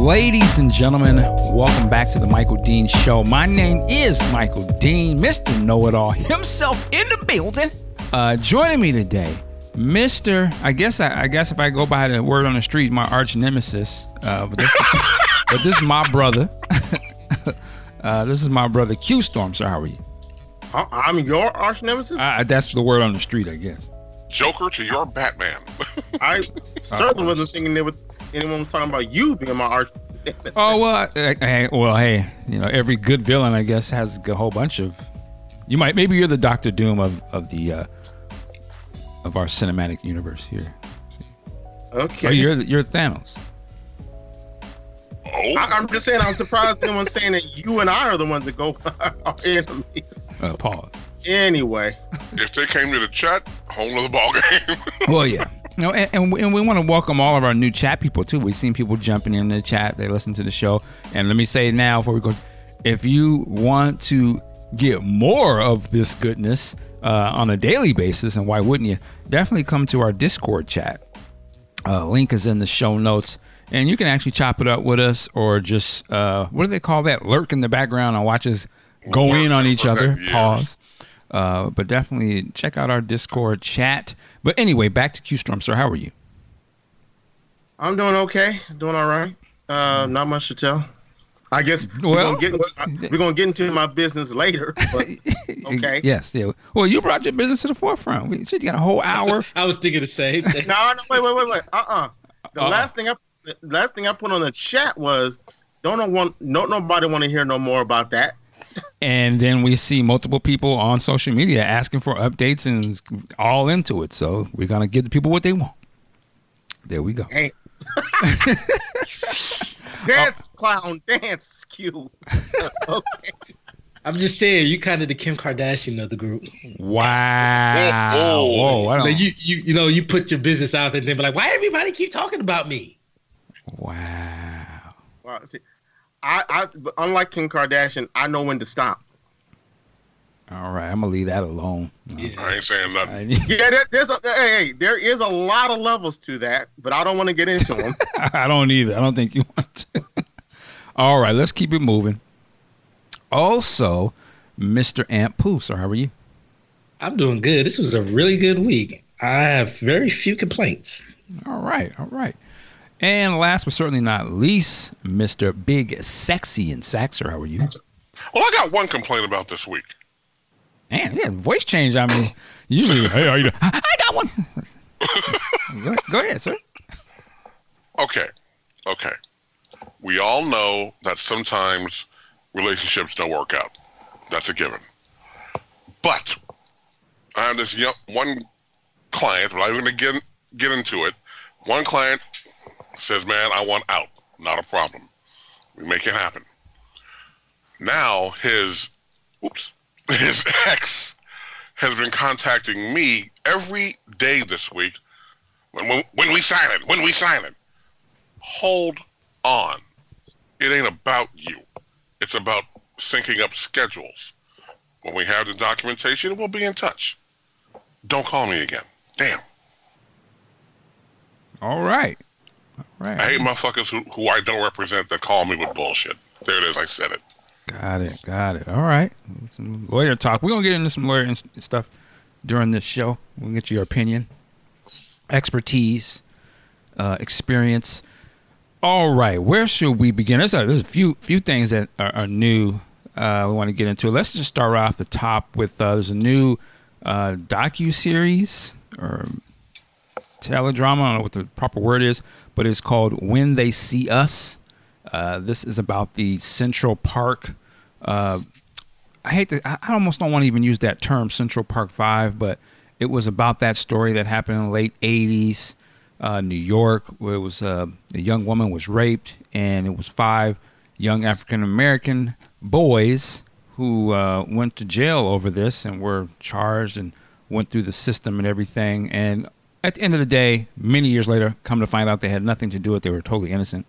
Ladies and gentlemen, welcome back to the Michael Dean Show. My name is Michael Dean, Mr. Know It All himself in the building. Uh, joining me today, Mr. I guess I, I, guess if I go by the word on the street, my arch nemesis. Uh, but, this, but, this, is my brother. uh, this is my brother Q Storm. Sir, how are you? I'm your arch nemesis. Uh, that's the word on the street, I guess. Joker to your Batman. I certainly wasn't thinking there was anyone was talking about you being my arch. oh well, hey, well, hey, you know, every good villain, I guess, has a whole bunch of. You might, maybe you're the Doctor Doom of of the uh, of our cinematic universe here. Okay. Oh, you're you're Thanos. Oh. I, am just saying, I'm surprised anyone's saying that you and I are the ones that go our enemies. Uh, pause. Anyway, if they came to the chat, whole other ball game. well, yeah. No, and, and, we, and we want to welcome all of our new chat people too. We've seen people jumping in the chat. They listen to the show. And let me say now before we go, if you want to get more of this goodness uh, on a daily basis, and why wouldn't you? Definitely come to our Discord chat. Uh, link is in the show notes, and you can actually chop it up with us, or just uh, what do they call that? Lurk in the background and watch us go in on each other. Pause. Uh, but definitely check out our Discord chat. But anyway, back to Q Storm, sir. How are you? I'm doing okay. Doing all right. Uh, not much to tell. I guess well, we're gonna, get into my, we're gonna get into my business later. But okay. yes. Yeah. Well, you brought your business to the forefront. We you got a whole hour. I was thinking the same. no, no, wait, wait, wait, wait. Uh, uh-uh. uh The uh-uh. last thing I, last thing I put on the chat was, don't want, don't nobody want to hear no more about that and then we see multiple people on social media asking for updates and all into it. So we're gonna give the people what they want. There we go. Hey. dance, clown, dance, Q. okay. I'm just saying, you kind of the Kim Kardashian of the group. Wow. Oh, Whoa. Whoa oh. so you, you, you know, you put your business out there and then be like, why everybody keep talking about me? Wow. Wow. See, I, I unlike Kim Kardashian, I know when to stop. All right, I'm gonna leave that alone. Yeah. I ain't saying nothing. yeah, there, there's a hey, hey, there is a lot of levels to that, but I don't want to get into them. I don't either. I don't think you want to. All right, let's keep it moving. Also, Mr. Amp Poo, so how are you? I'm doing good. This was a really good week. I have very few complaints. All right, all right. And last but certainly not least, Mr. Big Sexy and Saxer. How are you? Well, I got one complaint about this week. Man, yeah, voice change. I mean, usually, hey, are you doing? I got one. go, go ahead, sir. Okay. Okay. We all know that sometimes relationships don't work out. That's a given. But I have this young, one client, but I'm going to get get into it. One client says, man, I want out. Not a problem. We make it happen. Now his, oops, his ex has been contacting me every day this week. When, when, when we sign it, when we sign it. Hold on. It ain't about you. It's about syncing up schedules. When we have the documentation, we'll be in touch. Don't call me again. Damn. All right. Right. I hate motherfuckers who, who I don't represent that call me with bullshit. There it is. I said it. Got it. Got it. All right. Some lawyer talk. We're going to get into some lawyer stuff during this show. We'll get your opinion, expertise, uh, experience. All right. Where should we begin? There's a, there's a few few things that are, are new uh, we want to get into. Let's just start off the top with uh, there's a new uh, docu series or teledrama. I don't know what the proper word is, but it's called When They See Us. Uh, this is about the Central Park. Uh, I hate to, I almost don't want to even use that term, Central Park Five, but it was about that story that happened in the late 80s, uh, New York, where it was uh, a young woman was raped, and it was five young African American boys who uh, went to jail over this and were charged and went through the system and everything. And at the end of the day, many years later, come to find out they had nothing to do with it. They were totally innocent.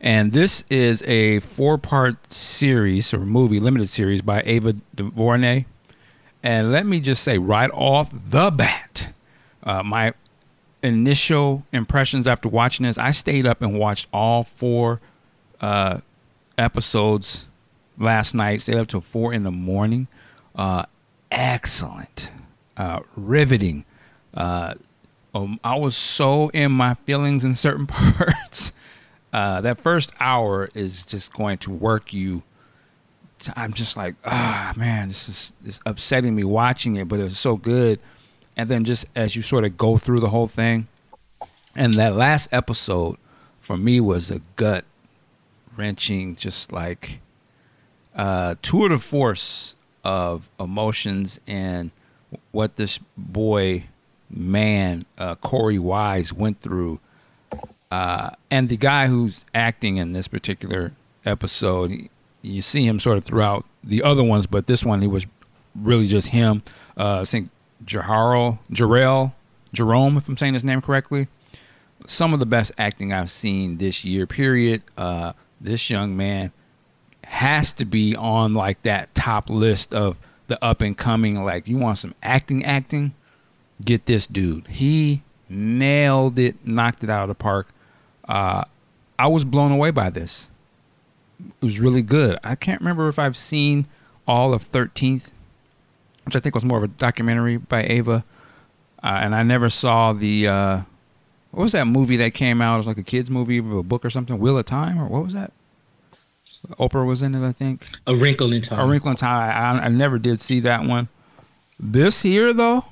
And this is a four part series or movie, limited series by Ava DuVernay. And let me just say right off the bat, uh, my initial impressions after watching this, I stayed up and watched all four uh, episodes last night. Stayed up till four in the morning. Uh, excellent, uh, riveting. Uh, um, I was so in my feelings in certain parts. Uh, that first hour is just going to work you. I'm just like, ah, man, this is, this upsetting me watching it, but it was so good. And then just as you sort of go through the whole thing, and that last episode for me was a gut wrenching, just like uh, tour de force of emotions and what this boy man uh, Korey Wise went through, uh, and the guy who's acting in this particular episode, you see him sort of throughout the other ones, but this one he was really just him. Uh, I think Jaharo, Jharrel, Jerome, if I'm saying his name correctly. Some of the best acting I've seen this year. Period. Uh, this young man has to be on like that top list of the up and coming. Like you want some acting, acting get this dude. He nailed it, knocked it out of the park. Uh, I was blown away by this. It was really good. I can't remember if I've seen all of 13th, which I think was more of a documentary by Ava. Uh, and I never saw the, uh, what was that movie that came out? It was like a kid's movie, a book or something, Wheel of Time, or what was that? Oprah was in it, I think. A Wrinkle in Time. A Wrinkle in Time. I, I never did see that one. This here, though,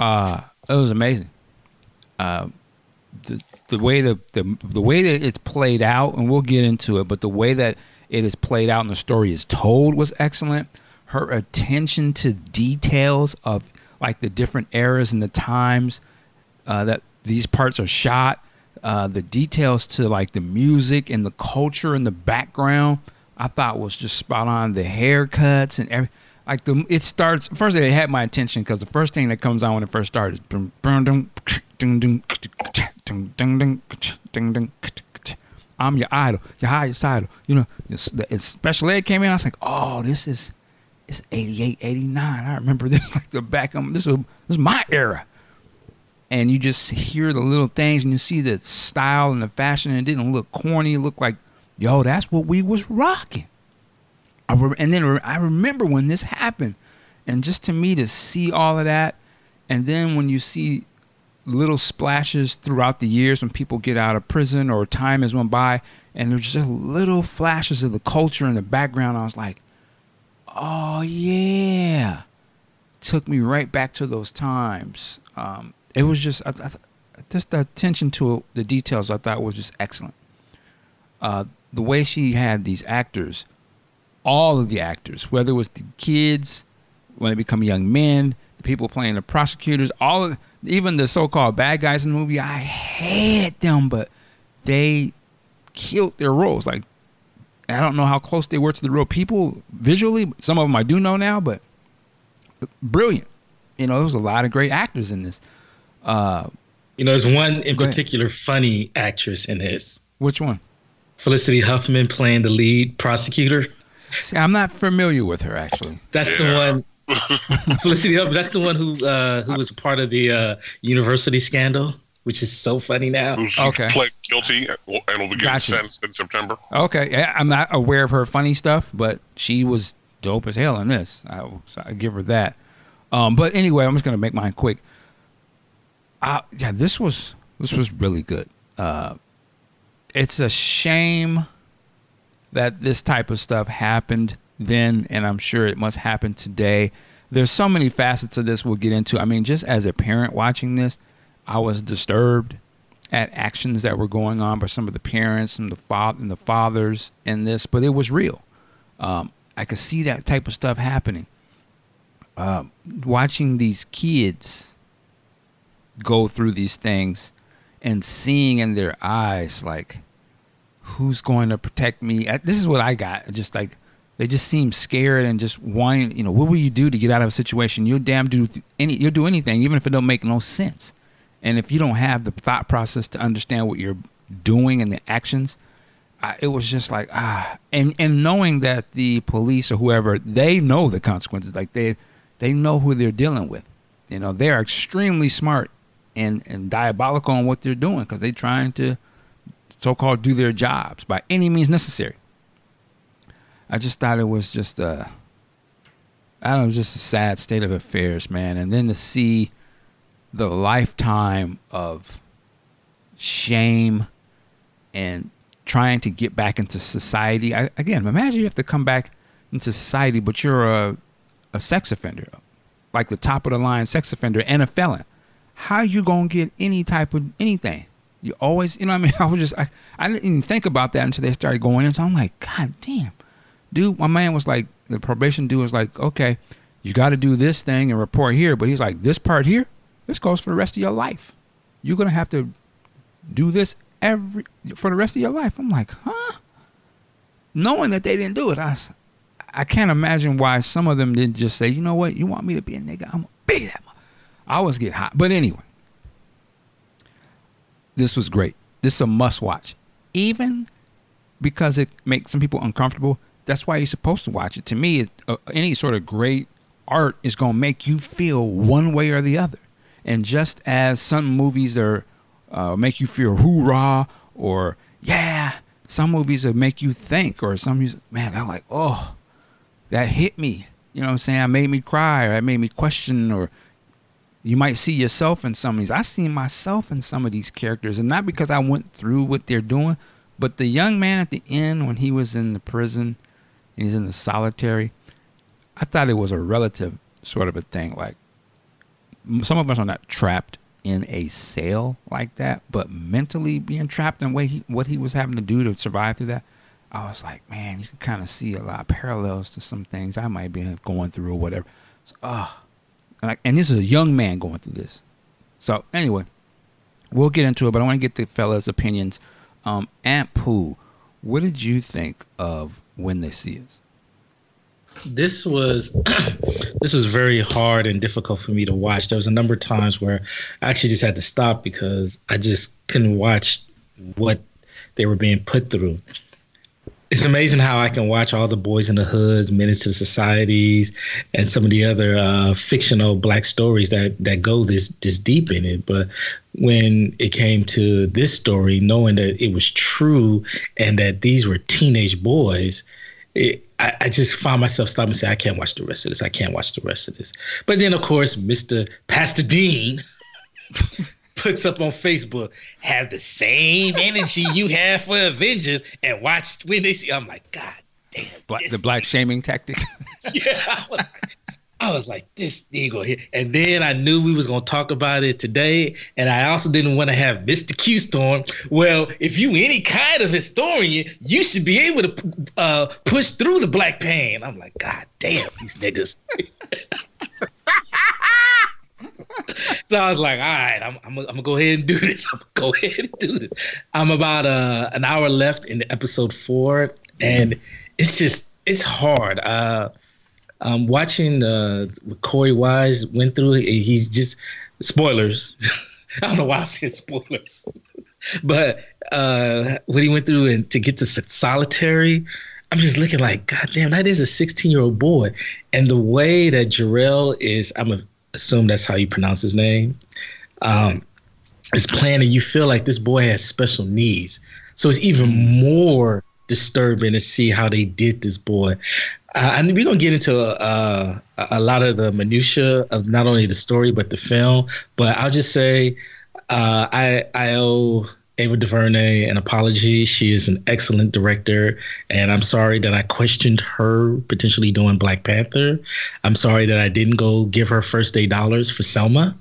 uh, it was amazing. Uh, the the way the, the the way that it's played out, and we'll get into it, but the way that it is played out and the story is told was excellent. Her attention to details of like the different eras and the times uh, that these parts are shot, uh, the details to like the music and the culture and the background, I thought was just spot on. The haircuts and everything like the it starts first it had my attention because the first thing that comes on when it first starts is I'm your idol, your highest idol. You know, it's special ed came in. I was like, oh, this is it's 88, 89. I remember this like the back of this was this is my era. And you just hear the little things and you see the style and the fashion and it didn't look corny. It looked like, yo, that's what we was rocking. I re- and then I remember when this happened, and just to me to see all of that, and then when you see little splashes throughout the years when people get out of prison or time has went by, and there's just little flashes of the culture in the background, I was like, oh yeah, took me right back to those times. Um, it was just I, I, just the attention to the details I thought was just excellent. Uh, the way she had these actors all of the actors, whether it was the kids when they become young men, the people playing the prosecutors, all of even the so-called bad guys in the movie. I hated them, but they killed their roles. Like I don't know how close they were to the real people visually. Some of them I do know now, but brilliant. You know, there was a lot of great actors in this. Uh, you know, there's one in particular ahead. funny actress in this. Which one? Felicity Huffman playing the lead prosecutor. See, I'm not familiar with her actually. That's yeah. the one. Felicity Huffman. That's the one who uh, who was part of the uh, university scandal, which is so funny now. Who's okay. Pled guilty and will be getting sentenced in September. Okay, yeah, I'm not aware of her funny stuff, but she was dope as hell in this. I, so I give her that. Um, but anyway, I'm just gonna make mine quick. Uh, yeah, this was this was really good. Uh, it's a shame that this type of stuff happened then, and I'm sure it must happen today. There's so many facets of this we'll get into. I mean, just as a parent watching this, I was disturbed at actions that were going on by some of the parents and the father and the fathers in this, but it was real. Um, I could see that type of stuff happening. Uh, watching these kids go through these things and seeing in their eyes like who's going to protect me? This is what I got. Just like they just seem scared and just wanting, you know, what will you do to get out of a situation? You'll damn do any, you'll do anything, even if it don't make no sense. And if you don't have the thought process to understand what you're doing and the actions, I, it was just like ah, and and knowing that the police or whoever they know the consequences, like they they know who they're dealing with. You know, they are extremely smart and and diabolical on what they're doing because they're trying to so-called do their jobs by any means necessary. I just thought it was just a, I don't know, just a sad state of affairs, man. And then to see the lifetime of shame and trying to get back into society. I, again, imagine you have to come back into society, but you're a, a sex offender, like the top of the line sex offender and a felon. How you gonna get any type of anything? You always, you know, I mean, I was just, I, I didn't even think about that until they started going in. So I'm like, God damn, dude. My man was like, the probation dude was like, okay, you got to do this thing and report here, but he's like, this part here, this goes for the rest of your life. You're gonna have to do this every for the rest of your life. I'm like, huh? Knowing that they didn't do it, I, I can't imagine why some of them didn't just say, you know what, you want me to be a nigga, I'm gonna be that. I always get hot, but anyway, this was great. This is a must watch, even because it makes some people uncomfortable. That's why you're supposed to watch it. To me, uh, any sort of great art is gonna make you feel one way or the other. And just as some movies are uh, make you feel hoorah or yeah. Some movies will make you think, or some music, man, I'm like, oh, that hit me. You know what I'm saying? It made me cry, or it made me question, or you might see yourself in some of these. I see myself in some of these characters, and not because I went through what they're doing, but the young man at the end when he was in the prison and he's in the solitary, I thought it was a relative sort of a thing. Like some of us are not trapped in a cell like that, but mentally being trapped in what he, what he was having to do to survive through that, I was like, man, you can kind of see a lot of parallels to some things I might be going through or whatever. So, and, and this is a young man going through this. So anyway, we'll get into it, but I want to get the fellas' opinions. Um, Aunt Pooh, what did you think of when they see us? this was this was very hard and difficult for me to watch. There was a number of times where I actually just had to stop because I just couldn't watch what they were being put through. It's amazing how I can watch all the boys in the hoods, menace to societies, and some of the other uh, fictional black stories that that go this this deep in it. But when it came to this story, knowing that it was true and that these were teenage boys, it, I, I, just found myself stopping and saying, I can't watch the rest of this. I can't watch the rest of this. But then, of course, Mr. Pastor Dean puts up on Facebook, have the same energy you have for Avengers and watch when they see. I'm like, God damn. Black, the black shaming tactics. yeah. I was, like, I was like, this nigga here. And then I knew we was gonna talk about it today. And I also didn't want to have Mr. Q Storm. Well, if you any kind of historian, you should be able to uh, push through the black pain. I'm like, God damn, these niggas. so I was like, all right, I'm, I'm, I'm, gonna go ahead and do this. I'm gonna go ahead and do this. I'm about uh, an hour left in the episode four, and it's just it's hard. Uh, um, watching uh, what Korey Wise went through, he's just spoilers. I don't know why I'm saying spoilers, but uh, what he went through and to get to solitary, I'm just looking like, God damn, that is a 16 year old boy. And the way that Jharrel is, I'm gonna assume that's how you pronounce his name, um, is playing, and you feel like this boy has special needs. So it's even more disturbing to see how they did this boy. Uh, and we're gonna get into uh, a lot of the minutia of not only the story but the film. But I'll just say, uh, I I owe Ava DuVernay an apology. She is an excellent director, and I'm sorry that I questioned her potentially doing Black Panther. I'm sorry that I didn't go give her first day dollars for Selma.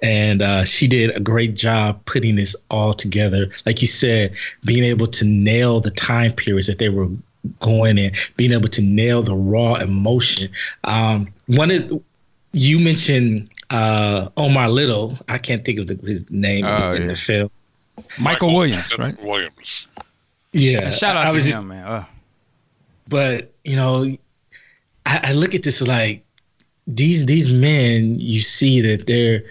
And uh, she did a great job putting this all together. Like you said, being able to nail the time periods that they were going in, being able to nail the raw emotion. Um, one of you mentioned uh, Omar Little. I can't think of the, his name oh, in yeah. the film. Michael, Michael Williams, right? Williams. Yeah. Shout out I, to him, just, man. Oh. But you know, I, I look at this like these these men. You see that they're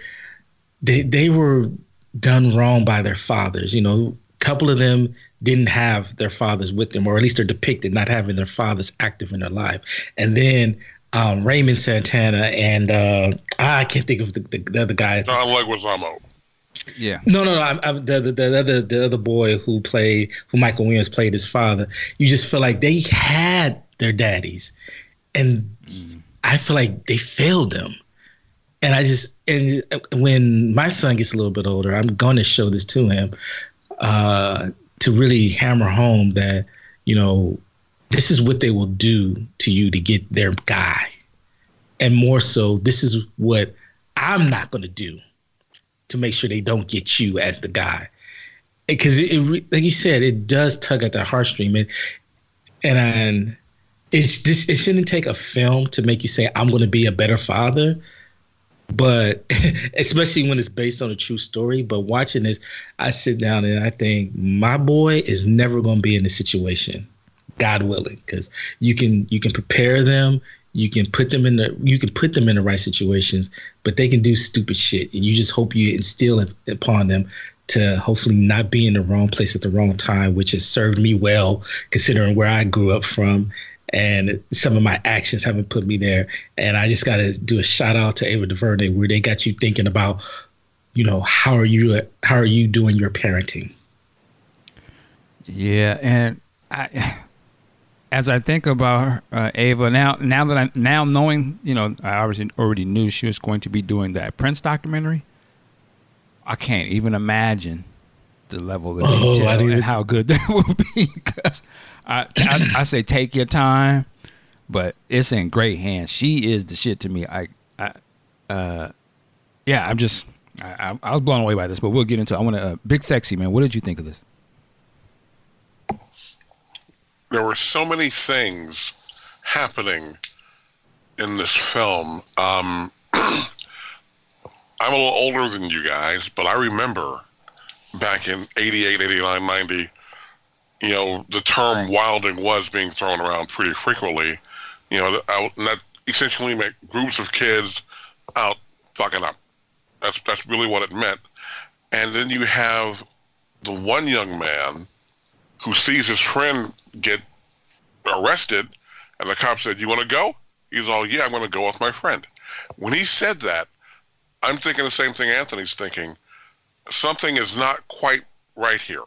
they they were done wrong by their fathers. You know, a couple of them didn't have their fathers with them, or at least they're depicted not having their fathers active in their life. And then um, Raymond Santana and uh, I can't think of the, the, the other guy. John Leguizamo. Yeah. No, no, no. I'm, I'm the, the the other the other boy who played who Michael Williams played his father. You just feel like they had their daddies, and mm. I feel like they failed them. And I just and when my son gets a little bit older, I'm going to show this to him uh, to really hammer home that you know this is what they will do to you to get their guy, and more so, this is what I'm not going to do to make sure they don't get you as the guy. Because it, it, like you said, it does tug at the heartstring, and and it's this. It shouldn't take a film to make you say, "I'm going to be a better father." But especially when it's based on a true story. But watching this, I sit down and I think my boy is never going to be in this situation, God willing, because you can you can prepare them, you can put them in the you can put them in the right situations, but they can do stupid shit, and you just hope you instill it upon them to hopefully not be in the wrong place at the wrong time, which has served me well considering where I grew up from and some of my actions haven't put me there. And I just got to do a shout out to Ava DuVernay where they got you thinking about, you know, how are you how are you doing your parenting? Yeah, and I as I think about uh, Ava now, now that I now knowing, you know, I obviously already knew she was going to be doing that Prince documentary. I can't even imagine the level of oh, detail and how good that will be. Because I, I, I say take your time, but it's in great hands. She is the shit to me. I, I, uh, yeah, I'm just I, I was blown away by this, but we'll get into. it. I want to uh, big sexy man. What did you think of this? There were so many things happening in this film. Um, I'm a little older than you guys, but I remember back in 88, 89, 90, you know, the term wilding was being thrown around pretty frequently. You know, that essentially meant groups of kids out fucking up. That's that's really what it meant. And then you have the one young man who sees his friend get arrested, and the cop said, "You want to go?" He's all, "Yeah, I'm going to go with my friend." When he said that, I'm thinking the same thing Anthony's thinking. Something is not quite right here.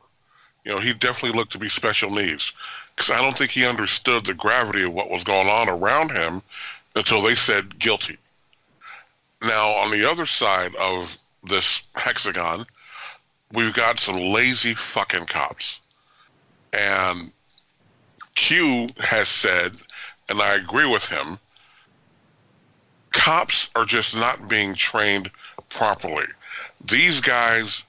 You know, he definitely looked to be special needs because I don't think he understood the gravity of what was going on around him until they said guilty. Now, on the other side of this hexagon, we've got some lazy fucking cops. And Q has said, and I agree with him, cops are just not being trained properly. These guys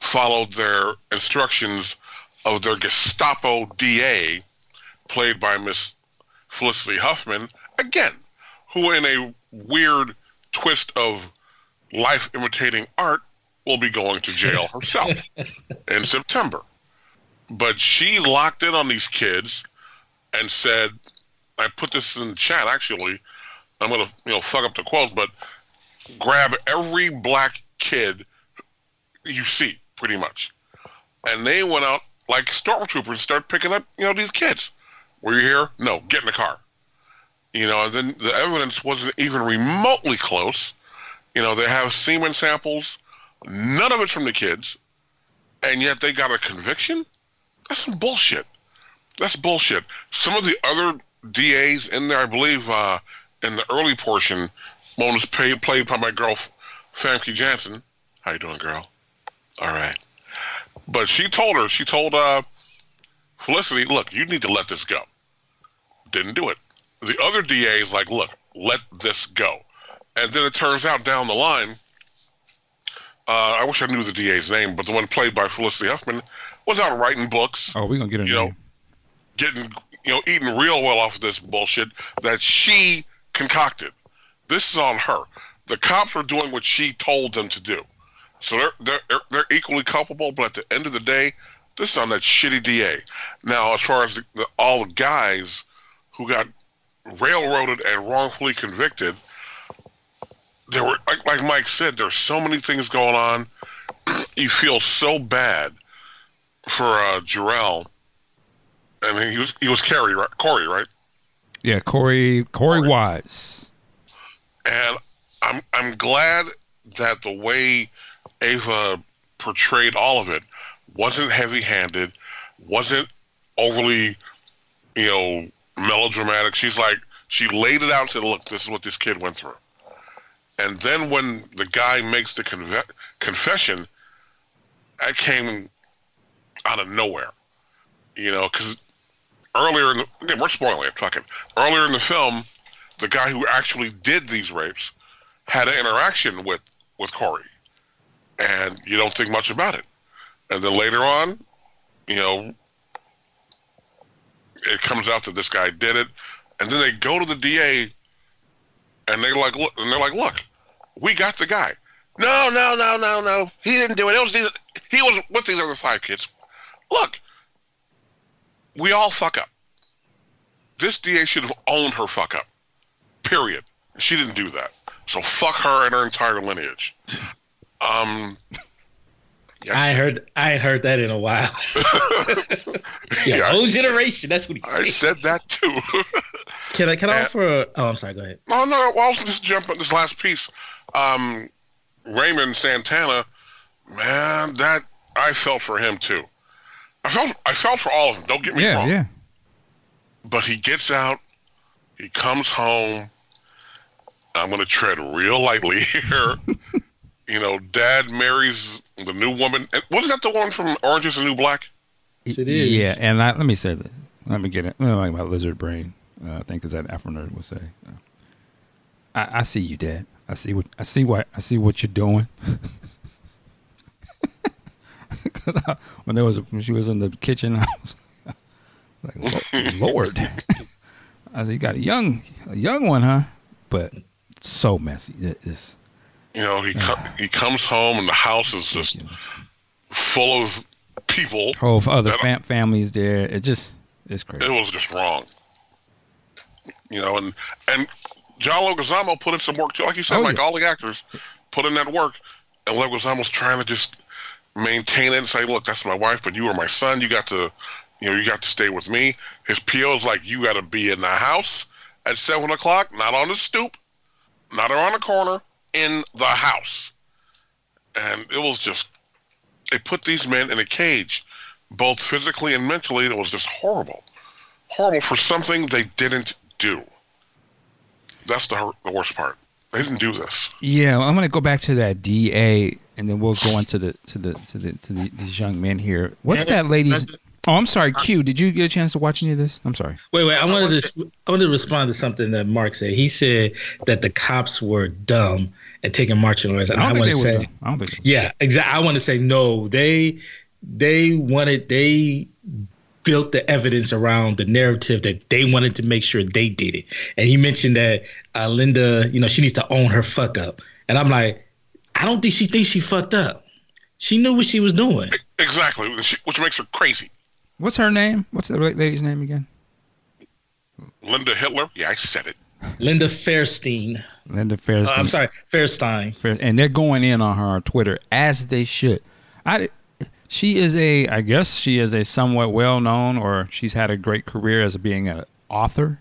followed their instructions of their Gestapo DA, played by Miss Felicity Huffman, again, who in a weird twist of life imitating art will be going to jail herself in September. But she locked in on these kids and said, I put this in the chat actually. I'm gonna you know fuck up the quotes, but grab every black kid you see, pretty much. And they went out like stormtroopers and picking up, you know, these kids. Were you here? No, get in the car. You know, and then the evidence wasn't even remotely close. You know, they have semen samples, none of it's from the kids, and yet they got a conviction? That's some bullshit. That's bullshit. Some of the other DAs in there, I believe, uh, in the early portion, one was played played by my girl, Famke Janssen. How you doing, girl? All right. But she told her, she told uh, Felicity, look, you need to let this go. Didn't do it. The other DA is like, look, let this go. And then it turns out down the line, uh, I wish I knew the DA's name, but the one played by Felicity Huffman was out writing books. Oh, we're gonna get into you know, getting you know eating real well off of this bullshit that she concocted. This is on her. The cops are doing what she told them to do, so they're they're they're equally culpable. But at the end of the day, this is on that shitty DA. Now, as far as the, the, all the guys who got railroaded and wrongfully convicted, there were like, like Mike said, there's so many things going on. you feel so bad for uh, Jharrel I mean, he was he was Carrie, right? Korey, right? Yeah, Korey Korey, Korey. Wise. And I'm I'm glad that the way Ava portrayed all of it wasn't heavy-handed, wasn't overly, you know, melodramatic. She's like she laid it out and said, "Look, this is what this kid went through." And then when the guy makes the conve- confession, that came out of nowhere. You know, because earlier in the, we're spoiling it, fucking. Earlier in the film, the guy who actually did these rapes had an interaction with with Korey, and you don't think much about it. And then later on, you know, it comes out that this guy did it, and then they go to the DA, and they like look, and they're like, look, we got the guy. No, no, no, no, no. He didn't do it. It was these, he was with these other five kids. Look, we all fuck up. This DA should have owned her fuck up. Period. She didn't do that. So fuck her and her entire lineage. Um, yes. I heard I heard that in a while. yeah, yeah, whole generation. That's what he said. I said that too. can I can I offer? oh, I'm sorry. Go ahead. No, no. Well, I'll just jump on this last piece. Um, Raymond Santana, man, that I felt for him too. I felt I felt for all of them. Don't get me yeah, wrong. Yeah, But he gets out, he comes home. I'm going to tread real lightly here. you know, Dad marries the new woman. Wasn't that the one from Orange Is the New Black? Yes, it is. Yeah, and I, let me say this. Let me get it. Like about lizard brain. Uh, I think is that Afro nerd would say. Uh, I, I see you, Dad. I see what I see what I see what you're doing. I, when there was a, when she was in the kitchen, I was like, Lord, I said, you got a young a young one, huh? But so messy. It's, you know, he uh, he comes home and the house is just full of people. Whole other fam- families there. It just it's crazy. It was just wrong. You know, and and John Leguizamo put in some work too. Like you said, oh, like yeah. all the actors put in that work, and Leguizamo's trying to just maintain it and say, "Look, that's my wife, but you are my son. You got to, you know, you got to stay with me." His PO is like, "You got to be in the house at seven o'clock, not on the stoop, not around the corner, in the house." And it was just, they put these men in a cage, both physically and mentally. It was just horrible, horrible for something they didn't do. That's the the worst part. They didn't do this. Yeah, well, I'm going to go back to that DA, and then we'll go into the to the to the to the, these young men here. What's that lady's? Oh, I'm sorry, Q. Did you get a chance to watch any of this? I'm sorry. Wait, wait. I wanted to I wanted to respond to something that Mark said. He said that the cops were dumb at taking marching orders. And I, don't I want to say, I don't think. Yeah, exactly. I want to say no. They they wanted they built the evidence around the narrative that they wanted to make sure they did it. And he mentioned that uh, Linda, you know, she needs to own her fuck up. And I'm like, I don't think she thinks she fucked up. She knew what she was doing. Exactly, which makes her crazy. What's her name? What's the lady's name again? Linda Hitler. Yeah, I said it. Linda Fairstein. Linda Fairstein. Uh, I'm sorry, Fairstein. Fair, and they're going in on her on Twitter as they should. I she is a I guess she is a somewhat well known or she's had a great career as being an author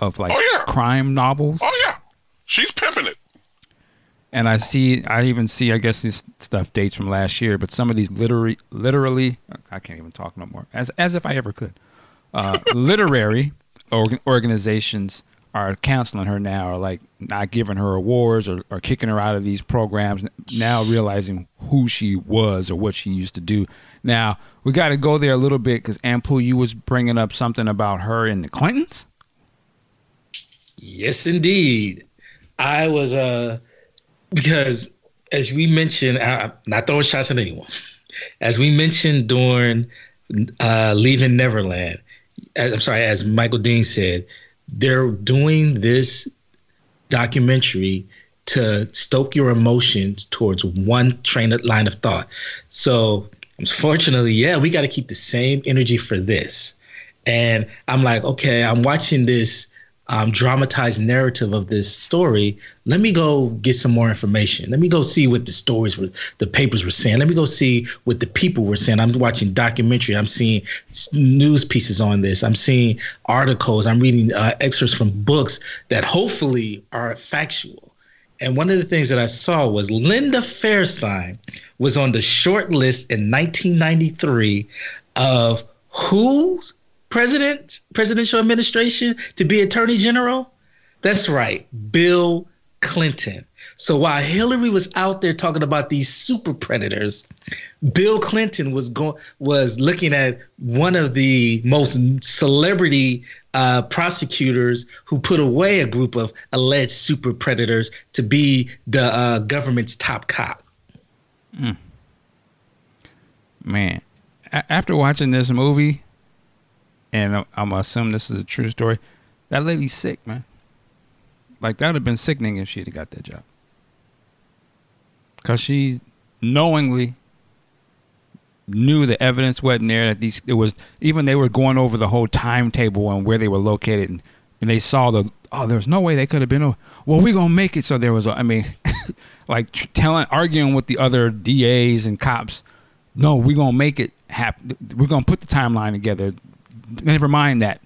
of like oh, yeah. crime novels. Oh yeah, she's pimping it. And I see, I even see, I guess this stuff dates from last year, but some of these literary, literally, I can't even talk no more, as as if I ever could. Uh, literary organ- organizations are counseling her now, or like not giving her awards or, or kicking her out of these programs. Now realizing who she was or what she used to do. Now we got to go there a little bit because Ampu, you was bringing up something about her and the Clintons. Yes, indeed. I was uh because as we mentioned, uh, not throwing shots at anyone. As we mentioned during uh, leaving Neverland, I'm sorry, as Michael Dean said, they're doing this documentary to stoke your emotions towards one train of line of thought. So, unfortunately, yeah, we got to keep the same energy for this. And I'm like, okay, I'm watching this um, dramatized narrative of this story. Let me go get some more information. Let me go see what the stories were, the papers were saying. Let me go see what the people were saying. I'm watching documentary. I'm seeing news pieces on this. I'm seeing articles. I'm reading uh, excerpts from books that hopefully are factual. And one of the things that I saw was Linda Fairstein was on the short list in 1993 of who's president presidential administration to be attorney general. That's right, Bill Clinton. So while Hillary was out there talking about these super predators, Bill Clinton was going was looking at one of the most celebrity uh, prosecutors who put away a group of alleged super predators to be the uh, government's top cop. Mm. Man, a- after watching this movie, and I'm assuming this is a true story, that lady's sick, man. Like that would have been sickening if she'd have got that job, because she knowingly knew the evidence wasn't there that these it was even they were going over the whole timetable and where they were located and, and they saw the oh there's no way they could have been well we're gonna make it. So there was a, I mean like telling arguing with the other DAs and cops no we're gonna make it happen we're gonna put the timeline together never mind that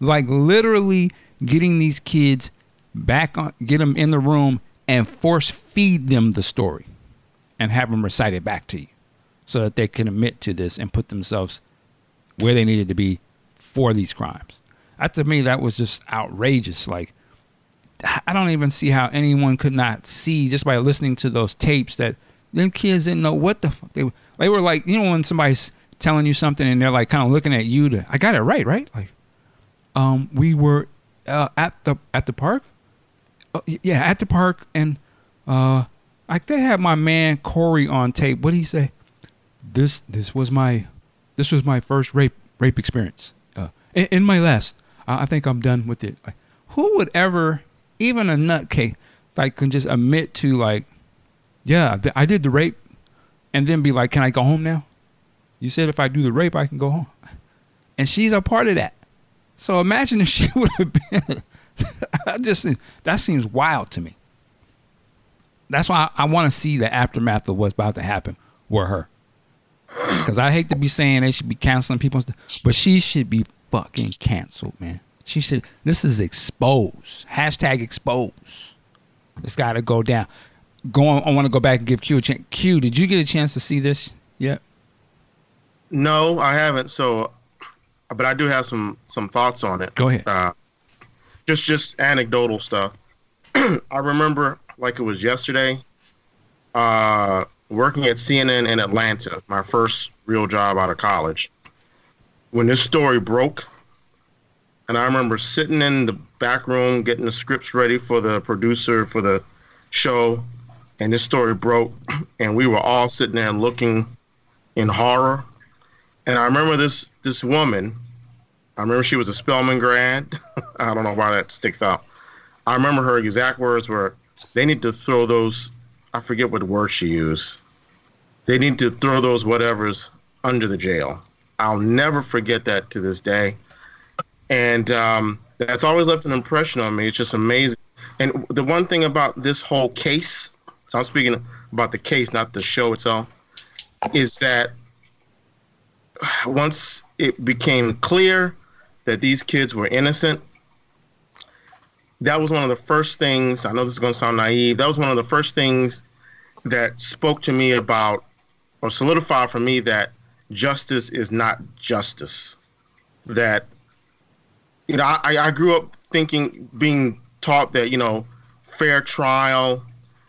like literally getting these kids back on get them in the room and force feed them the story and have them recite it back to you so that they can admit to this and put themselves where they needed to be for these crimes. That to me, that was just outrageous. Like, I don't even see how anyone could not see just by listening to those tapes that them kids didn't know what the fuck they were. They were like, you know, when somebody's telling you something and they're like kind of looking at you to, I got it right, right? Like, um, we were uh, at the at the park. Uh, yeah, at the park, and uh, like they had my man Korey on tape. What did he say? this this was my this was my first rape rape experience. Uh, in, in, my last, uh, I think I'm done with it. Like, who would ever, even a nutcase, like can just admit to like, yeah, I did the rape, and then be like, can I go home now? You said if I do the rape, I can go home, and she's a part of that. So imagine if she would have been. I just that seems wild to me. That's why I, I want to see the aftermath of what's about to happen with her. Because I hate to be saying they should be canceling people, but she should be fucking canceled, man. She should. This is exposed. Hashtag expose. It's got to go down. Going. I want to go back and give Q a chance. Q, did you get a chance to see this yet? No, I haven't. So, but I do have some some thoughts on it. Go ahead. Uh, just just anecdotal stuff. I remember like it was yesterday. Uh, working at CNN in Atlanta, my first real job out of college, when this story broke, and I remember sitting in the back room getting the scripts ready for the producer for the show, and this story broke, and we were all sitting there looking in horror. And I remember this this woman. I remember she was a Spelman grad. I don't know why that sticks out. I remember her exact words were, "They need to throw those I forget what word she used. They need to throw those whatevers under the jail. I'll never forget that to this day. And um, that's always left an impression on me. It's just amazing. And the one thing about this whole case, so I'm speaking about the case, not the show itself, is that once it became clear that these kids were innocent, that was one of the first things. I know this is going to sound naive. That was one of the first things that spoke to me about or solidified for me that justice is not justice. That you know, I, I grew up thinking, being taught that you know, fair trial,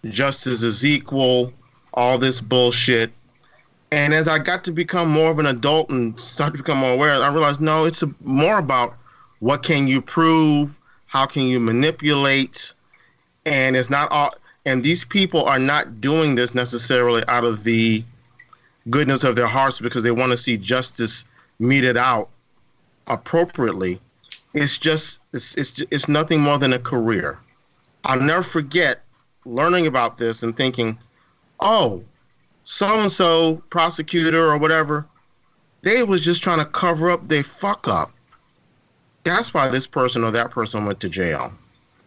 justice is equal, all this bullshit. And as I got to become more of an adult and start to become more aware, I realized no, it's a, more about what can you prove, how can you manipulate, and it's not all. And these people are not doing this necessarily out of the goodness of their hearts because they want to see justice meted out appropriately. It's just it's it's it's nothing more than a career. I'll never forget learning about this and thinking, oh, so and so prosecutor or whatever, they was just trying to cover up their fuck up. That's why this person or that person went to jail.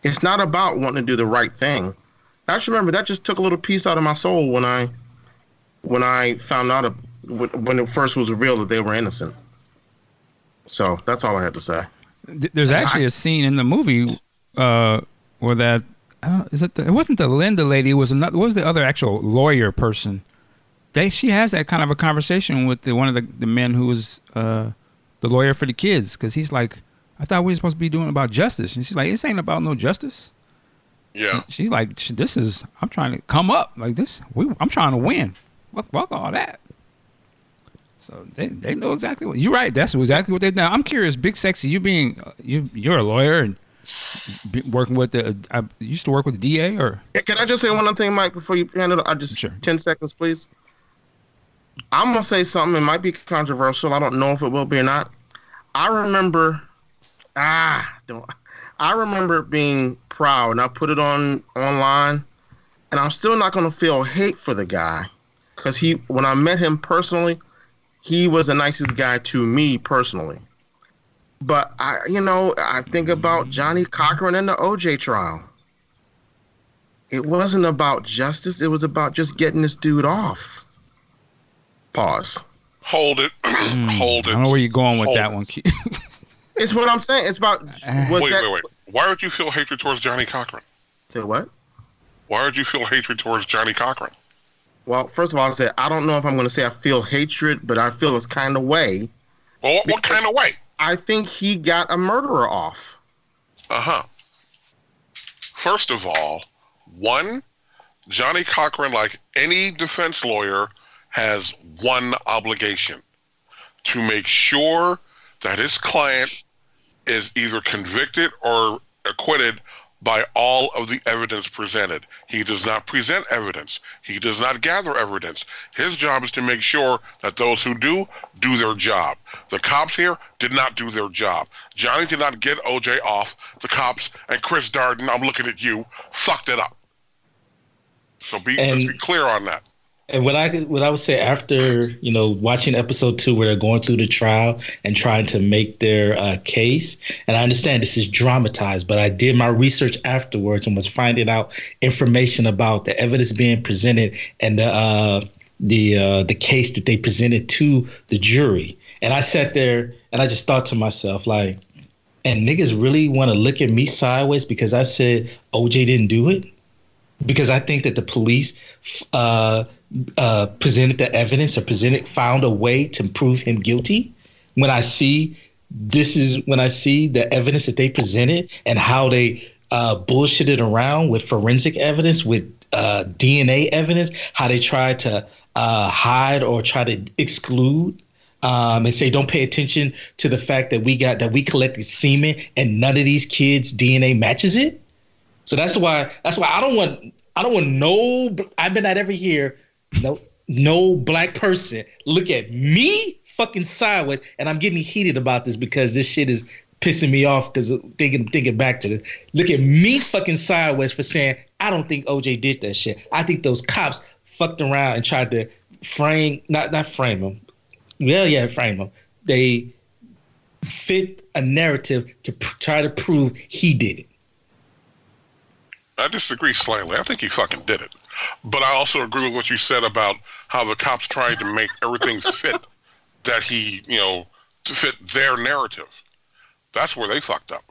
It's not about wanting to do the right thing. I just remember that just took a little piece out of my soul when I when I found out a, when it first was revealed that they were innocent. So that's all I had to say. There's actually a scene in the movie uh, where that I don't, is it? The, it wasn't the Linda lady. It was another. What was the other actual lawyer person? They she has that kind of a conversation with the, one of the, the men who was uh, the lawyer for the kids because he's like, I thought we were supposed to be doing about justice, and she's like, this ain't about no justice. Yeah. And she's like, this is I'm trying to come up like this. We, I'm trying to win. Fuck, fuck all that. So they, they know exactly what you're right. That's exactly what they now. I'm curious, big sexy. You being you you're a lawyer and be, working with the. I used to work with the DA or. Can I just say one other thing, Mike, before you handle it? I just Sure. ten seconds, please. I'm gonna say something. It might be controversial. I don't know if it will be or not. I remember, ah, don't. I remember being proud, and I put it on online, and I'm still not gonna feel hate for the guy, because he, when I met him personally, he was the nicest guy to me personally. But I, you know, I think about Johnnie Cochran and the OJ trial it wasn't about justice. It was about just getting this dude off. Pause. Hold it. Hold it. I it. don't know where you're going with Hold that it. one. It's what I'm saying. It's about was Wait, that wait, wait. Why would you feel hatred towards Johnnie Cochran? say what? Why would you feel hatred towards Johnnie Cochran? Well, first of all, I said I don't know if I'm going to say I feel hatred, but I feel this kind of way. Well, what, what kind of way? I think he got a murderer off. Uh huh. First of all, one, Johnnie Cochran, like any defense lawyer, has one obligation to make sure that his client is either convicted or acquitted by all of the evidence presented. He does not present evidence. He does not gather evidence. His job is to make sure that those who do do their job. The cops here did not do their job. Johnnie did not get OJ off. The cops and Chris Darden, I'm looking at you, fucked it up. So be let's be clear on that. And what I what I would say after you know watching episode two, where they're going through the trial and trying to make their uh, case, and I understand this is dramatized, but I did my research afterwards and was finding out information about the evidence being presented and the uh, the uh, the case that they presented to the jury. And I sat there and I just thought to myself, like, and niggas really want to look at me sideways because I said OJ didn't do it because I think that the police uh, uh, presented the evidence or presented found a way to prove him guilty. When I see this is when I see the evidence that they presented and how they uh, bullshitted around with forensic evidence, with uh, DNA evidence, how they tried to uh, hide or try to exclude um, and say don't pay attention to the fact that we got that we collected semen and none of these kids' DNA matches it. So that's why that's why I don't want I don't want no I've been at every here no no black person look at me fucking sideways and I'm getting heated about this because this shit is pissing me off because thinking thinking back to this. Look at me fucking sideways for saying I don't think OJ did that shit. I think those cops fucked around and tried to frame not not frame him. Yeah, yeah, frame him. They fit a narrative to pr- try to prove he did it. I disagree slightly. I think he fucking did it. But I also agree with what you said about how the cops tried to make everything fit that he, you know, to fit their narrative. That's where they fucked up.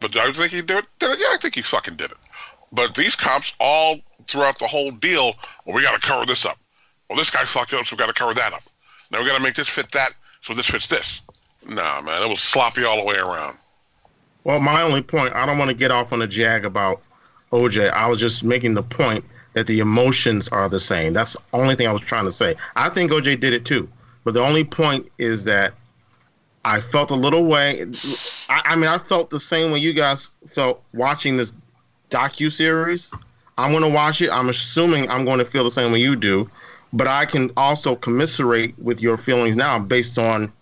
But do I think he did it? Did it? Yeah, I think he fucking did it. But these cops all throughout the whole deal, well, we got to cover this up. Well, this guy fucked up, so we got to cover that up. Now we got to make this fit that, so this fits this. Nah, man, it was sloppy all the way around. Well, my only point, I don't want to get off on a jag about OJ. I was just making the point that the emotions are the same. That's the only thing I was trying to say. I think OJ did it too. But the only point is that I felt a little way. I, I mean, I felt the same way you guys felt watching this docu series. I'm going to watch it. I'm assuming I'm going to feel the same way you do. But I can also commiserate with your feelings now based on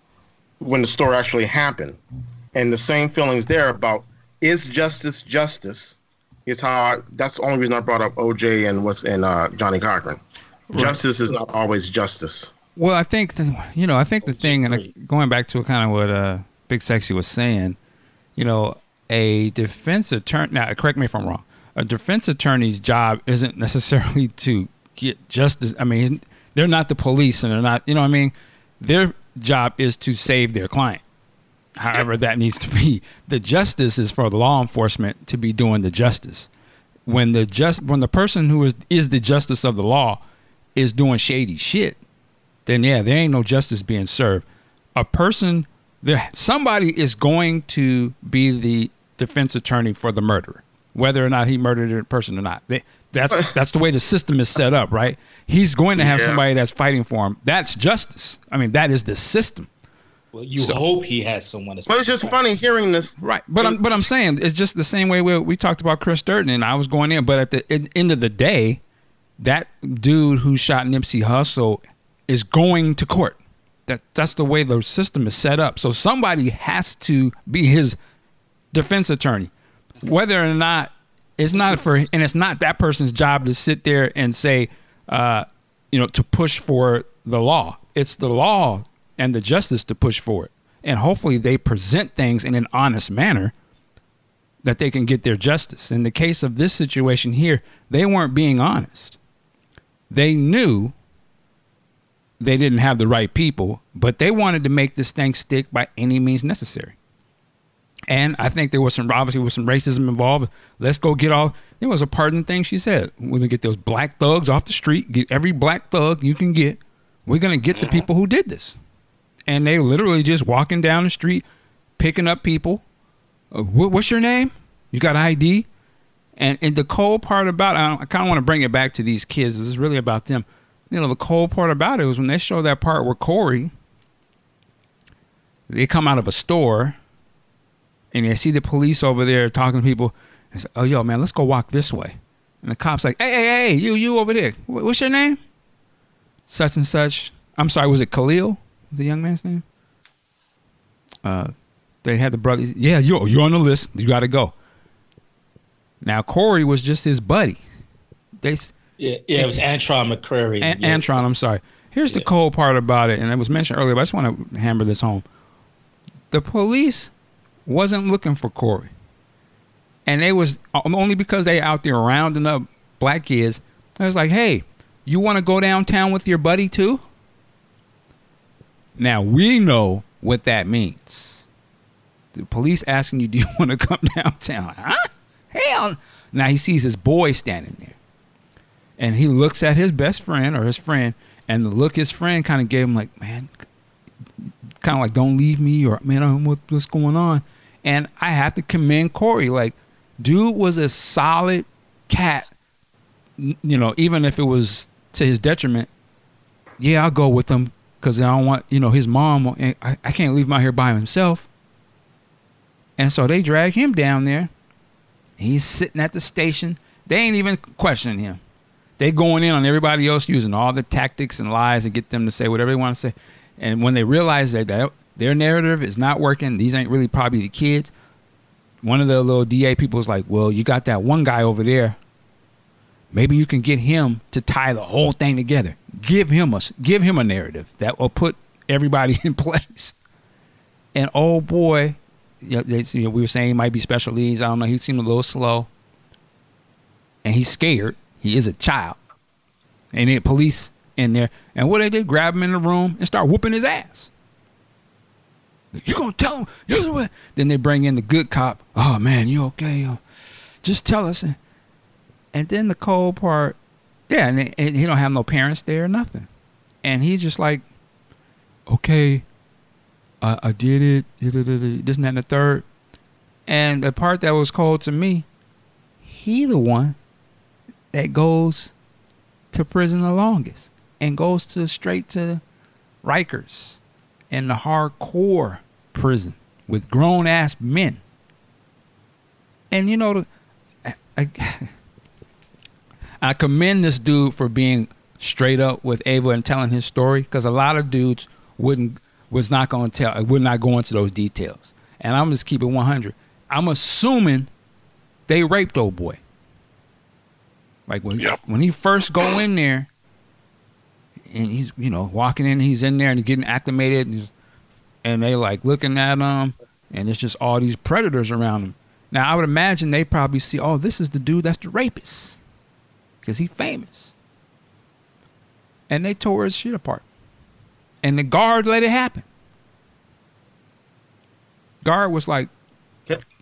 when the story actually happened and the same feelings there about is justice justice is how I, that's the only reason I brought up OJ and what's in uh, Johnnie Cochran. Justice is not always justice. Well, I think the, you know, I think the thing, and uh, going back to kind of what uh, Big Sexy was saying, you know, a defense attorney. Now, correct me if I'm wrong. A defense attorney's job isn't necessarily to get justice. I mean, they're not the police, and they're not. You know, what I mean, their job is to save their client. However, that needs to be. The justice is for the law enforcement to be doing the justice. when the just when the person who is is the justice of the law is doing shady shit, then yeah, there ain't no justice being served. A person there somebody is going to be the defense attorney for the murderer, whether or not he murdered a person or not. They, that's that's the way the system is set up, right? He's going to have Yeah. somebody that's fighting for him. That's justice. I mean, that is the system. Well, you So- hope he has someone. That's But it's just funny hearing this. Right, but I'm but I'm saying it's just the same way we, we talked about Chris Darden, and I was going in. But at the en- end of the day, that dude who shot Nipsey Hussle is going to court. That that's the way the system is set up. So somebody has to be his defense attorney, whether or not it's not for, and it's not that person's job to sit there and say, uh, you know, to push for the law. It's the law and the justice to push for it, and hopefully they present things in an honest manner that they can get their justice. In the case of this situation here, they weren't being honest. They knew they didn't have the right people, but they wanted to make this thing stick by any means necessary. And I think there was some obviously was some racism involved. Let's go get all. There was a pardon thing she said. We're gonna get those black thugs off the street. Get every black thug you can get. We're gonna get the people who did this. And they literally just walking down the street, picking up people. Uh, what, what's your name? You got ID? And and the cold part about I, I kind of want to bring it back to these kids. This is really about them. You know, the cold part about it was when they show that part where Korey, they come out of a store, and they see the police over there talking to people. And say, "Oh, yo, man, let's go walk this way." And the cops like, "Hey, hey, hey, you, you over there? What's your name?" Such and such. I'm sorry, was it Khalil? The young man's name? Uh, they had the brothers. Yeah, you you're on the list. You got to go. Now Korey was just his buddy. They yeah, yeah. It was Antron McCray. An- yeah. Antron, I'm sorry. Here's the Yeah. cold part about it, and it was mentioned earlier, but I just want to hammer this home. The police wasn't looking for Korey, and they was only because they out there rounding up black kids. I was like, "Hey, you want to go downtown with your buddy too?" Now we know what that means. The police asking you, "Do you want to come downtown?" Huh? Hell! Now he sees his boy standing there and he looks at his best friend or his friend, and the look his friend kind of gave him like, man, kind of like, don't leave me, or man, I don't know what, what's going on. And I have to commend Korey. Like, dude was a solid cat. You know, even if it was to his detriment. Yeah, I'll go with him because I don't want, you know, his mom. I, I can't leave him out here by himself. And so they drag him down there. He's sitting at the station. They ain't even questioning him they going in on everybody else using all the tactics and lies to get them to say whatever they want to say. And when they realize that, that their narrative is not working, these ain't really probably the kids. One of the little DA people is like, "Well, you got that one guy over there. Maybe you can get him to tie the whole thing together. Give him a give him a narrative that will put everybody in place." And oh boy, you know, they, you know, we were saying he might be special needs. I don't know. He seemed a little slow, and he's scared. He is a child. And then police in there. And what they did, grab him in the room and start whooping his ass. You gonna tell him? You know what? Then they bring in the good cop. Oh man, you okay? Just tell us. And then the cold part, yeah, and, and he don't have no parents there, or nothing. And he just like, okay, I, I did it. This and that and the third. And the part that was cold to me, he the one that goes to prison the longest and goes to straight to Rikers and the hardcore prison with grown ass men. And you know, the, I, I, I commend this dude for being straight up with Ava and telling his story because a lot of dudes wouldn't was not going to tell would not go into those details. And I'm just keeping 100. I'm assuming they raped old boy. Like when Yep. when he first go in there, and he's you know walking in, he's in there and getting acclimated, and, he's, and they like looking at him, and it's just all these predators around him. Now I would imagine they probably see, oh, this is the dude that's the rapist, because he famous, and they tore his shit apart, and the guard let it happen. Guard was like,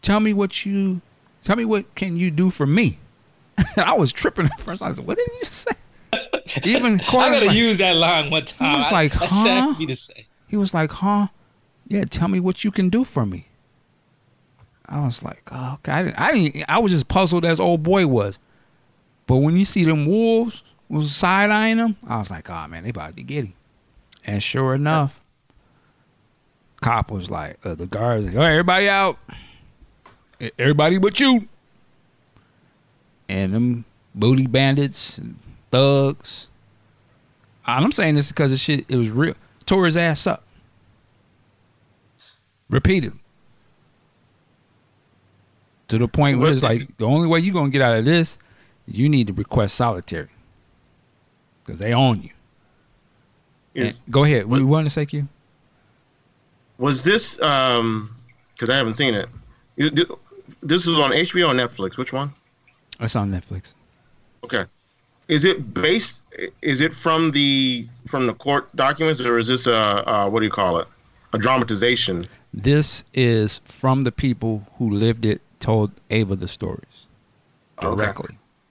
tell me what you, tell me what can you do for me. I was tripping at first. I said, "What did you say?" Even Korey I gotta like, use that line one time. He was like, huh? sad for me to say. he was like, "Huh? Yeah, tell me what you can do for me." I was like, oh, "Okay." I didn't, I didn't. I was just puzzled as old boy was. But when you see them wolves was side eyeing him, I was like, "Oh man, they about to get him." And sure enough, cop was like, uh, "The guards, like, all right, everybody out, everybody but you." And them booty bandits, and thugs. And I'm saying this because the shit it was real. Tore his ass up. Repeatedly. To the point where it's like the only way you're gonna get out of this, you need to request solitary. Because they own you. Is, go ahead. We want to say you? was this um because I haven't seen it. This is on HBO or Netflix. Which one? It's on Netflix. Okay. Is it based? Is it from the from the court documents, or is this a uh, what do you call it? A dramatization? This is from the people who lived it, told Ava the stories Okay.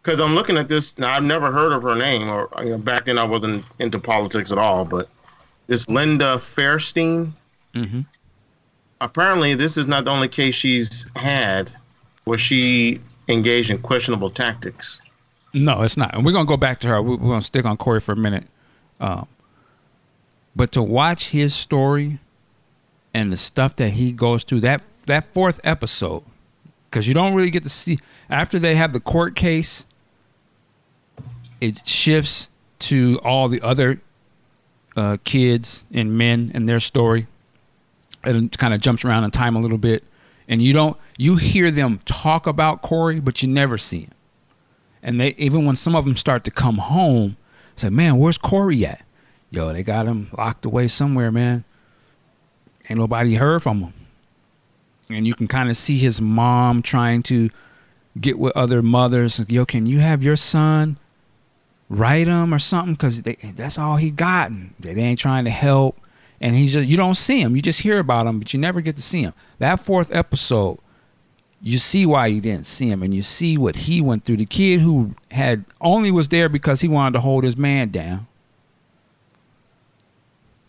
Because I'm looking at this now. I've never heard of her name, or you know, back then I wasn't into politics at all. But this Linda Fairstein. Mm-hmm. Apparently, this is not the only case she's had where she engaged in questionable tactics. No, it's not. And we're gonna go back to her. We- We're gonna stick on Korey for a minute. Um, but to watch his story and the stuff that he goes through that that fourth episode, because you don't really get to see after they have the court case, it shifts to all the other uh, kids and men and their story, and it kind of jumps around in time a little bit. And you don't you hear them talk about Korey, but you never see him and they even when some of them start to come home, say, "Man, where's Korey at?" Yo, they got him locked away somewhere, man. Ain't nobody heard from him, and you can kind of see his mom trying to get with other mothers. Yo, can you have your son write him or something? Because that's all he got. And they ain't trying to help, and he's just you don't see him. You just hear about him, but you never get to see him. That fourth episode you see why you didn't see him and you see what he went through the kid who had only was there because he wanted to hold his man down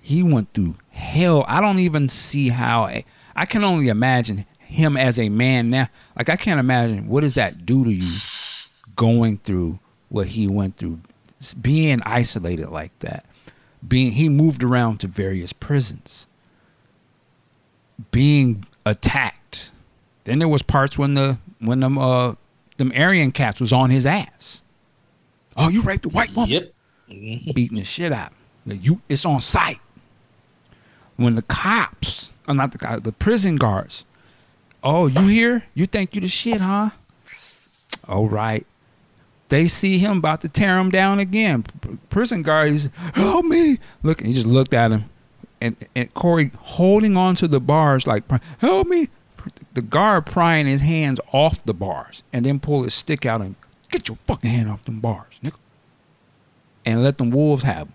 he went through hell i don't even see how i can only imagine him as a man now like i can't imagine what does that do to you going through what he went through being isolated like that being he moved around to various prisons being attacked then there was parts when the when them uh them Aryan cats was on his ass. Oh, you raped a white woman, Yep. Mhm. beating the shit out. of. You, it's on sight. When the cops, or not the cops, the prison guards. Oh, you here? You think you the shit, huh? All right. They see him about to tear him down again. Prison guards, help me! Look, he just looked at him, and and Korey holding on to the bars like, help me! The guard prying his hands off the bars, and then pull his stick out and get your fucking hand off them bars, nigga, and let them wolves have him.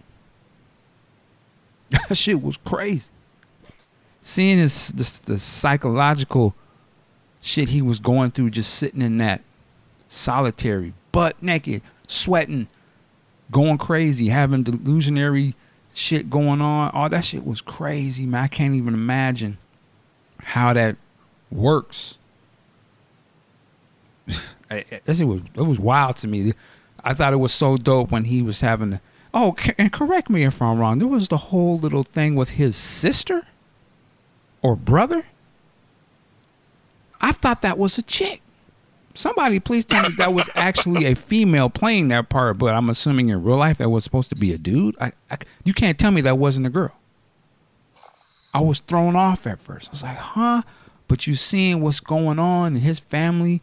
That shit was crazy. Seeing this, this the psychological shit he was going through, just sitting in that solitary, butt naked, sweating, going crazy, having delusionary shit going on. All that shit was crazy, man. I can't even imagine how that works. I- I- was it was wild to me. I thought it was so dope when he was having. The, oh, and correct me if I'm wrong. There was the whole little thing with his sister or brother. I thought that was a chick. Somebody please tell me that was actually a female playing that part, but I'm assuming in real life that was supposed to be a dude. I, I, you can't tell me that wasn't a girl. I was thrown off at first. I was like, huh? But you seeing what's going on in his family,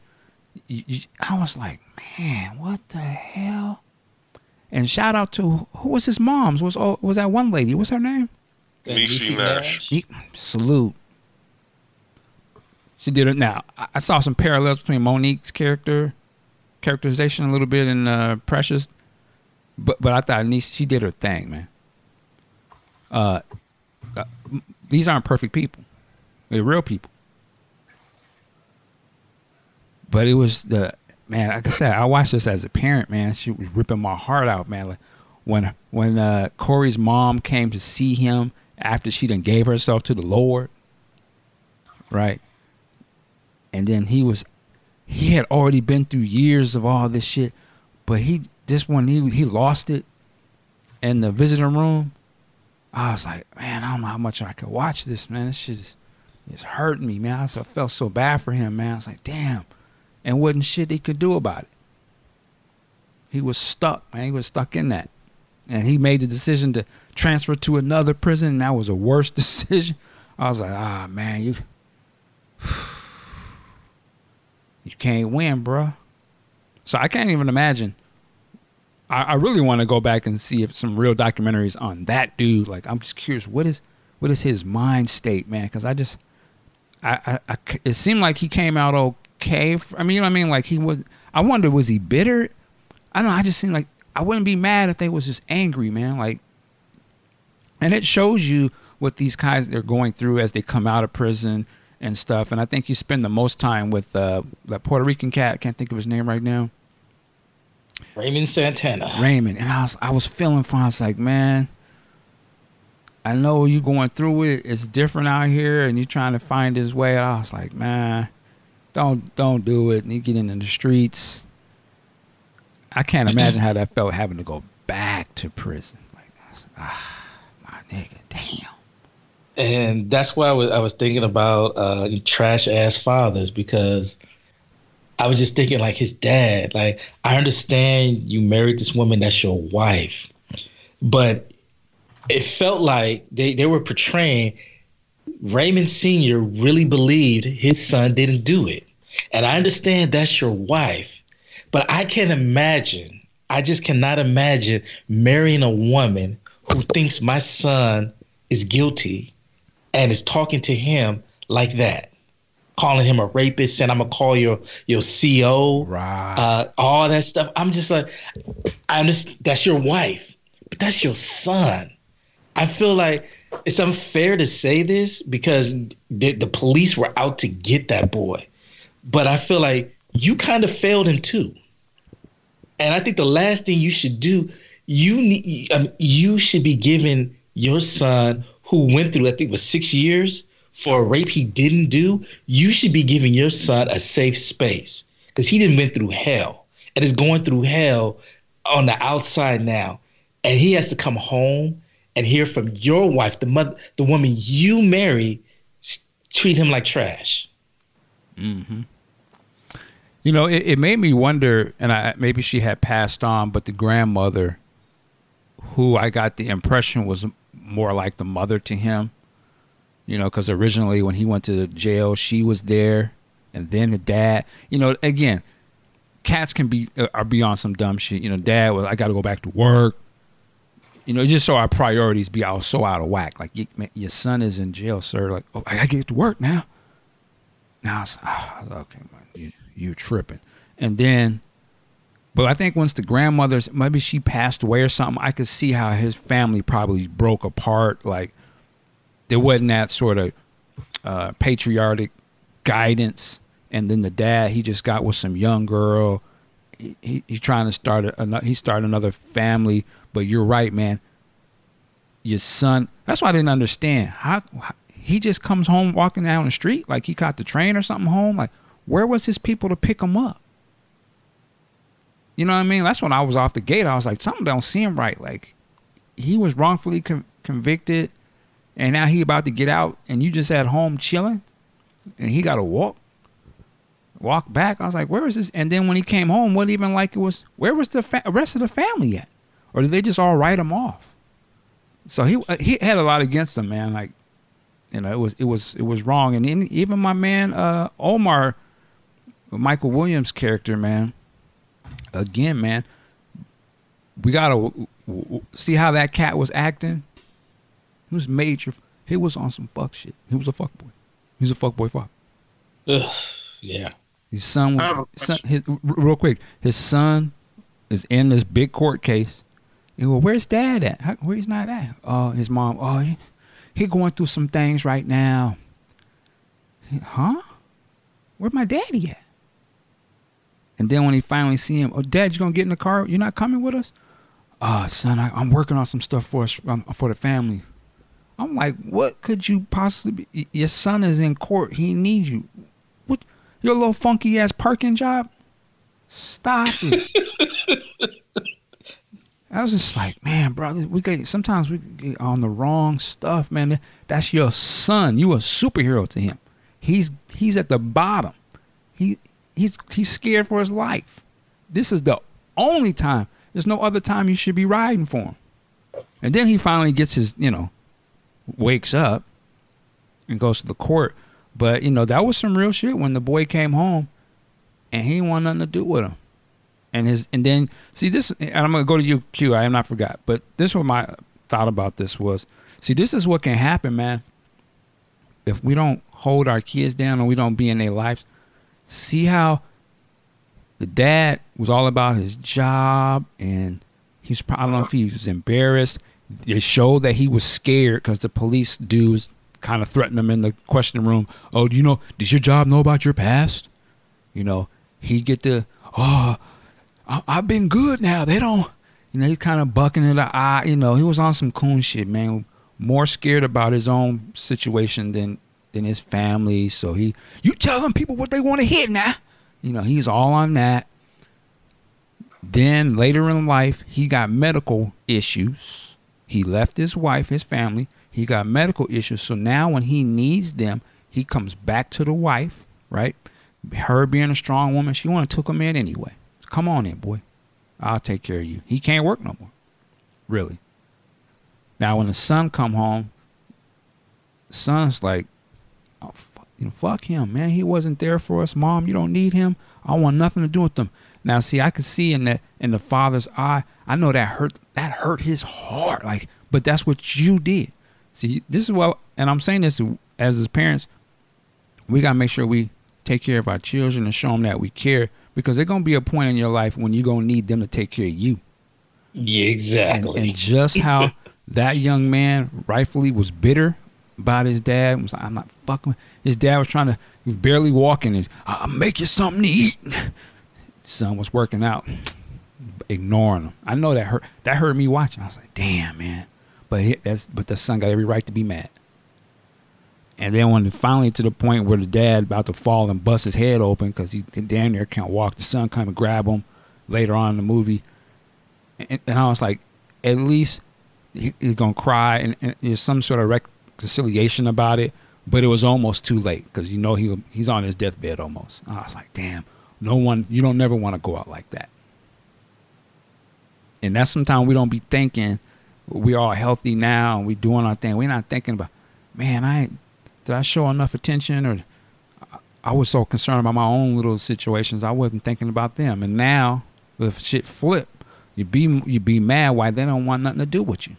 you, you, I was like, man, what the hell? And shout out to who was his mom's? Was oh, was that one lady? What's her name? Niecy Nash. He, salute. She did it. Now I saw some parallels between Mo'Nique's character, characterization a little bit and uh, Precious, but but I thought Niecy, she did her thing, man. Uh, uh, these aren't perfect people; they're real people. But it was the man, like I said, I watched this as a parent, man. She was ripping my heart out, man. Like when when uh, Korey's mom came to see him after she done gave herself to the Lord, right? And then he was, he had already been through years of all this shit, but he this one he he lost it in the visiting room, I was like, man, I don't know how much I could watch this, man. This shit is, it's hurting me, man. I felt so bad for him, man. I was like, damn, and wasn't shit he could do about it. He was stuck, man. He was stuck in that, and he made the decision to transfer to another prison. And that was a worse decision. I was like, ah, man, you, you can't win, bro. So I can't even imagine I, I really want to go back and see if some real documentaries on that dude. Like, I'm just curious, what is what is his mind state, man? Because I just, I, I, I, it seemed like he came out okay. I mean, you know what I mean? Like he was. I wonder, was he bitter? I don't know. I just seem like I wouldn't be mad if they was just angry, man. Like, and it shows you what these guys they're going through as they come out of prison and stuff. And I think you spend the most time with uh, that Puerto Rican cat. I can't think of his name right now. Raymond Santana. Raymond, and I was I was feeling fine. I was like, man, I know you going through it. It's different out here, and you're trying to find his way. And I was like, man, don't don't do it. And you get into the streets. I can't imagine how that felt having to go back to prison. Like, ah, my nigga, damn. And that's why I was I was thinking about uh, trash ass fathers because I was just thinking like his dad. Like I understand you married this woman that's your wife, but it felt like they, they were portraying Raymond Sr. really believed his son didn't do it. And I understand that's your wife, but I can't imagine, I just cannot imagine marrying a woman who thinks my son is guilty and is talking to him like that calling him a rapist, saying I'm gonna call your your CO, right? Uh, all that stuff. I'm just like, I understand that's your wife, but that's your son. I feel like it's unfair to say this because the, the police were out to get that boy, but I feel like you kind of failed him too. And I think the last thing you should do, you need, um, you should be giving your son who went through, I think, was six years for a rape he didn't do, you should be giving your son a safe space because he didn't went through hell and is going through hell on the outside now, and he has to come home and hear from your wife, the mother, the woman you marry, treat him like trash. Mm-hmm. You know, it, it made me wonder, and I maybe she had passed on, but the grandmother, who I got the impression was more like the mother to him you know, because originally when he went to jail, she was there, and then the dad. You know, again, cats can be uh, are beyond some dumb shit. You know, dad was I got to go back to work. You know, just so our priorities be all so out of whack. Like you, man, your son is in jail, sir. Like, oh, I gotta get to work now. Now oh, okay, man, you you tripping. And then, but I think once the grandmother's maybe she passed away or something, I could see how his family probably broke apart. Like there wasn't that sort of uh, patriotic guidance. And then the dad, he just got with some young girl. He, he he's trying to start a, he started another family. But you're right, man. Your son. That's why I didn't understand how, how he just comes home walking down the street like he caught the train or something home. Like where was his people to pick him up? You know what I mean? That's when I was off the gate. I was like, something don't seem right. Like he was wrongfully con- convicted and now he about to get out and you just at home chilling and he got to walk walk back i was like where is this and then when he came home wasn't even like it was where was the fa- rest of the family at or did they just all write him off so he uh, he had a lot against him man like you know it was it was it was wrong and even my man uh omar michael williams character man again man we gotta see how that cat was acting he was major. He was on some fuck shit. He was a fuck boy. He's a fuck boy fuck. Ugh, yeah. His son was son, his, real quick. His son is in this big court case. And well, where's dad at? How, where's not at? Uh, his mom. Oh, he, he going through some things right now. He, huh? Where my daddy at? And then when he finally see him, oh, Dad, you gonna get in the car? You're not coming with us? Ah, son, I, I'm working on some stuff for us um, for the family. I'm like, what could you possibly? Be? Your son is in court. He needs you. What? Your little funky ass parking job? Stop it. I was just like, man, brother, we get sometimes we get on the wrong stuff, man. That's your son. You a superhero to him. He's he's at the bottom. He he's he's scared for his life. This is the only time. There's no other time you should be riding for him. And then he finally gets his, you know, wakes up and goes to the court. But you know that was some real shit when the boy came home, and he wanted nothing to do with him and his and then see this and i'm to go to you q i am not forgot but this what my thought about this was see this is what can happen man if we don't hold our kids down and we don't be in their lives see how the dad was all about his job and he's i don't know if he was embarrassed it showed that he was scared because the police dudes kind of threatened him in the question room oh do you know does your job know about your past you know he get to oh I, have been good now. They don't, you know, he's kind of bucking in the eye. You know, he was on some coon shit, man. More scared about his own situation than than his family. So he, you tell them people what they want to hear now. You know, he's all on that. Then later in life, he got medical issues. He left his wife, his family. He got medical issues. So now when he needs them, he comes back to the wife, right? Her being a strong woman, she want to took him in anyway. Come on in, boy. I'll take care of you. He can't work no more. Really. Now when the son come home, son's like, oh, fuck, you know, fuck him, man. He wasn't there for us. Mom, you don't need him. I want nothing to do with them. Now, see, I could see in the in the father's eye. I know that hurt. That hurt his heart. Like, but that's what you did. See, this is what, and I'm saying this as his parents. We gotta make sure we take care of our children and show them that we care because there's gonna be a point in your life when you're gonna need them to take care of you. Yeah, exactly. And, and just how that young man rightfully was bitter about his dad was like, I'm not fucking. His dad was trying to, he was barely walking. And I'll make you something to eat. Son was working out, ignoring him. I know that hurt. That hurt me watching. I was like, damn man. But he, that's but the son got every right to be mad. And then when finally to the point where the dad about to fall and bust his head open because he damn near can't walk, the son come and grab him later on in the movie. And, and I was like, at least he, he's gonna cry and, and, there's some sort of reconciliation about it. But it was almost too late because you know he he's on his deathbed almost. And I was like, damn, no one, you don't never want to go out like that. And that's sometimes we don't be thinking we're all healthy now and we doing our thing. We're not thinking about, man, I did I show enough attention or I was so concerned about my own little situations, I wasn't thinking about them. And now, if shit flip, you be you be mad why they don't want nothing to do with you.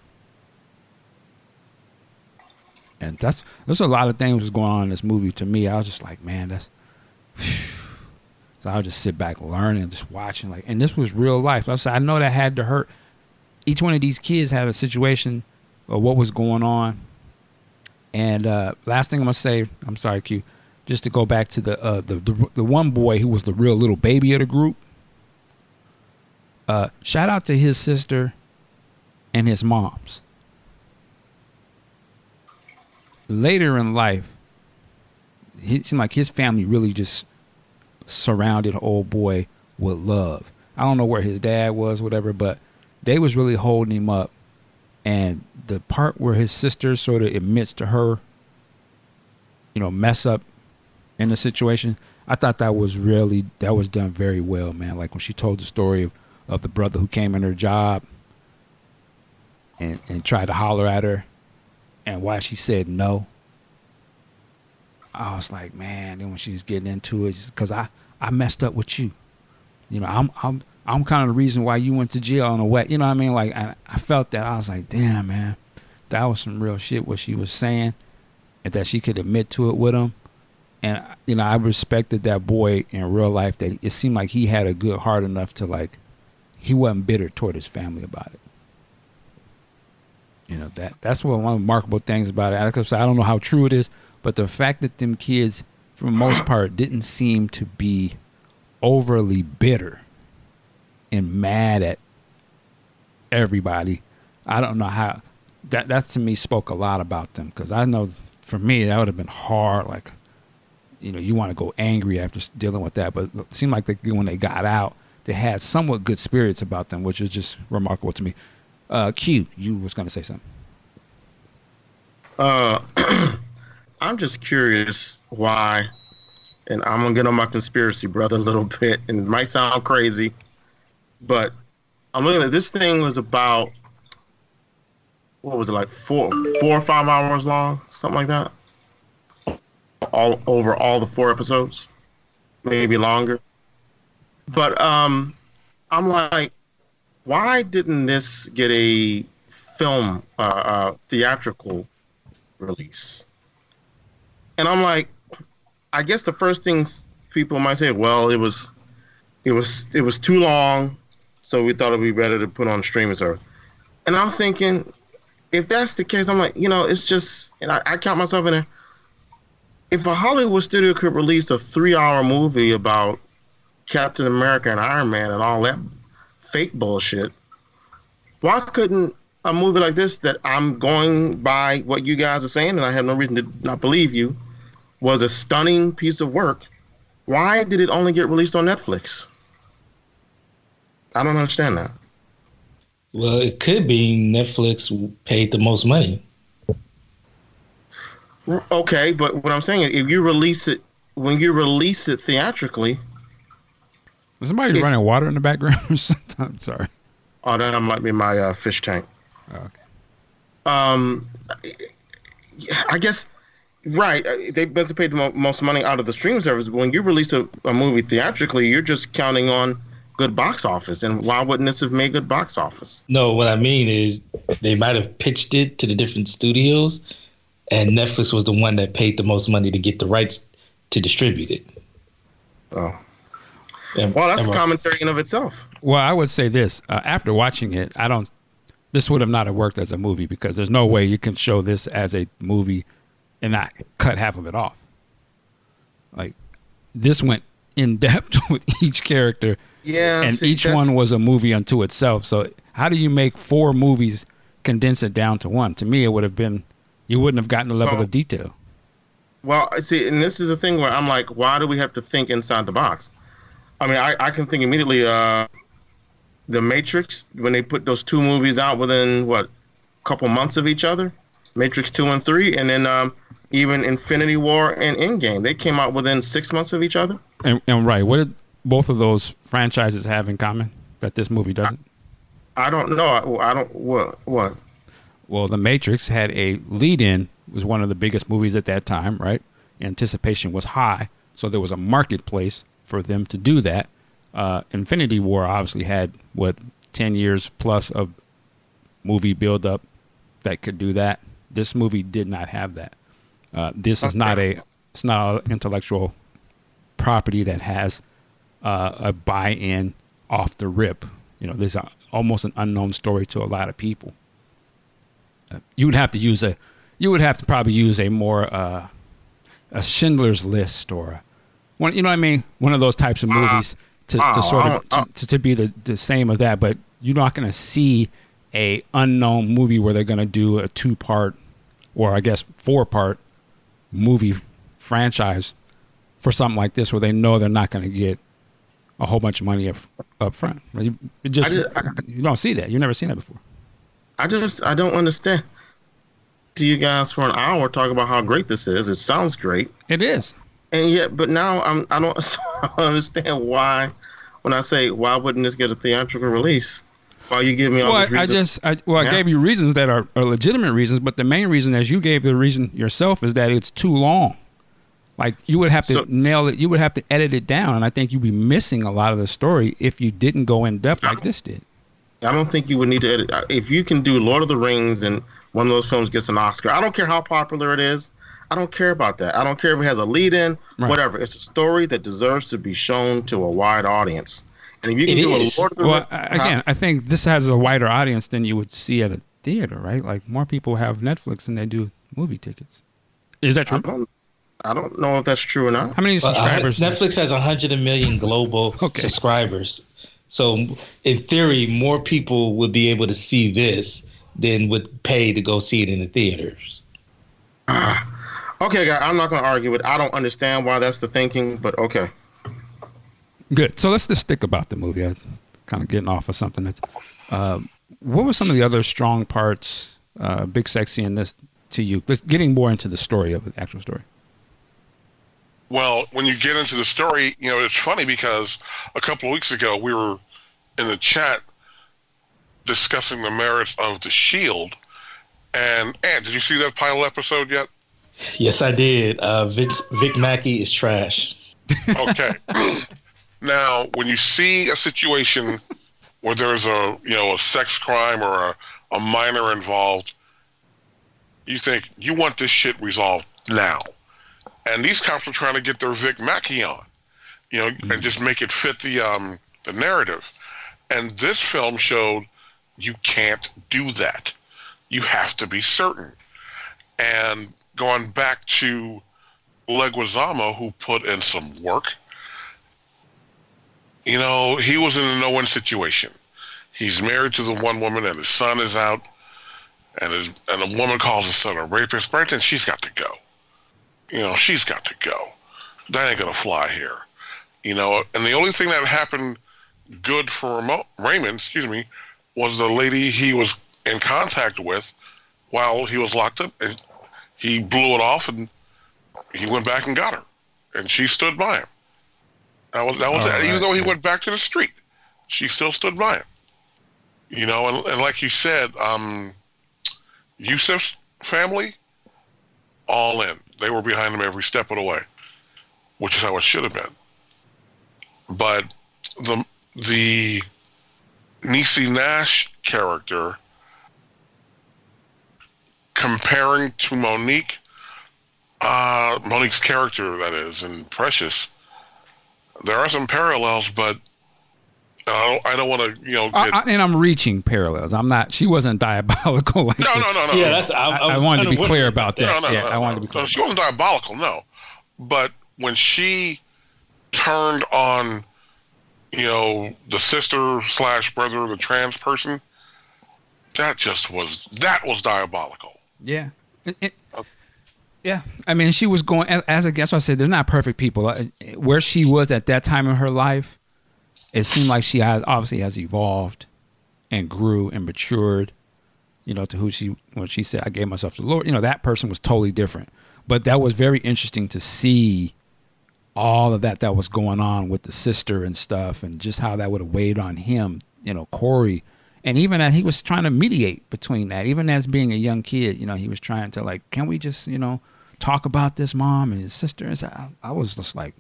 And that's there's a lot of things was going on in this movie to me. I was just like, man, that's. So I would just sit back learning, just watching, like, and this was real life. I said, I know that had to hurt. Each one of these kids had a situation of what was going on and uh, last thing I'm gonna say, I'm sorry, Q, just to go back to the, uh, the, the the one boy who was the real little baby of the group. Uh, shout out to his sister and his moms. Later in life, it seemed like his family really just surrounded old boy with love. I don't know where his dad was, whatever, but they was really holding him up and the part where his sister sort of admits to her, you know, mess up in the situation, I thought that was really that was done very well, man. Like when she told the story of, of the brother who came in her job and and tried to holler at her, and why she said no. I was like, man. Then when she's getting into it, because I I messed up with you, you know, I'm I'm I'm kind of the reason why you went to jail on a wet. You know what I mean? Like I, I felt that. I was like, damn, man, that was some real shit what she was saying, and that she could admit to it with him. And you know, I respected that boy in real life. That it seemed like he had a good heart enough to like, he wasn't bitter toward his family about it. You know that that's one of the remarkable things about it. I don't know how true it is, but the fact that them kids, for the most part, didn't seem to be overly bitter and mad at everybody. I don't know how that that to me spoke a lot about them because I know for me that would have been hard. Like, you know, you want to go angry after dealing with that, but it seemed like they, when they got out, they had somewhat good spirits about them, which is just remarkable to me. Uh, Q, you was going to say something. Uh, I'm just curious why, and I'm gonna get on my conspiracy brother a little bit, and it might sound crazy, but I'm looking at this thing was about what was it like four four or five hours long, something like that. All over all the four episodes, maybe longer. But um, I'm like, why didn't this get a film uh, uh, theatrical release? And I'm like, I guess the first things people might say, well, it was, it was, it was too long, so we thought it'd be better to put on streaming service. And I'm thinking, if that's the case, I'm like, you know, it's just, and I, I count myself in there. If a Hollywood studio could release a three-hour movie about Captain America and Iron Man and all that fake bullshit, why couldn't a movie like this that I'm going by what you guys are saying, and I have no reason to not believe you, was a stunning piece of work. Why did it only get released on Netflix? I don't understand that. Well, it could be Netflix paid the most money. Okay, but what I'm saying is, if you release it when you release it theatrically, Was somebody It's- running water in the background or something? I'm sorry. oh, that might be my uh, fish tank. Oh, okay. Um, I guess right. uh, They better paid the mo- most money out of the stream service. When you release a, a movie theatrically, you're just counting on good box office. And why wouldn't this have made good box office? No, what I mean is they might have pitched it to the different studios, and Netflix was the one that paid the most money to get the rights to distribute it. Oh, And- well, that's a commentary in of itself. Well, I would say this: uh, after watching it, I don't. This would have not have worked as a movie because there's no way you can show this as a movie and not cut half of it off. Like this went in depth with each character, Yeah, and see, each one was a movie unto itself. So how do you make four movies condense it down to one? To me, it would have been you wouldn't have gotten the level So- of detail. Well, see, and this is the thing where I'm like, why do we have to think inside the box? I mean, I, I can think immediately. Uh, the Matrix when they put those two movies out within what, couple months of each other, Matrix two and three, and then um, even Infinity War and Endgame, they came out within six months of each other. And, and right, what did both of those franchises have in common that this movie doesn't? I don't know. I, I don't what what. Well, The Matrix had a lead in, was one of the biggest movies at that time, right? Anticipation was high, so there was a marketplace for them to do that. Uh, Infinity War obviously had what 10 years plus of movie buildup that could do that. This movie did not have that. Uh, this is not a it's not an intellectual property that has uh, a buy-in off the rip. You know, there's a, almost an unknown story to a lot of people you would have to use a you would have to probably use a more uh, a Schindler's List or one you know what I mean? One of those types of uh, movies to, to uh, sort I of don't- uh. to, to, be the, the same of that but you're not going to see a unknown movie where they're going to do a two part or I guess four part movie franchise for something like this where they know they're not going to get a whole bunch of money up, up front. You, it just, I just- I- you don't see that. You've never seen that before. I just I don't understand. To you guys for an hour talk about how great this is. It sounds great. it is and yet but now i'm i don't I don't understand why when i say why wouldn't this get a theatrical release why you give me all well, these I, I just, I, well, I Yeah. gave you reasons that are, are legitimate reasons, but the main reason, as you gave the reason yourself, is that it's too long. Like you would have to So- nail it, you would have to edit it down, and I think you'd be missing a lot of the story if you didn't go in depth like this did. i don't think you would need to edit if you can do lord of the rings and one of those films gets an oscar i don't care how popular it is i don't care about that i don't care if it has a lead in Right. whatever it's a story that deserves to be shown to a wide audience and if you can It do is. a lord of the Well, rings I- again, I think this has a wider audience than you would see at a theater, right? Like more people have Netflix than they do movie tickets. Is that I true? don't, I don't know if that's true or not. How many But, uh, subscribers? does- Netflix has 100 million global Okay. subscribers. So, in theory, more people would be able to see this than would pay to go see it in the theaters. Okay, guy, I'm not going to argue with. I don't understand why that's the thinking, but okay. Good. So let's just stick about the movie. I'm kind of getting off of something that's. Uh, what were some of the other strong parts, uh, big sexy in this to you? Let's getting more into the story of the actual story. Well, when you get into the story, you know, it's funny because a couple of weeks ago we were in the chat discussing the merits of the Shield. And Ant, did you see that pilot episode yet? Yes, I did. Uh, Vic, Vic Mackey is trash. Okay. now, when you see a situation where there's a you know a sex crime or a, a minor involved, you think you want this shit resolved now. And these cops are trying to get their Vic Mackey on, you know, and just make it fit the um the narrative. And this film showed you can't do that. You have to be certain. And going back to Leguizamo, who put in some work, you know, he was in a no-win situation. He's married to the one woman, and his son is out, and his, and the woman calls his son a rapist. Then, she's got to go. You know, she's got to go. That ain't gonna fly here. You know, and the only thing that happened good for Ramo- Raymond, excuse me, was the lady he was in contact with while he was locked up, and he blew it off, and he went back and got her, and she stood by him. That was that was it. Even though he yeah. went back to the street, she still stood by him. You know, and, and like you said, um, Yusef's family, all in. They were behind him every step of the way, which is how it should have been. But the the Niecy Nash character comparing to Mo'Nique, uh, Mo'Nique's character, that is, and Precious, there are some parallels, but I don't, I don't want to, you know, get, I, and I'm reaching parallels. I'm not. She wasn't diabolical. Like no, no, no, no. Yeah, that's. I, I, I, I wanted to be clear about that. No, no, yeah, no, I wanted no. to be No, clear. she wasn't diabolical, no. But when she turned on, you know, the sister slash brother, the trans person, that just was that was diabolical. Yeah. It- it- yeah. I mean, she was going as- as a guest. I said they're not perfect people. Uh, Where she was at that time in her life, it seemed like she has obviously has evolved and grew and matured. You know, to who she when she said, "I gave myself to the Lord." You know, that person was totally different. But that was very interesting to see all of that that was going on with the sister and stuff, and just how that would have weighed on him. You know, Korey, and even that he was trying to mediate between that. Even as being a young kid, you know, he was trying to like, can we just, you know, talk about this mom and his sister? And so I, I was just like,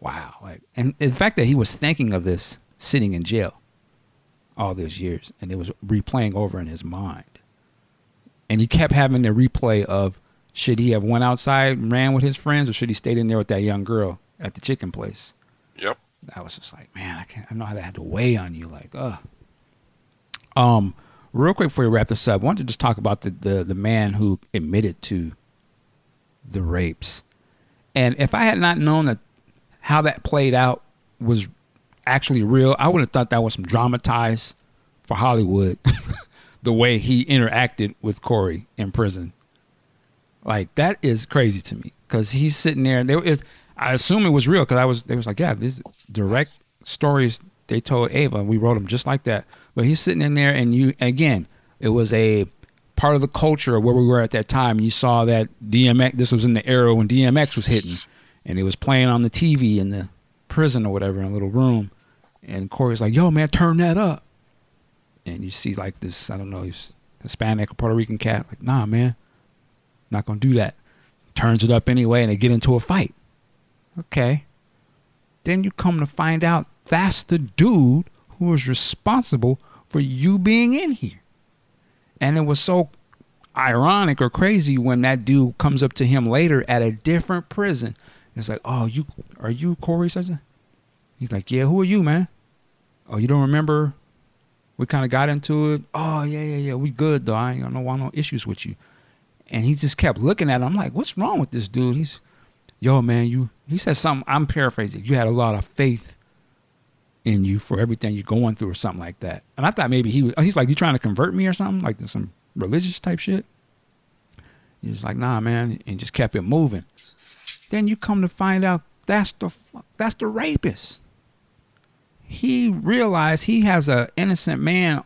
wow, like, and the fact that he was thinking of this sitting in jail all those years, and it was replaying over in his mind, and he kept having the replay of should he have went outside and ran with his friends, or should he stayed in there with that young girl at the chicken place? Yep. I was just like, man, I can't. I know how that had to weigh on you. Like, uh. Um, real quick before we wrap this up, I wanted to just talk about the the the man who admitted to the rapes, and if I had not known that how that played out was actually real, I would have thought that was some dramatized for Hollywood. the way he interacted with Korey in prison, like that is crazy to me because he's sitting there. and There is, I assume it was real because I was. They was like, yeah, these direct stories they told Ava. And we wrote them just like that. But he's sitting in there, and you again, it was a part of the culture of where we were at that time. You saw that DMX. This was in the era when DMX was hitting, and it was playing on the TV in the prison or whatever in a little room. And Korey's like, "Yo, man, turn that up." And you see like this, I don't know, he's Hispanic or Puerto Rican cat. Like, nah, man, not gonna do that. Turns it up anyway, and they get into a fight. Okay. Then you come to find out that's the dude who was responsible for you being in here. And it was so ironic or crazy when that dude comes up to him later at a different prison. It's like, oh, you are you Korey Session? He's like, yeah. Who are you, man? Oh, you don't remember? We kind of got into it. Oh, yeah, yeah, yeah. We good though. I ain't got no want no issues with you. And he just kept looking at him. I'm like, what's wrong with this dude? He's yo, man, you. He said something. I'm paraphrasing. You had a lot of faith in you for everything you're going through, or something like that. And I thought maybe he was. Oh, he's like, you trying to convert me or something, like some religious type shit. He's like, nah, man, and just kept it moving. Then you come to find out that's the that's the rapist. He realized he has a innocent man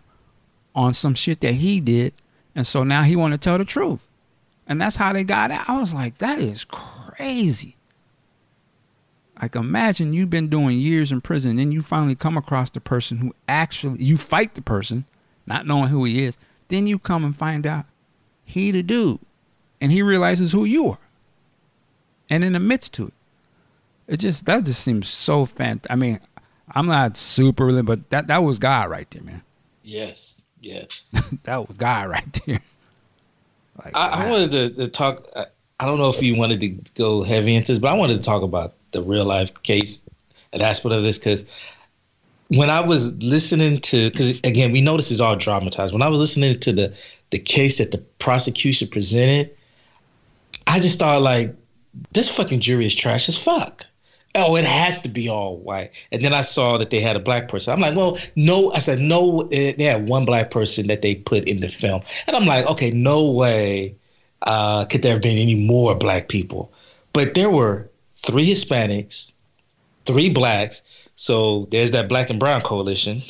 on some shit that he did, and so now he want to tell the truth, and that's how they got out. I was like, that is crazy. Like imagine you've been doing years in prison, and then you finally come across the person who actually you fight the person, not knowing who he is. Then you come and find out he the dude, and he realizes who you are. And in the midst to it, it just that just seems so fant. I mean, I'm not super, but that that was God right there, man. Yes, yes, that was God right there. Like, I, I, wanted to, to talk. I don't know if you wanted to go heavy into this, but I wanted to talk about the real life case and aspect of this because when I was listening to, because again, we know this is all dramatized. When I was listening to the the case that the prosecution presented, I just thought like, this fucking jury is trash as fuck. Oh, it has to be all white. And then I saw that they had a black person. I'm like, well, no. I said no. Eh, they had one black person that they put in the film, and I'm like, okay, no way uh, could there have been any more black people. But there were three Hispanics, three blacks. So there's that black and brown coalition,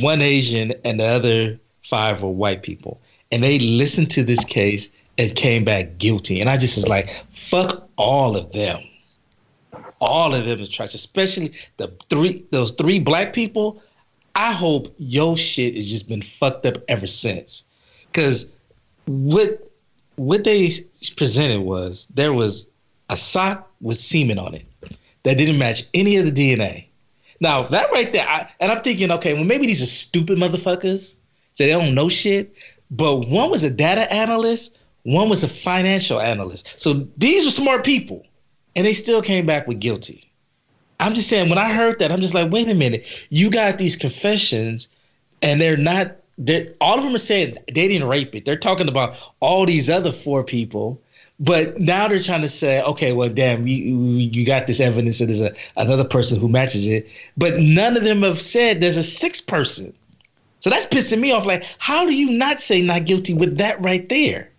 one Asian, and the other five were white people. And they listened to this case and came back guilty. And I just was like, fuck all of them. All of them is trash, especially the three those three black people. I hope your shit has just been fucked up ever since. Cause what what they presented was there was a sock with semen on it that didn't match any of the DNA. Now that right there, I, and I'm thinking, okay, well maybe these are stupid motherfuckers, so they don't know shit. But one was a data analyst, one was a financial analyst. So these are smart people, and they still came back with guilty. I'm just saying, when I heard that, I'm just like, wait a minute, you got these confessions, and they're not. They're, all of them are saying they didn't rape it. They're talking about all these other four people but now they're trying to say, okay, well, damn, you you got this evidence that there's a, another person who matches it, but none of them have said there's a sixth person. So that's pissing me off. Like, how do you not say not guilty with that right there?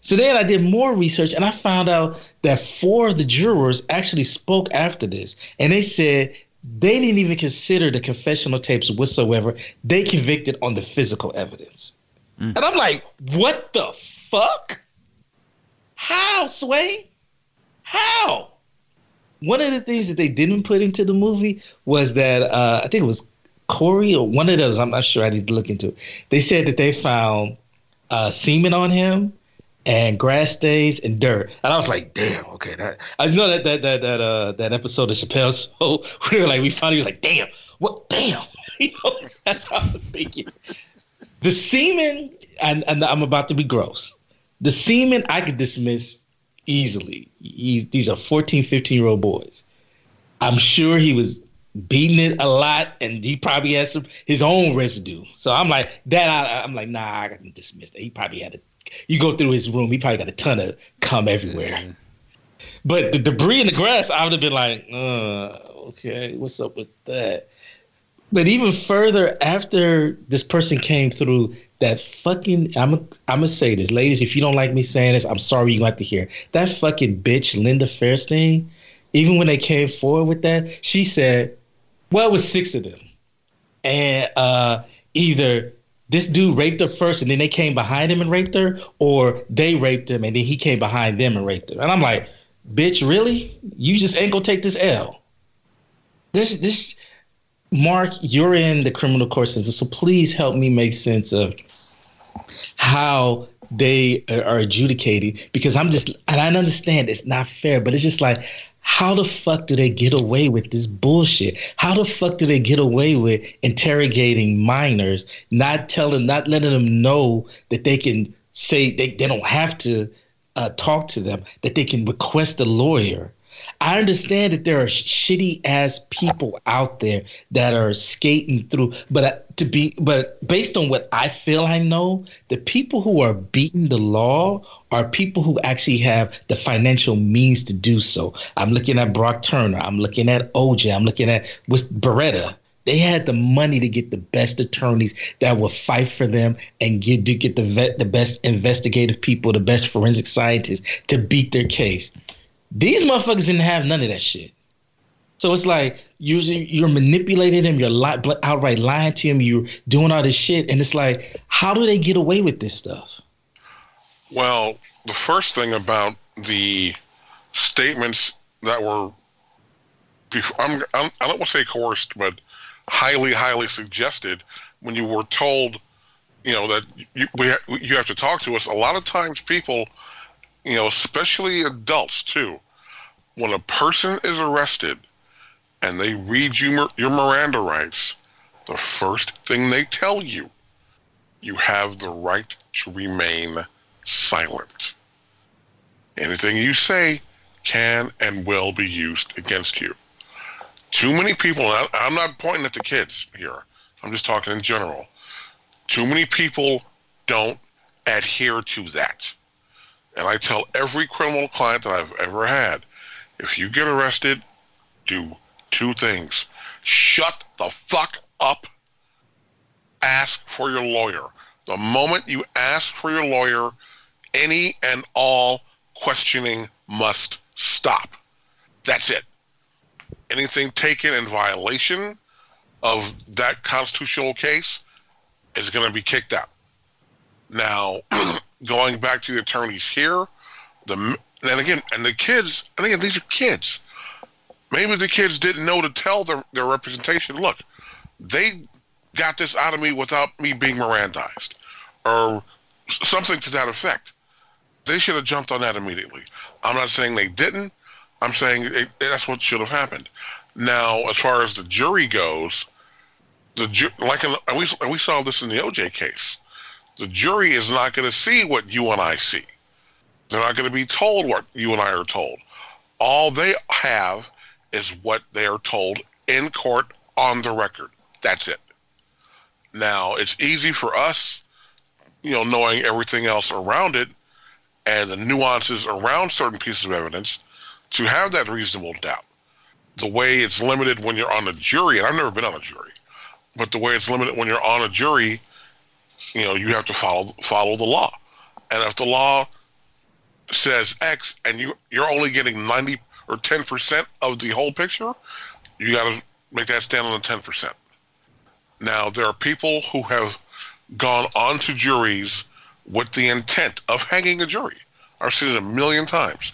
So then I did more research and I found out that four of the jurors actually spoke after this, and they said they didn't even consider the confessional tapes whatsoever. They convicted on the physical evidence. Mm. And I'm like, what the fuck? How, Sway? How? One of the things that they didn't put into the movie was that uh, I think it was Korey or one of those. I'm not sure. I need to look into. It. They said that they found uh, semen on him and grass stains and dirt. And I was like, damn, okay. That, I know that that that that uh that episode of Chappelle's show we were like we finally was like, damn, what damn. you know, that's how I was thinking. The semen, and, and I'm about to be gross. The semen I could dismiss easily. He, these are 14, 15 year old boys. I'm sure he was beating it a lot and he probably has some his own residue. So I'm like, that I, am like, nah, I can dismiss that. He probably had a you go through his room, he probably got a ton of cum everywhere. Yeah. But the debris in the grass, I would have been like, uh, okay, what's up with that? But even further, after this person came through, that fucking I'm I'm gonna say this, ladies. If you don't like me saying this, I'm sorry you like to hear that fucking bitch Linda Fairstein. Even when they came forward with that, she said, "Well, it was six of them, and uh, either this dude raped her first, and then they came behind him and raped her, or they raped him and then he came behind them and raped her." And I'm like, "Bitch, really? You just ain't gonna take this L?" This this Mark, you're in the criminal court system, so please help me make sense of how they are adjudicated because I'm just and I understand it's not fair, but it's just like how the fuck do they get away with this bullshit? How the fuck do they get away with interrogating minors, not telling, not letting them know that they can say they, they don't have to uh, talk to them, that they can request a lawyer? I understand that there are shitty ass people out there that are skating through, but uh, to be, but based on what I feel I know, the people who are beating the law are people who actually have the financial means to do so. I'm looking at Brock Turner. I'm looking at OJ. I'm looking at with Beretta. They had the money to get the best attorneys that would fight for them and get to get the vet, the best investigative people, the best forensic scientists to beat their case. These motherfuckers didn't have none of that shit. So it's like using you're manipulating them, you're li- outright lying to them, you're doing all this shit, and it's like, how do they get away with this stuff? Well, the first thing about the statements that were, I'm, I'm, I don't want to say coerced, but highly, highly suggested when you were told, you know, that you, we you have to talk to us. A lot of times, people, you know, especially adults too, when a person is arrested and they read you your Miranda rights, the first thing they tell you, you have the right to remain silent. Anything you say can and will be used against you. Too many people, I'm not pointing at the kids here, I'm just talking in general. Too many people don't adhere to that. And I tell every criminal client that I've ever had if you get arrested, do two things shut the fuck up, ask for your lawyer. The moment you ask for your lawyer, any and all questioning must stop. That's it anything taken in violation of that constitutional case is going to be kicked out. Now, going back to the attorneys here, the and again, and the kids, and again, these are kids. Maybe the kids didn't know to tell their, their representation, look, they got this out of me without me being Mirandized, or something to that effect. They should have jumped on that immediately. I'm not saying they didn't. I'm saying it, that's what should have happened. Now, as far as the jury goes, the ju- like we we saw this in the OJ case. The jury is not going to see what you and I see. They're not going to be told what you and I are told. All they have is what they are told in court on the record. That's it. Now, it's easy for us, you know, knowing everything else around it and the nuances around certain pieces of evidence to have that reasonable doubt. The way it's limited when you're on a jury, and I've never been on a jury, but the way it's limited when you're on a jury, you know, you have to follow follow the law. And if the law says X and you you're only getting 90 or 10% of the whole picture, you got to make that stand on the 10%. Now, there are people who have gone on to juries with the intent of hanging a jury. I've seen it a million times.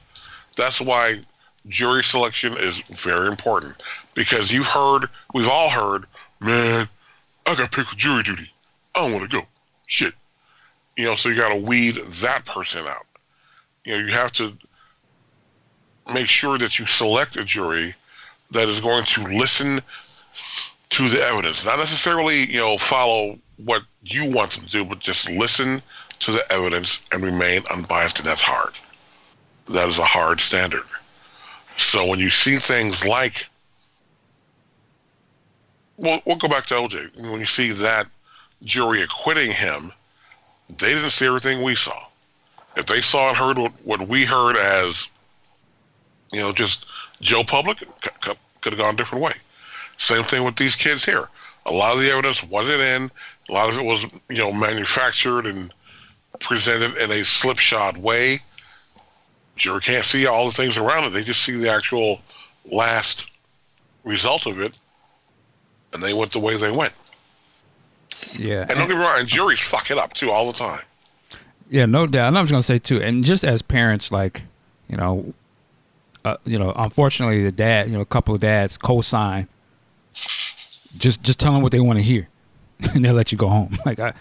That's why jury selection is very important because you've heard, we've all heard, man, I got to pick jury duty. I don't want to go. Shit. You know, so you got to weed that person out. You know, you have to make sure that you select a jury that is going to listen to the evidence, not necessarily, you know, follow what you want them to do, but just listen to the evidence and remain unbiased, and that's hard. That is a hard standard. So when you see things like, well, we'll go back to OJ. When you see that jury acquitting him, they didn't see everything we saw. If they saw and heard what, what we heard as, you know, just Joe Public, could have gone a different way. Same thing with these kids here. A lot of the evidence wasn't in. A lot of it was, you know, manufactured and presented in a slipshod way jury can't see all the things around it. They just see the actual last result of it, and they went the way they went. Yeah, and don't get me wrong, and juries fuck it up too all the time. Yeah, no doubt. And I was gonna say too, and just as parents, like you know, uh, you know, unfortunately, the dad, you know, a couple of dads co-sign. Just, just tell them what they want to hear, and they'll let you go home. Like I,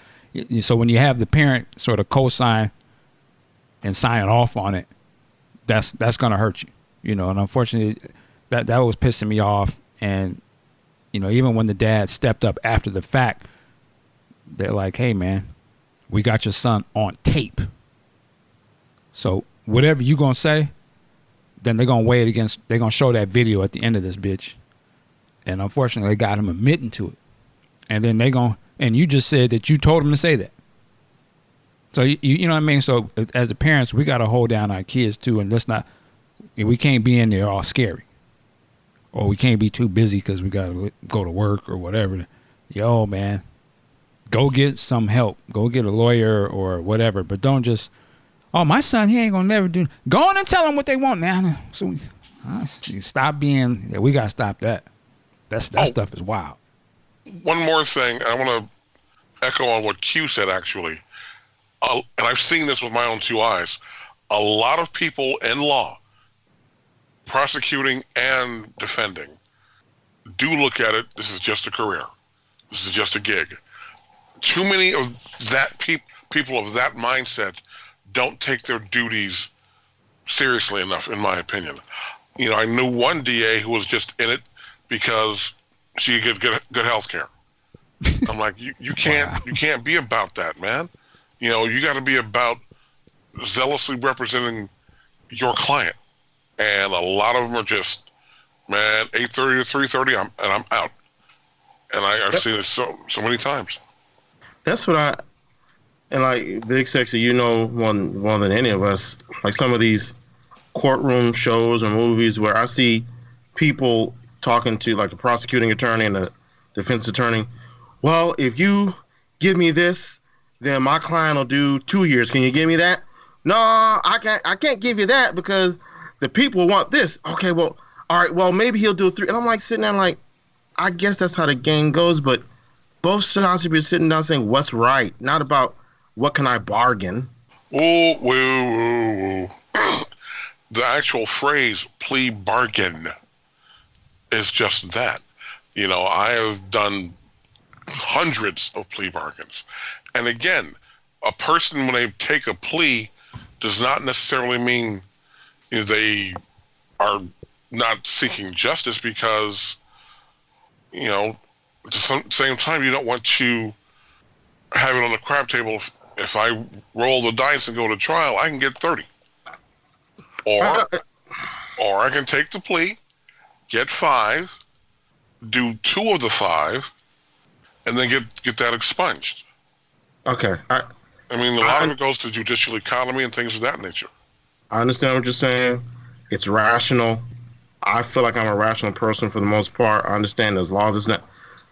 so when you have the parent sort of co-sign and sign off on it, that's that's gonna hurt you, you know. And unfortunately, that that was pissing me off. And you know, even when the dad stepped up after the fact, they're like, "Hey, man, we got your son on tape. So whatever you gonna say, then they're gonna weigh it against. They're gonna show that video at the end of this bitch, and unfortunately, they got him admitting to it, and then they gonna. And you just said that you told him to say that. So you you know what I mean. So as the parents, we gotta hold down our kids too, and let's not. We can't be in there all scary, or we can't be too busy because we gotta go to work or whatever. Yo, man, go get some help. Go get a lawyer or whatever. But don't just, oh, my son, he ain't gonna never do. Go on and tell them what they want now. So we uh, stop being. Yeah, we gotta stop that. That's that oh, stuff is wild. One more thing, I want to echo on what Q said. Actually, uh, and I've seen this with my own two eyes. A lot of people in law, prosecuting and defending, do look at it. This is just a career. This is just a gig too many of that pe- people of that mindset don't take their duties seriously enough, in my opinion. You know, I knew one DA who was just in it because she could get good health care. I'm like, you, you can't wow. you can't be about that, man. You know, you got to be about zealously representing your client. And a lot of them are just, man, 8:30 to 3:30, I'm and I'm out. And I, have seen it so so many times that's what I and like Big Sexy, you know more, more than any of us. Like some of these courtroom shows or movies where I see people talking to like the prosecuting attorney and the defense attorney. Well, if you give me this, then my client will do two years. Can you give me that? No, I can't. I can't give you that because the people want this. Okay, well, all right. Well, maybe he'll do three. And I'm like sitting there, like, I guess that's how the game goes. But both sides should be sitting down saying what's right, not about what can I bargain. Woo, woo, woo. the actual phrase plea bargain is just that. You know, I have done hundreds of plea bargains. And again, a person, when they take a plea, does not necessarily mean you know, they are not seeking justice because, you know, at the same time, you don't want to have it on the crap table. If, if I roll the dice and go to trial, I can get 30. Or, uh, or I can take the plea, get five, do two of the five, and then get, get that expunged. Okay. I, I mean, a lot I, of it goes to judicial economy and things of that nature. I understand what you're saying. It's rational. I feel like I'm a rational person for the most part. I understand there's laws. It's not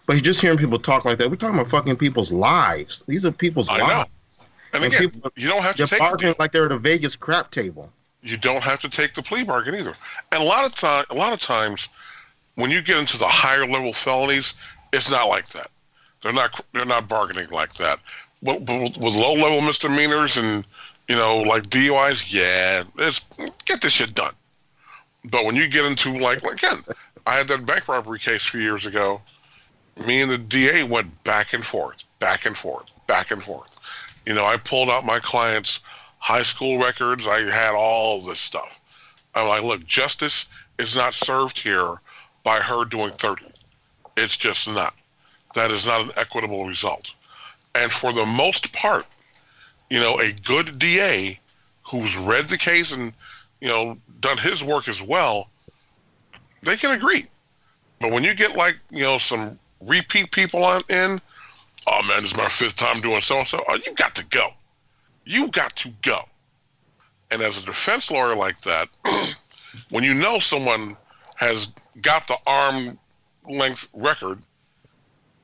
but you're just hearing people talk like that. We're talking about fucking people's lives. These are people's I lives. Know. And, and again, people, you don't have to take bargaining like they're at a Vegas crap table. You don't have to take the plea bargain either. And a lot of time, a lot of times, when you get into the higher level felonies, it's not like that. They're not they're not bargaining like that. But, but with low level misdemeanors and you know like DUIs, yeah, it's get this shit done. But when you get into like again, I had that bank robbery case a few years ago me and the DA went back and forth, back and forth, back and forth. You know, I pulled out my client's high school records. I had all this stuff. I'm like, look, justice is not served here by her doing 30. It's just not. That is not an equitable result. And for the most part, you know, a good DA who's read the case and, you know, done his work as well, they can agree. But when you get like, you know, some repeat people on in, oh man, this is my fifth time doing so and so. Oh, you got to go. You got to go. And as a defense lawyer like that, when you know someone has got the arm length record,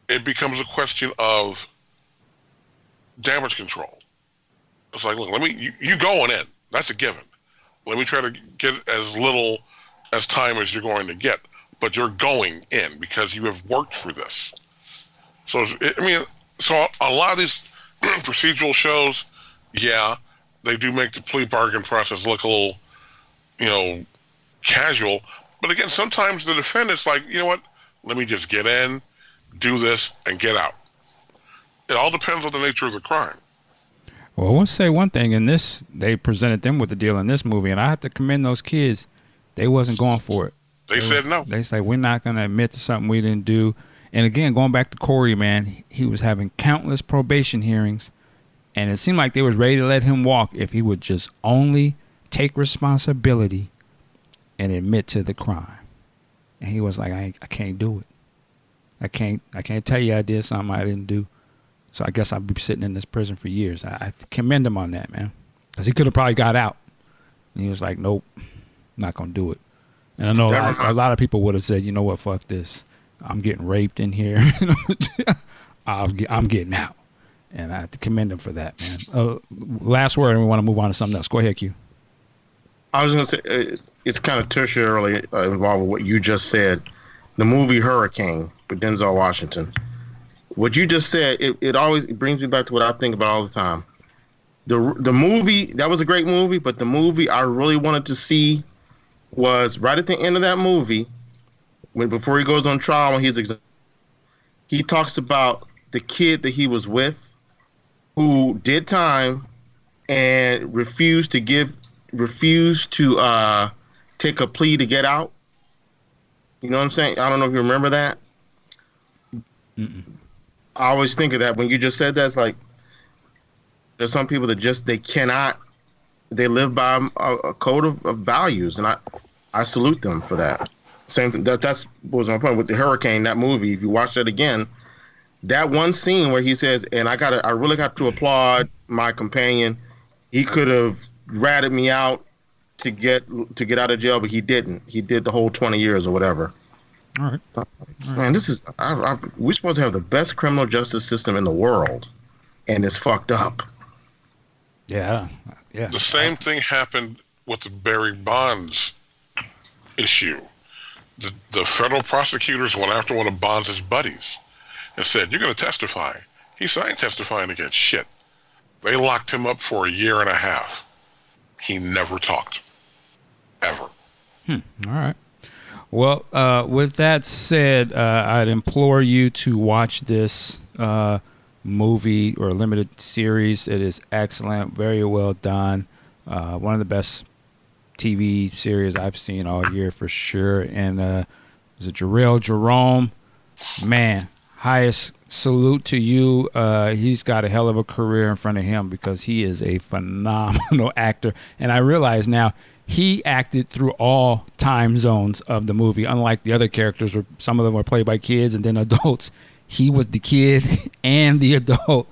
it becomes a question of damage control. It's like, look, let me you, you going in. That's a given. Let me try to get as little as time as you're going to get but you're going in because you have worked for this. So I mean, so a lot of these procedural shows, yeah, they do make the plea bargain process look a little, you know, casual. But again, sometimes the defendant's like, you know what? Let me just get in, do this, and get out. It all depends on the nature of the crime. Well, I want to say one thing. In this, they presented them with a deal in this movie, and I have to commend those kids. They wasn't going for it. They, said no. They say we're not going to admit to something we didn't do. And again, going back to Korey, man, he was having countless probation hearings, and it seemed like they was ready to let him walk if he would just only take responsibility and admit to the crime. And he was like, I, I can't do it. I can't I can't tell you I did something I didn't do. So I guess I'll be sitting in this prison for years. I, I commend him on that, man. Because he could have probably got out. And he was like, nope, not going to do it. And I know a lot, a lot, of people would have said, you know what, fuck this. I'm getting raped in here. i am getting out. And I have to commend him for that, man. Uh, last word, and we want to move on to something else. Go ahead, Q. I was going to say, uh, it's kind of tertiarily uh, involved with what you just said. The movie Hurricane with Denzel Washington. What you just said, it, it always it brings me back to what I think about all the time. The the movie that was a great movie, but the movie I really wanted to see was right at the end of that movie, when before he goes on trial, when he's ex- he talks about the kid that he was with, who did time, and refused to give, refused to uh, take a plea to get out. You know what I'm saying? I don't know if you remember that. Mm-mm. I always think of that when you just said that. It's like there's some people that just they cannot. They live by um, a, a code of, of, values, and I I salute them for that. Same thing. That that's was my point with the hurricane. That movie. If you watch that again, that one scene where he says, "And I got I really got to applaud my companion. He could have ratted me out to get to get out of jail, but he didn't. He did the whole twenty years or whatever." All right. Uh, All right. Man, this is I, I, we're supposed to have the best criminal justice system in the world, and it's fucked up. Yeah, yeah. The same thing happened with the Barry Bonds issue. The the federal prosecutors went after one of Bonds' buddies and said, "You're going to testify." He said, "I ain't testifying against shit." They locked him up for a year and a half. He never talked, ever. Hmm. All right. Well, uh, with that said, uh, I'd implore you to watch this uh, movie or limited series. It is excellent, very well done. Uh, one of the best TV series I've seen all year for sure. And uh, it Jharrel Jerome? Man, highest salute to you. Uh, he's got a hell of a career in front of him because he is a phenomenal actor. And I realize now he acted through all time zones of the movie, unlike the other characters where some of them were played by kids and then adults. He was the kid and the adult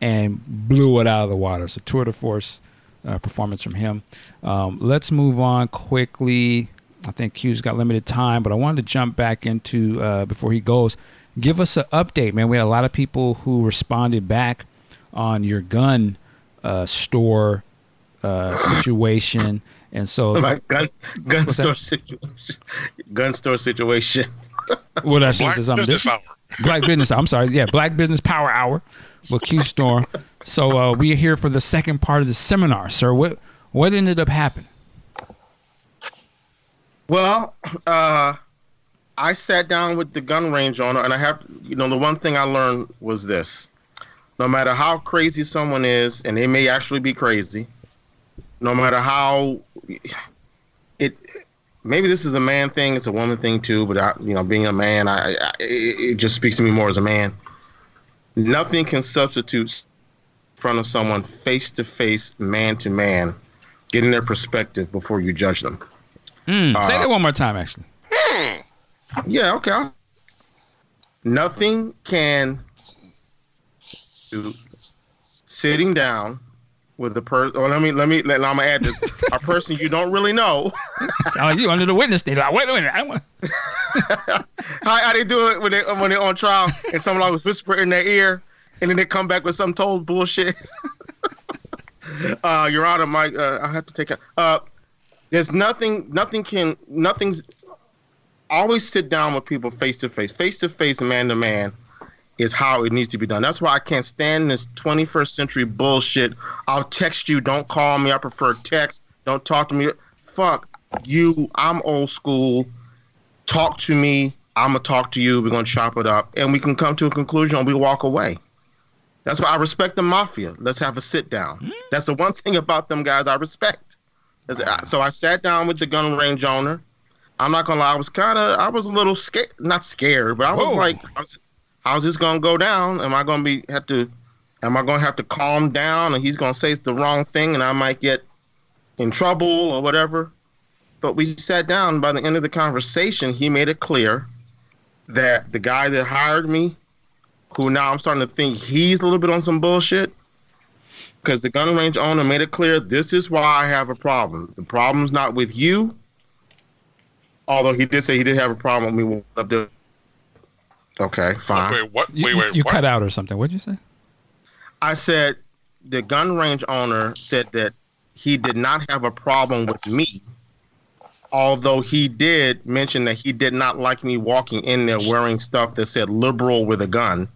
and blew it out of the water. So tour de force uh, performance from him. Um, let's move on quickly. I think Q's got limited time, but I wanted to jump back into uh, before he goes. Give us an update, man. We had a lot of people who responded back on your gun uh, store uh, situation and so, my gun, gun store situation. Gun store situation. What I should say something different. Black business. I'm sorry. Yeah, Black Business Power Hour with Q Storm. So uh, we are here for the second part of the seminar, sir. What what ended up happening? Well, uh, I sat down with the gun range owner, and I have, you know, the one thing I learned was this: no matter how crazy someone is, and they may actually be crazy, no matter how it maybe this is a man thing, it's a woman thing too. But I, you know, being a man, I, I it just speaks to me more as a man. Nothing can substitute in front of someone face to face, man to man, getting their perspective before you judge them. Mm, uh, say that one more time, actually. Yeah, okay. Nothing can do sitting down with the person. Well, let me let me let, I'm gonna add this. a person you don't really know. Sound like you under the witness stand. Like, wait a minute. I want. how, how they do it when they when they're on trial and someone was whisper in their ear and then they come back with some told bullshit. uh, Your Honor, my uh, I have to take a. Uh, there's nothing. Nothing can. Nothing's. Always sit down with people face to face, face to face, man to man is how it needs to be done. That's why I can't stand this 21st century bullshit. I'll text you, don't call me. I prefer text. Don't talk to me. Fuck you. I'm old school. Talk to me. I'm gonna talk to you. We're gonna chop it up, and we can come to a conclusion. and We walk away. That's why I respect the mafia. Let's have a sit down. Mm-hmm. That's the one thing about them guys I respect. So I sat down with the gun range owner. I'm not gonna lie. I was kind of, I was a little scared, not scared, but I was Whoa. like, I was, how's this gonna go down? Am I gonna be have to? Am I gonna have to calm down, and he's gonna say it's the wrong thing, and I might get in trouble or whatever? but we sat down. By the end of the conversation, he made it clear that the guy that hired me, who now I'm starting to think he's a little bit on some bullshit, because the gun range owner made it clear this is why I have a problem. The problem's not with you, although he did say he did have a problem with me up there. Okay, fine. Wait, what? You, Wait, wait, you what? cut out or something. What'd you say? I said the gun range owner said that he did not have a problem with me, although he did mention that he did not like me walking in there wearing stuff that said liberal with a gun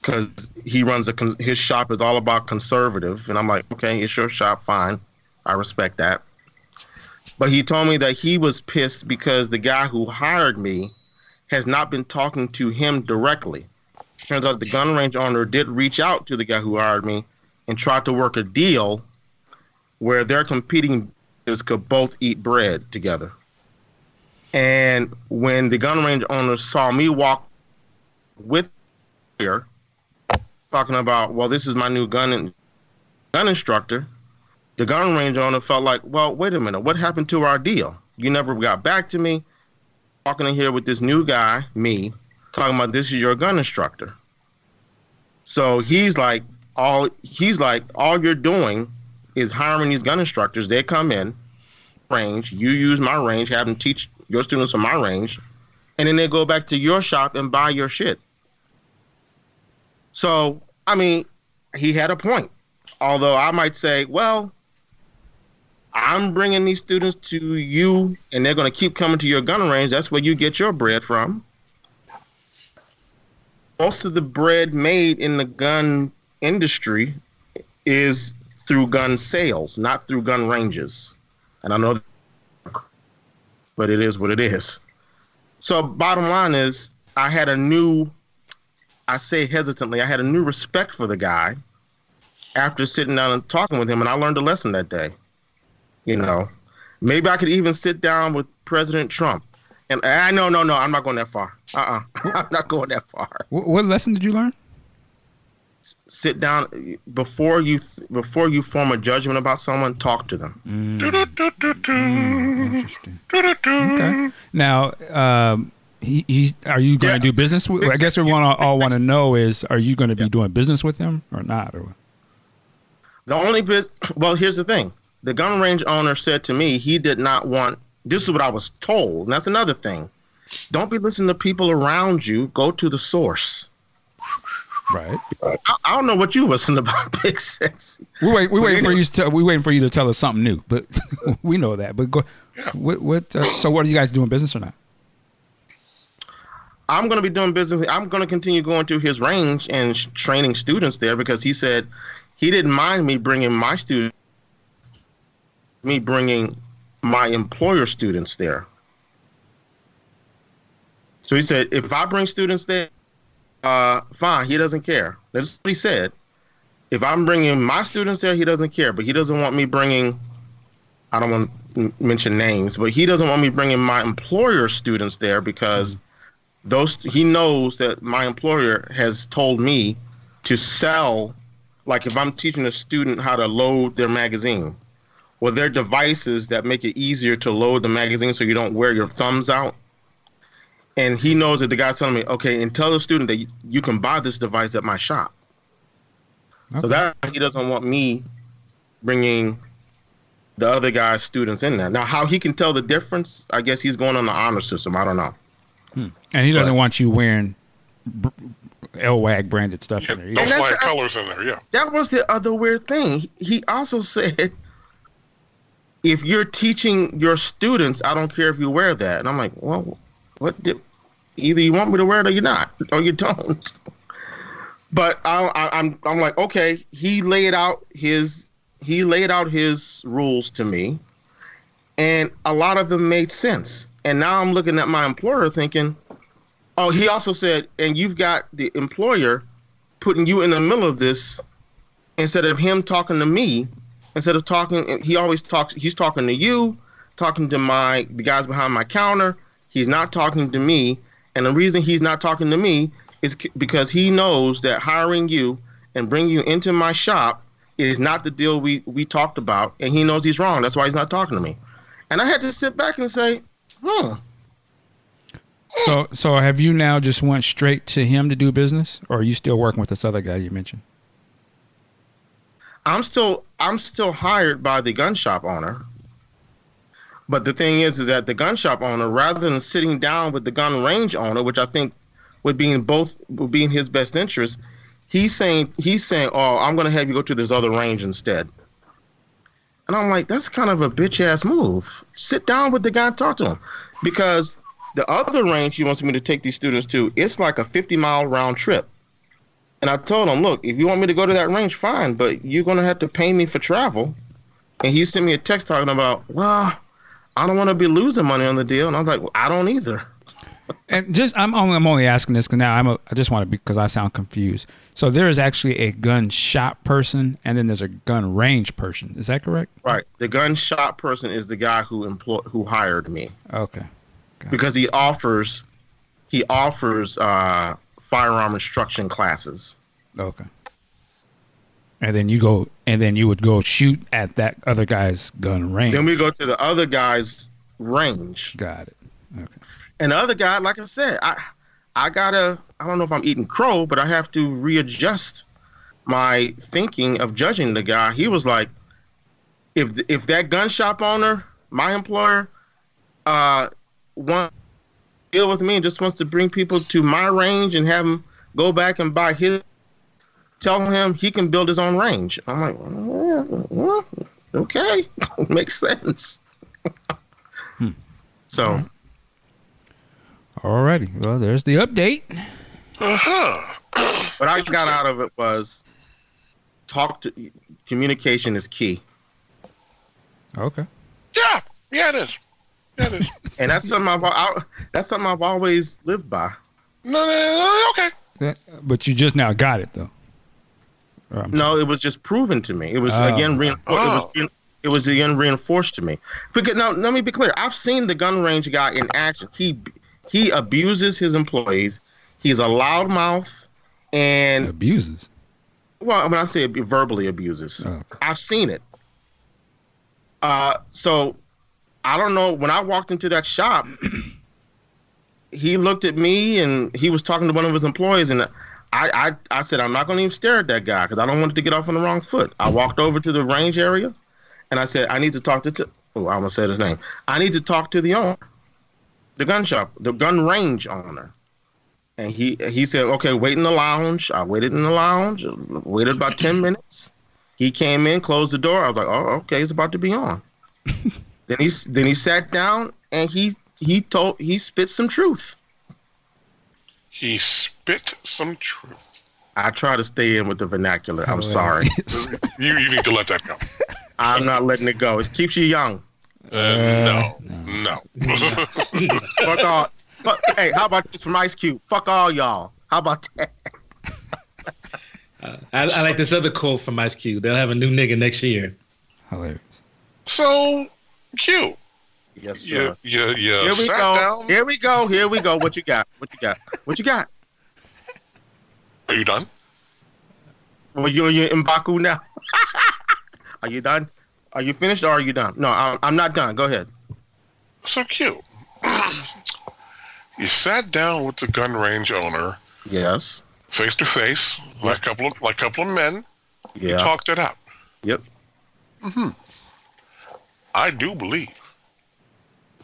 because he runs a con- his shop is all about conservative and i'm like okay it's your shop fine i respect that but he told me that he was pissed because the guy who hired me has not been talking to him directly turns out the gun range owner did reach out to the guy who hired me and tried to work a deal where their competing businesses could both eat bread together. And when the gun range owner saw me walk with here, talking about, well, this is my new gun gun instructor, the gun range owner felt like, well, wait a minute, what happened to our deal? You never got back to me. Walking in here with this new guy, me, talking about this is your gun instructor. So he's like, all he's like, all you're doing is hiring these gun instructors. They come in, range, you use my range, have them teach your students on my range, and then they go back to your shop and buy your shit. So, I mean, he had a point. Although I might say, well, I'm bringing these students to you, and they're going to keep coming to your gun range. That's where you get your bread from. Most of the bread made in the gun industry is through gun sales, not through gun ranges. And I know, but it is what it is. So, bottom line is, I had a new, I say hesitantly, I had a new respect for the guy after sitting down and talking with him, and I learned a lesson that day. You know, maybe I could even sit down with President Trump. And I no, no, no, I'm not going that far. Uh uh-uh. uh, i am not going that far. What, what lesson did you learn? Sit down before you before you form a judgment about someone. Talk to them. Interesting. Okay. Now, um, he, he's. Are you going to Yeah. do business with? I guess we want to all want to know is: Are you going to be doing business with him or not? Or? The only bit, well, here's the thing. The gun range owner said to me he did not want, this is what I was told. And that's another thing. Don't be listening to people around you. Go to the source. right. I, I don't know what you listened about, Big Sexy. We wait. We waiting for you to. Tell, we waiting for you to tell us something new. But we know that. But go. What? What? Uh, so, what are you guys doing business or not? I'm going to be doing business. I'm going to continue going to his range and sh- training students there because he said he didn't mind me bringing my student, me bringing my employer students there. So he said, if I bring students there, uh, fine. He doesn't care. That's what he said. If I'm bringing my students there, he doesn't care. But he doesn't want me bringing. I don't want to mention names, but he doesn't want me bringing my employer students there because those he knows that my employer has told me to sell like if i'm teaching a student how to load their magazine well they're devices that make it easier to load the magazine so you don't wear your thumbs out and he knows that the guy's telling me okay and tell the student that you, you can buy this device at my shop Okay. so that he doesn't want me bringing the other guy's students in there now how he can tell the difference i guess he's going on the honor system i don't know hmm. And he doesn't But- want you wearing b- LWAG branded stuff Yeah, in there. no either. that's- flag colors in there. Yeah. that was the other weird thing. He also said, if you're teaching your students, I don't care if you wear that. And I'm like, well, what did, either you want me to wear it or you're not, or you don't. But I, I, I'm, I'm like, okay, he laid out his, he laid out his rules to me, and a lot of them made sense. And now I'm looking at my employer thinking, oh, he also said, and you've got the employer putting you in the middle of this instead of him talking to me instead of talking he always talks he's talking to you talking to my the guys behind my counter he's not talking to me and the reason he's not talking to me is c- because he knows that hiring you and bringing you into my shop is not the deal we we talked about and he knows he's wrong that's why he's not talking to me And I had to sit back and say, hmm. So, so have you now just went straight to him to do business, or are you still working with this other guy you mentioned? I'm still I'm still hired by the gun shop owner. But the thing is, is that the gun shop owner, rather than sitting down with the gun range owner, which I think would be in both would be in his best interest, he's saying he's saying, "Oh, I'm going to have you go to this other range instead." And I'm like, that's kind of a bitch ass move. Sit down with the guy and talk to him, because the other range he wants me to take these students to, it's like a 50 mile round trip. And I told him, look, if you want me to go to that range, fine, but you're going to have to pay me for travel. And he sent me a text talking about, well, I don't want to be losing money on the deal. And I was like, well, I don't either. And just I'm only I'm only asking this because now I'm a, I just want to be because I sound confused. So there is actually a gun shop person, and then there's a gun range person. Is that correct? Right. The gun shop person is the guy who employed who hired me Okay. because he offers he offers uh, firearm instruction classes. Okay. And then you go, and then you would go shoot at that other guy's gun range. Then we go to the other guy's range. Got it. Okay. And the other guy, like I said, I I gotta I don't know if I'm eating crow, but I have to readjust my thinking of judging the guy. He was like, if if that gun shop owner, my employer, uh, want deal with me and just wants to bring people to my range and have them go back and buy his, tell him he can build his own range. I'm like, well, well, okay, makes sense. So. Alrighty. Well, there's the update. Uh-huh. What I got out of it was talk to communication is key, Okay. Yeah, yeah, it is. Yeah, and that's something I've I, that's something I've always lived by. no, no, okay. That- But you just now got it though. Or I'm No, it was just proven to me. It was Oh. again reinforced. It Oh. was it was again reinforced to me. Because now let me be clear. I've seen the gun range guy in action. He he abuses his employees. He's a loudmouth, and abuses. well, when I say verbally abuses, Oh, I've seen it. Uh, so I don't know. When I walked into that shop, he looked at me and he was talking to one of his employees, and I, I, I said, I'm not going to even stare at that guy because I don't want it to get off on the wrong foot. I walked over to the range area, and I said, I need to talk to. T- oh, I almost said his name. I need to talk to the owner, the gun shop, the gun range owner. And he he said, okay, wait in the lounge. I waited in the lounge, waited about ten minutes. He came in, closed the door. I was like, oh, okay, it's about to be on. then he then he sat down and he he told he spit some truth. He spit some truth. I try to stay in with the vernacular. I'm sorry. You, you need to let that go. I'm not letting it go. It keeps you young. Uh, no, no. Fuck all. Fuck, hey, how about this from Ice Cube? Fuck all y'all. How about that? I, I like this other quote from Ice Cube. They'll have a new nigga next year. Hilarious. so, Q, Yes, you, sir. you, you Here we sat go. down. Here we go. Here we go. What you got? What you got? What you got? Are you done? Well, you you in Baku now? are you done? Are you finished or are you done? No, I'm, I'm not done. Go ahead. So cute. you sat down with the gun range owner Yes. face to face, like a couple of like a couple of men. You talked it out. Yep. Mm-hmm. I do believe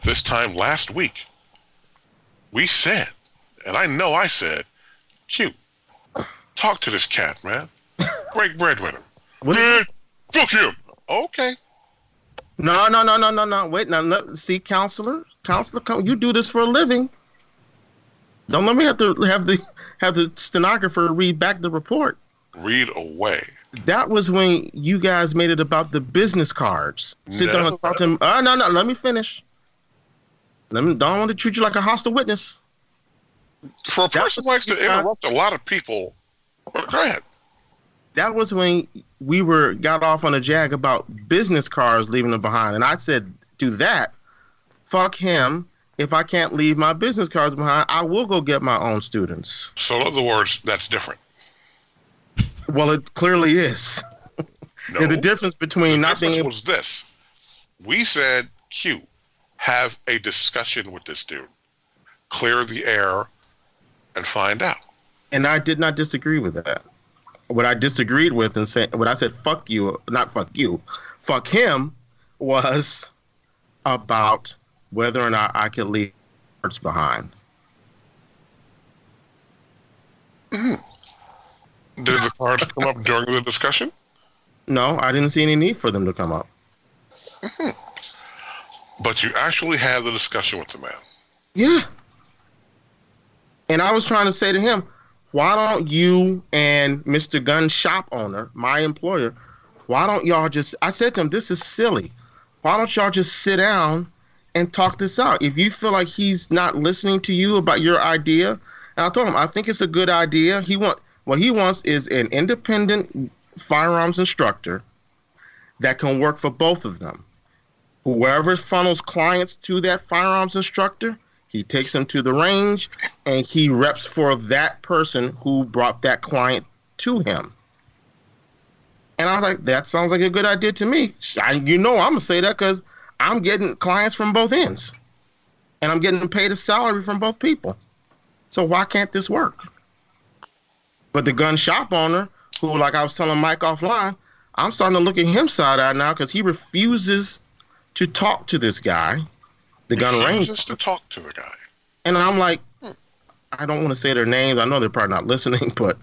this time last week we said, and I know I said, Q, talk to this cat, man. Break bread with him. Man, fuck him. Okay. no, no, no, no, no, no. Wait, now let see, counselor, counselor, come. You do this for a living. Don't let me have to have the have the stenographer read back the report. Read away. That was when you guys made it about the business cards. Sit down and talk to him. Oh, no, no. Let me finish. Let me. Don't want to treat you like a hostile witness. For a person who likes to interrupt a lot of people, go ahead. That was when we were got off on a jag about business cards leaving them behind, and I said, "Do that. Fuck him. If I can't leave my business cards behind, I will go get my own students." So, in other words, that's different. Well, it clearly is. No. A difference between the not being difference able. was this. We said, Q, have a discussion with this dude, clear the air, and find out. And I did not disagree with that. What I disagreed with and said, what I said, fuck you, not fuck you, fuck him, was about whether or not I could leave words behind. Hmm. Did the cards come up during the discussion? No, I didn't see any need for them to come up. Mm-hmm. But you actually had the discussion with the man. Yeah. And I was trying to say to him, why don't you and Mr. Gun shop owner, my employer, why don't y'all just I said to him, this is silly. Why don't y'all just sit down and talk this out? If you feel like he's not listening to you about your idea, and I told him I think it's a good idea. He want what he wants is an independent firearms instructor that can work for both of them. Whoever funnels clients to that firearms instructor, he takes them to the range and he reps for that person who brought that client to him. And I was like, that sounds like a good idea to me. I, you know, I'm gonna say that because I'm getting clients from both ends, and I'm getting paid a salary from both people. So why can't this work? But the gun shop owner, who, like I was telling Mike offline, I'm starting to look at him side eye now because he refuses to talk to this guy, the gun range, Just to talk to a guy. and I'm like, hmm. I don't want to say their names. I know they're probably not listening, but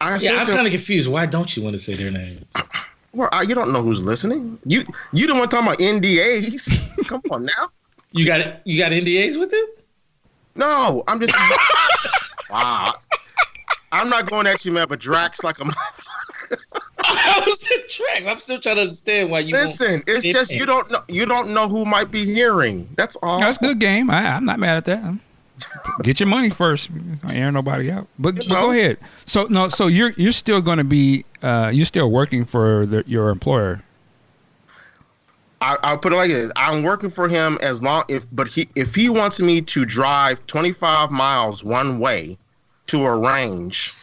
I Yeah, said I'm kind of confused. Why don't you want to say their name? well, I, you don't know who's listening. You you don't want to talk about NDAs. Come on now. You got you got NDAs with them? No, I'm just. wow. I'm not going at you, man, but Drax like a. I was the tracks. I'm still trying to understand why you. won't- Listen, it's just you don't know. You don't know who might be hearing. That's all. That's a good game. I, I'm not mad at that. Get your money first. I air nobody out. But, but go ahead. So no. So you're you're still going to be uh, you're still working for the, your employer. I, I'll put it like this: I'm working for him as long if, but he if he wants me to drive 25 miles one way to arrange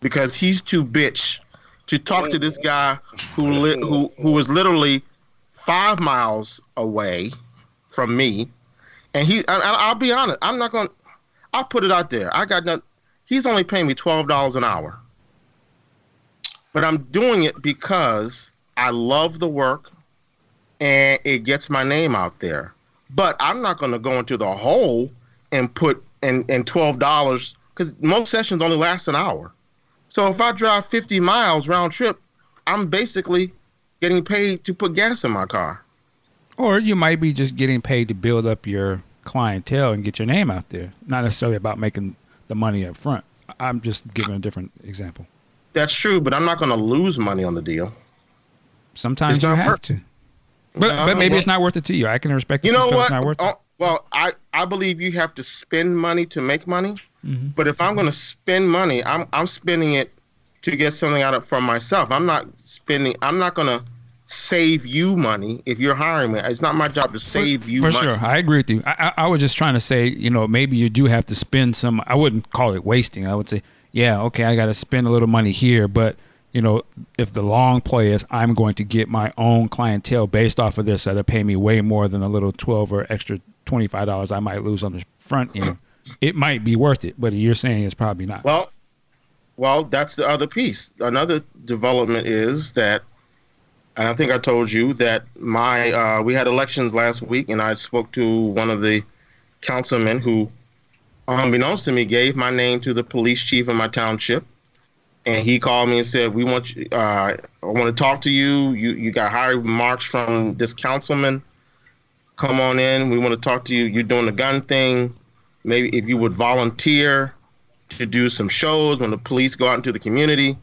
because he's too bitch to talk to this guy who li- who who was literally five miles away from me, and he. I- I'll be honest, I'm not gonna. I'll put it out there. I got no. He's only paying me twelve dollars an hour, but I'm doing it because I love the work and it gets my name out there. But I'm not going to go into the hole and put in in twelve dollars because most sessions only last an hour. So if I drive 50 miles round trip, I'm basically getting paid to put gas in my car. Or you might be just getting paid to build up your clientele and get your name out there. Not necessarily about making the money up front. I'm just giving a different example. That's true, but I'm not going to lose money on the deal. Sometimes It's you have worth to. But No, but maybe well- it's not worth it to you. I can respect. You know what? It's not worth it. Oh, well, I I believe you have to spend money to make money. Mhm. But if I'm going to spend money, I'm I'm spending it to get something out of from myself. I'm not spending. I'm not going to save you money if you're hiring me. It's not my job to save you For money. sure, I agree with you. I, I, I was just trying to say, you know, maybe you do have to spend some. I wouldn't call it wasting. I would say, yeah, okay, I got to spend a little money here, but you know, if the long play is, I'm going to get my own clientele based off of this that'll pay me way more than a little twelve or extra twenty five dollars I might lose on the front end. It might be worth it, but you're saying it's probably not. Well, well, that's the other piece. Another development is that, and I think I told you that my uh, we had elections last week, and I spoke to one of the councilmen who, unbeknownst to me, gave my name to the police chief of my township, and he called me and said, "We want you. Uh, I want to talk to you. You you got high marks from this councilman. Come on in. We want to talk to you. You're doing the gun thing. Maybe if you would volunteer." to do some shows when the police go out into the community.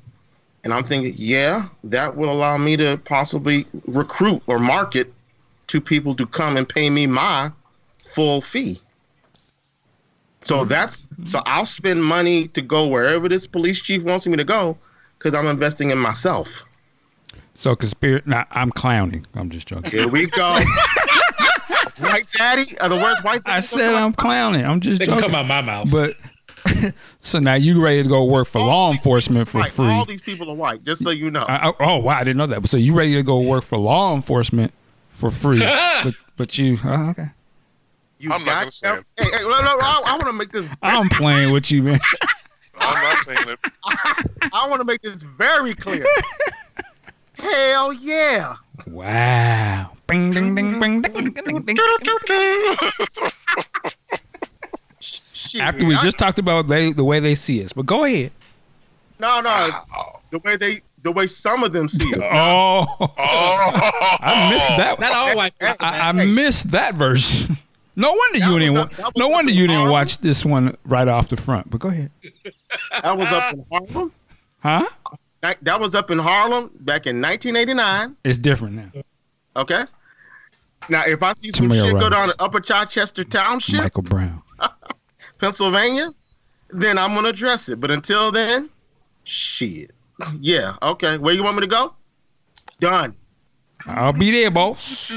And I'm thinking, yeah, that will allow me to possibly recruit or market to people to come and pay me my full fee. So mm-hmm. that's mm-hmm. so I'll spend money to go wherever this police chief wants me to go because I'm investing in myself. so conspiracy. Nah, I'm clowning. I'm just joking. Here we go. white daddy? Are the words white daddy? I said I'm clowning. I'm just They can joking. come out my mouth. But so now you ready to go work for All law enforcement for white. free? All these people are white, just so you know. I, I- oh wow, I didn't know that. So you ready to go work for law enforcement for free? but But you, oh, okay. You I'm not gonna say. Hey, hey, no, no, I, I want to make this. I'm playing with you, man. I'm not saying it. I want to make this very clear. Hell yeah! Wow. Bing, ding, ding, bing, ding, ding, ding, ding. Shit. After we I- just talked about they, the way they see us, but go ahead. no, no, the way they, the way some of them see us. Oh, Oh, I missed that. Not all white people. I, I missed that version. No wonder That you didn't. up- wa- no wonder you didn't Harlem. watch this one right off the front. But go ahead. That was up in Harlem. Huh? That, that was up in Harlem back in 1989. It's different now. Okay. Now, if I see some Tamir shit go down in Upper Chichester Township, Michael Brown. Pennsylvania, then I'm gonna address it. But until then, shit. Yeah. Okay. Where you want me to go? Done. I'll be there, boss.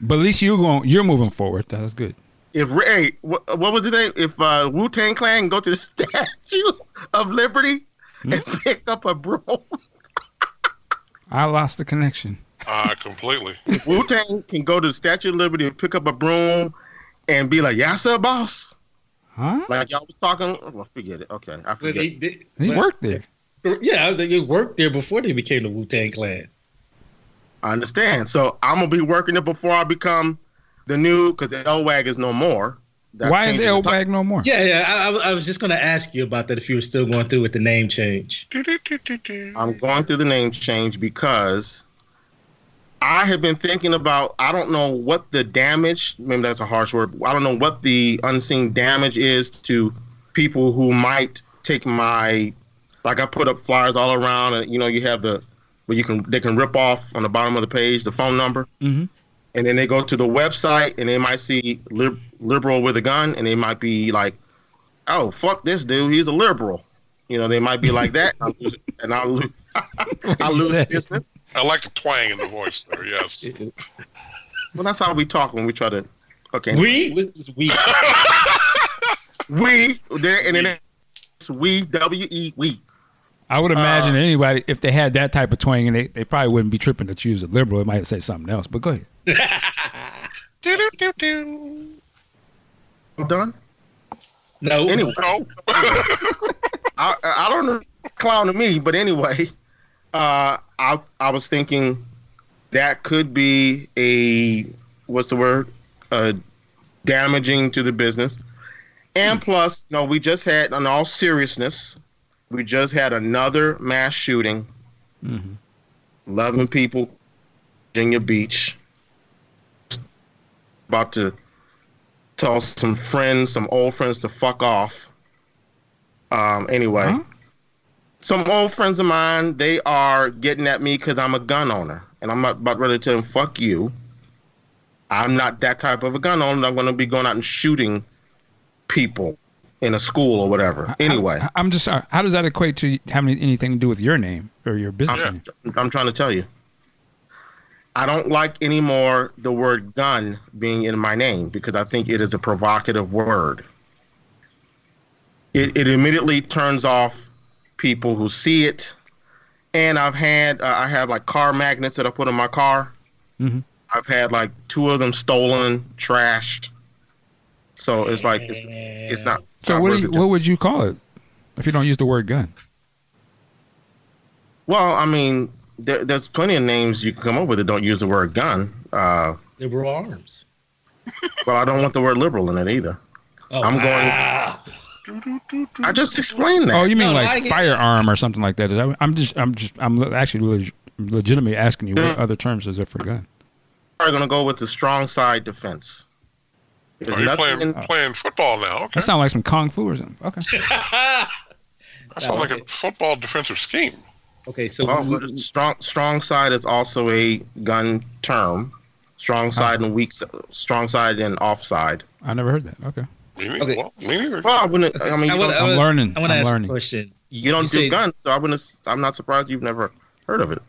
But at least you're going. You're moving forward. That's good. If Ray, what, what was it? name? If uh, Wu Tang Clan go to the Statue of Liberty? And pick up a broom, I lost the connection. uh, completely. Wu Tang can go to the Statue of Liberty and pick up a broom and be like, "Yes, sir, boss." Huh? Like y'all was talking. Well, forget it. Okay, I But forget. they, they, He but- worked there. Yeah, they worked there before they became the Wu Tang Clan. I understand. So I'm gonna be working it before I become the new because the LWAG is no more. That Why is changes L the ti- Wag no more? Yeah, yeah. I, I, I was just going to ask you about that if you were still going through with the name change. I'm going through the name change because I have been thinking about. I don't know what the damage. Maybe that's a harsh word. I don't know what the unseen damage is to people who might take my. Like I put up flyers all around, and you know you have the where you can they can rip off on the bottom of the page the phone number. Mm-hmm. and then they go to the website and they might see lib- liberal with a gun and they might be like oh fuck this dude he's a liberal you know they might be like that and I'll lose, and I'll lose, I'll lose business I like the twang in the voice there. Yes. well that's how we talk when we try to okay We? We? we there and then it's we w-e we I would imagine Uh, anybody, if they had that type of twang, and they, they probably wouldn't be tripping to choose a liberal. It might say something else. But go ahead. I'm done No. anyway No. I, I don't know clown to me, but anyway, uh, I I was thinking that could be a what's the word? Uh, damaging to the business, and plus, no, we just had, in all seriousness, we just had another mass shooting. Mhm. Eleven people, Virginia Beach. About to tell some friends, some old friends, to fuck off. Um. Anyway Huh? some old friends of mine, they are getting at me because I'm a gun owner. And I'm about ready to tell them, fuck you. I'm not that type of a gun owner. I'm going to be going out and shooting people in a school or whatever. Anyway, I, am just. uh, How does that equate to having anything to do with your name or your business name? I'm trying to tell you. I don't like anymore the word gun being in my name because I think it is a provocative word. It, it immediately turns off people who see it. And I've had, uh, I have like car magnets that I put in my car. Mhm. I've had like two of them stolen, trashed. So it's like, it's, it's not. it's So not what you, what would you call it if you don't use the word gun? well, I mean, there, there's plenty of names you can come up with that don't use the word gun. Uh, Liberal arms. Well, I don't want the word liberal in it either. Oh, I'm going- wow. I just explained that. Oh, you mean No, like get- firearm or something like that? Is that? I'm just. I'm just. I'm actually leg- legitimately asking you what other terms is there for gun? We're going to go with the strong side defense. There's Oh, you're nothing playing in- playing football now. Okay. That sounds like some kung fu or something. Okay. That sounds like a football defensive scheme. Okay, so oh, well, we- strong strong side is also a gun term. Strong side and weak, strong side and off side. I never heard that. Okay. Okay. Well, me. Well, I wouldn't. I mean, I you would- don't, I I'm learning. I want to I'm ask learning. a question. you don't do said- guns, so I wouldn't. I'm not surprised you've never heard of it.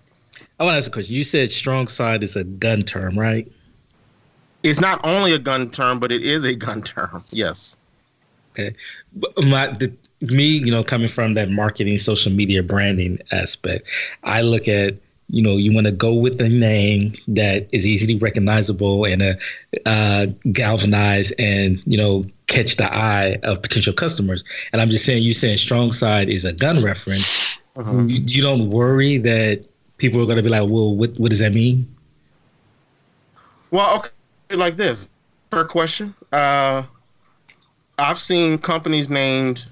I want to ask a question. You said strong side is a gun term, right? It's not only a gun term, but it is a gun term. Yes. Okay. But my the, me, you know, coming from that marketing, social media, branding aspect, I look at you know you want to go with a name that is easily recognizable and uh, uh, galvanize and you know catch the eye of potential customers. And I'm just saying, you saying strong side is a gun reference. Uh-huh. You, you, don't worry that people are going to be like, well, what what does that mean? Well, okay, like this. Fair question. Uh, I've seen companies named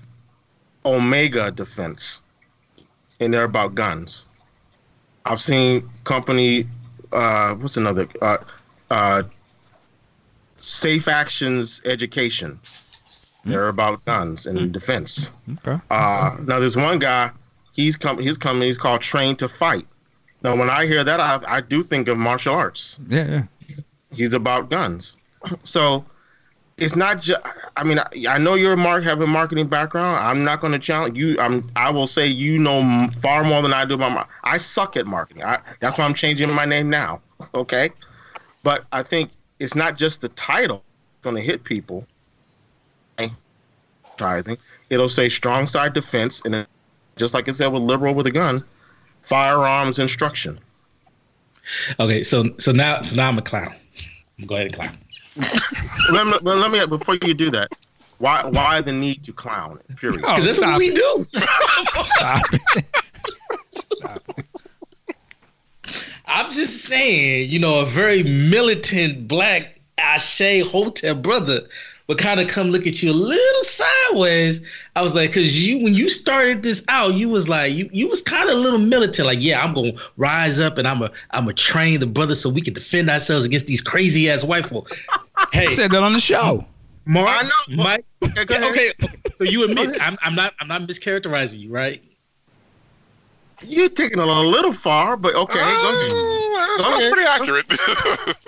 Omega Defense, and they're about guns. I've seen company, uh, what's another? Uh, uh, Safe Actions Education. They're about guns and mm. defense. Okay. Uh, now there's one guy. He's come. His company is called Train to Fight. Now, when I hear that, I, I do think of martial arts. Yeah, yeah. He's about guns. So it's not just. I mean, I, I, know you're a mark have a marketing background. I'm not going to challenge you. I'm. I will say you know far more than I do about. My, I suck at marketing. I, that's why I'm changing my name now. Okay, but I think it's not just the title going to hit people. Advertising. It'll say strong side defense, and just like it said with liberal with a gun, firearms instruction. Okay, so so now so now I'm a clown. Go ahead and clown let, me, let me before you do that. Why why the need to clown? Period. Oh, because that's what it. we do. stop it. Stop it. I'm just saying, you know, a very militant black Ashe Hotel brother would kind of come look at you a little sideways. I was like, cause you when you started this out, you was like, you you was kind of a little militant, like, yeah, I'm gonna rise up and I'm a I'm a train the brother so we can defend ourselves against these crazy ass white folk. Hey, I said that on the show. Mark, I know. Mike. Okay, okay, okay, So you admit I'm, I'm not I'm not mischaracterizing you, right? You're taking it a little far, but okay. Uh, go ahead. That sounds ahead. pretty accurate.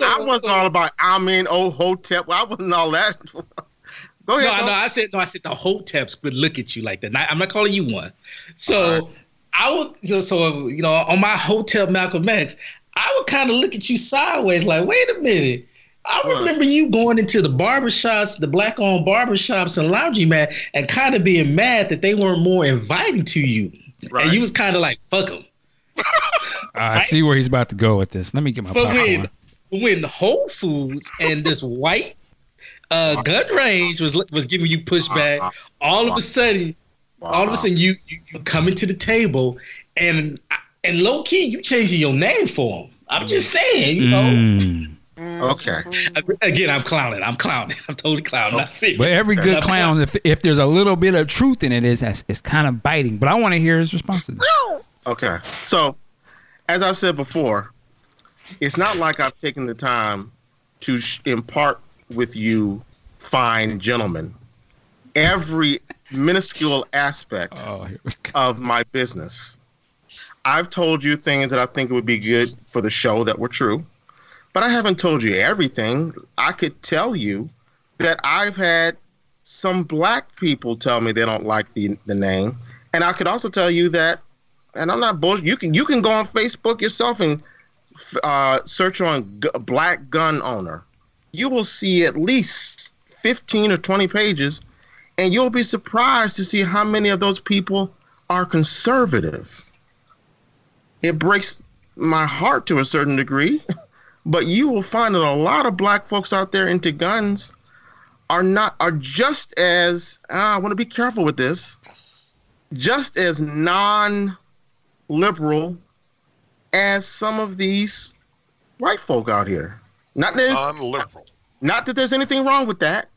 I wasn't all about I'm in old oh, Hotep. I wasn't all that. go ahead. No, no, I said no. I said the Hoteps would look at you like that. I'm not calling you one. So right. I would. You know, so you know, on my Hotep Malcolm X, I would kind of look at you sideways, like, wait a minute. I remember you going into the barbershops, the black owned barbershops and loungy man, and kind of being mad that they weren't more inviting to you. Right. And you was kind of like, fuck them. I see where he's about to go with this. Let me get my but when, when Whole Foods and this white uh, gun range was was giving you pushback, all of a sudden, all of a sudden you, you, you coming to the table and and low key you changing your name for them. I'm just saying, you know. Mm. Okay. Again, I'm clowning. I'm clowning. I'm totally clowning. Not serious. But every good clown, if, if there's a little bit of truth in it, is it's kind of biting. But I want to hear his response to this. Okay. So, as I've said before, it's not like I've taken the time to sh- impart with you, fine gentlemen, every minuscule aspect oh, of my business. I've told you things that I think would be good for the show that were true but I haven't told you everything. I could tell you that I've had some black people tell me they don't like the the name, and I could also tell you that, and I'm not bullshit. You can you can go on Facebook yourself and uh, search on g- black gun owner. You will see at least 15 or 20 pages, and you'll be surprised to see how many of those people are conservative. It breaks my heart to a certain degree. But you will find that a lot of black folks out there into guns are not are just as uh, I want to be careful with this, just as non-liberal as some of these white folk out here. Not that non-liberal. Not that there's anything wrong with that.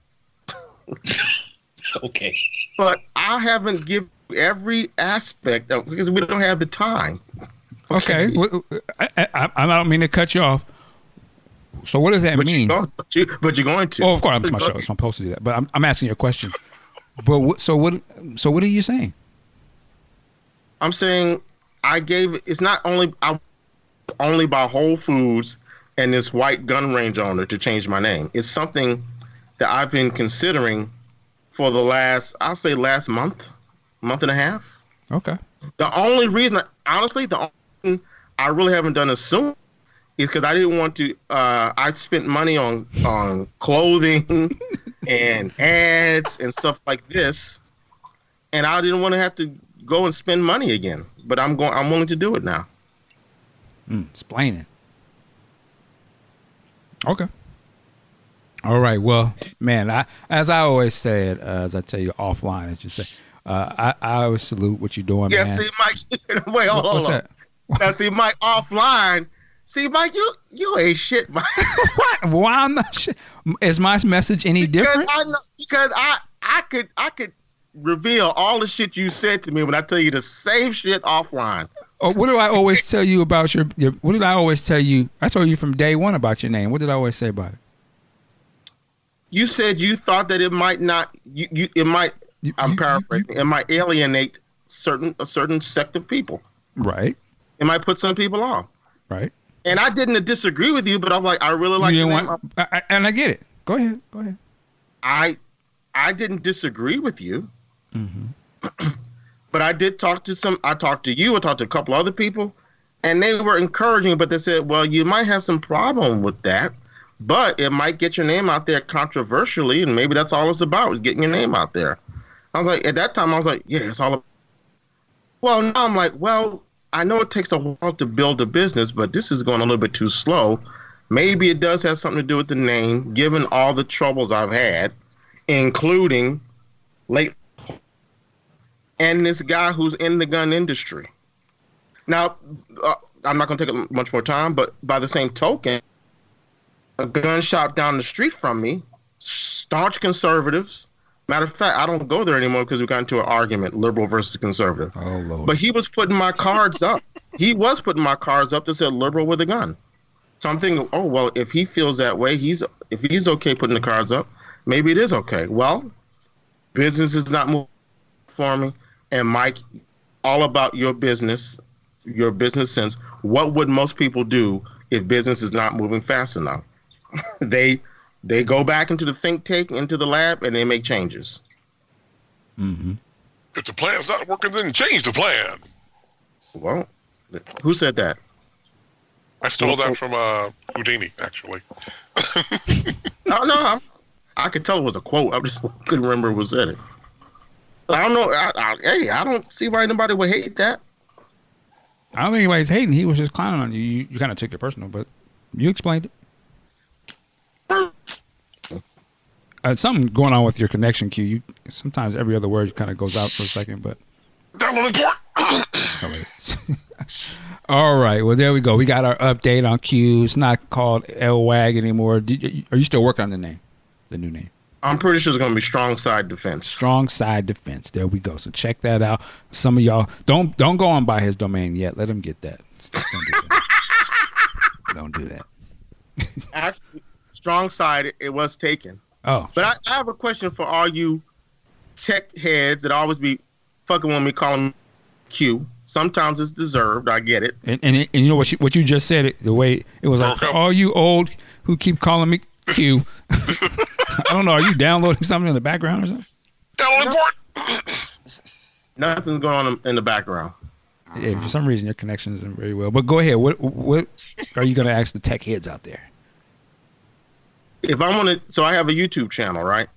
okay. But I haven't given every aspect of because we don't have the time. Okay. okay. I, I, I don't mean to cut you off, so what does that but mean? You're but, you, but you're going to. Oh, of course, it's my show. So I'm supposed to do that. But I'm, I'm asking you a question. But what, so what? So what are you saying? I'm saying I gave. It's not only I only by Whole Foods and this white gun range owner to change my name. It's something that I've been considering for the last, I'll say, last month, month and a half. Okay. The only reason, honestly, the only I really haven't done is soon is because I didn't want to. Uh, I spent money on on clothing and ads and stuff like this, and I didn't want to have to go and spend money again. But I'm going. I'm willing to do it now. Mm, explaining. Okay. All right. Well, man, I as I always said, uh, as I tell you offline, as you say, uh, I I always salute what you're doing, Yeah, man. see, Mike. Wait, hold, What's hold on. that? Now, see, Mike offline. See, Mike, you you ain't shit, Mike. What? Why I'm not? Sh- is my message any because different? I know because I I could I could reveal all the shit you said to me when I tell you the same shit offline. Or what do I always tell you about your, your? What did I always tell you? I told you from day one about your name. What did I always say about it? You said you thought that it might not you, you it might You- I'm you- paraphrasing it might alienate certain a certain sect of people. Right. It might put some people off. Right. And I didn't disagree with you, but I'm like I really like you the didn't name. want, I, I, and I get it. Go ahead. Go ahead. I I didn't disagree with you. Mm-hmm. but I did talk to some I talked to you, I talked to a couple other people, and they were encouraging, but they said, Well, you might have some problem with that, but it might get your name out there controversially, and maybe that's all it's about, is getting your name out there. I was like, at that time I was like, Yeah, it's all about well, now I'm like, well, I know it takes a while to build a business, but this is going a little bit too slow. Maybe it does have something to do with the name, given all the troubles I've had, including late and this guy who's in the gun industry. Now, uh, I'm not going to take up much more time, but by the same token, a gun shop down the street from me, staunch conservatives. Matter of fact, I don't go there anymore because we got into an argument, liberal versus conservative. Oh Lord. But he was putting my cards up. he was putting my cards up that said liberal with a gun. So I'm thinking, oh well, if he feels that way, he's if he's okay putting the cards up, maybe it is okay. Well, business is not moving for me, and Mike, all about your business, your business sense. What would most people do if business is not moving fast enough? they they go back into the think tank, into the lab, and they make changes. mm-hmm. If the plan's not working, then change the plan. Well, who said that? I stole that from uh, Houdini, actually. Oh no, I'm, I could tell it was a quote. I just couldn't remember who said it. I don't know. I, I, hey, I don't see why anybody would hate that. I don't think anybody's hating. He was just clowning on you. You, you kind of took it personal, but you explained it. Uh, something going on with your connection, Q. You sometimes every other word kind of goes out for a second, but Downloading port. Wait. All right. Well, there we go. We got our update on Q. It's not called L Wag anymore. Did you, are you still working on the name, the new name? I'm pretty sure it's going to be strong side defense. Strong Side Defense. There we go. So check that out. Some of y'all don't don't go on by his domain yet. Let him get that. Don't do that. don't do that. Actually, strong side, it was taken. Oh, But I, I have a question for all you tech heads that always be fucking with me calling Q. Sometimes it's deserved. I get it. and and, and you know what you, what you just said it the way it was like Broke up. all you old who keep calling me Q. I don't know. Are you downloading something in the background or something? Downloading port. Nothing's going on in the background. Yeah, for some reason your connection isn't very well. But go ahead. What what are you going to ask the tech heads out there? if I want to, so I have a YouTube channel, right?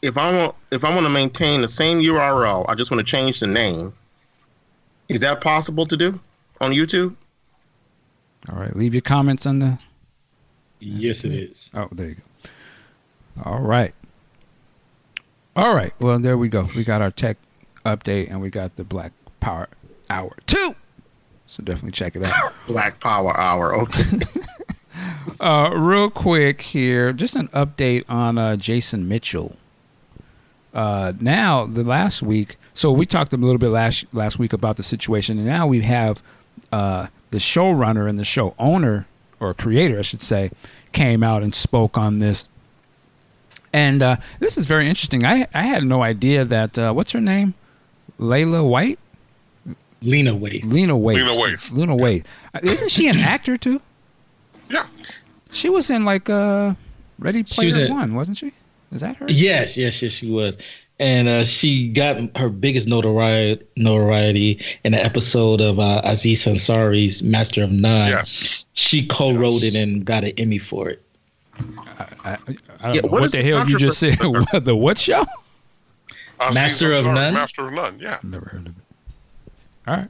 If I want, if I want to maintain the same URL, I just want to change the name. Is that possible to do on YouTube? All right, leave your comments on the. Yes, it is. Oh, there you go. All right. All right. Well, there we go. We got our tech update and we got the Black Power Hour two. So definitely check it out. Black Power Hour. Okay. Uh, real quick here, just an update on uh, Jason Mitchell. Uh, now, the last week, so we talked a little bit last last week about the situation, and now we have uh, the showrunner and the show owner or creator, I should say, came out and spoke on this. And uh, this is very interesting. I I had no idea that uh, what's her name, Layla White, Lena Waithe. Lena Waithe, Lena Waithe. Lena Waithe. Uh, Isn't she an actor too? Yeah. She was in like uh Ready She was Player in- One, wasn't she? Is that her? Yes, yes, yes, she was. And uh, she got her biggest notoriety, notoriety in the episode of uh, Aziz Ansari's Master of None. Yes. She co-wrote it and got an Emmy for it. I, I don't Yeah, know what what is the the hell you just said. What, the what show? Aziz Master of Ansari, None? Master of None. Yeah. Never heard of it. All right.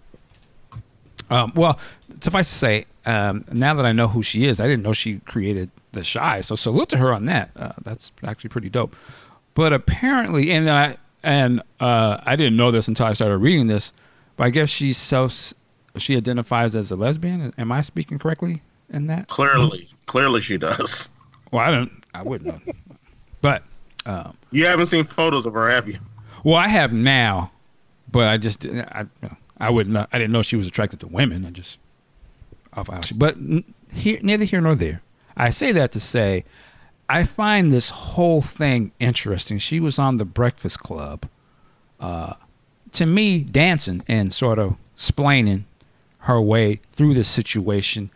Um, well, suffice to say, um, now that I know who she is, I didn't know she created the Chi. So salute to her on that. Uh, that's actually pretty dope. But apparently, and I and uh, I didn't know this until I started reading this. But I guess she self she identifies as a lesbian. Am I speaking correctly in that? Clearly, clearly she does. Well, I don't. I wouldn't know. But um, You haven't seen photos of her, have you? well, I have now, but I just I I wouldn't. know- I didn't know she was attracted to women. I just off how she- But here, neither here nor there. I say that to say, I find this whole thing interesting. She was on the Breakfast Club, uh, to me, dancing and sort of splaining her way through this situation.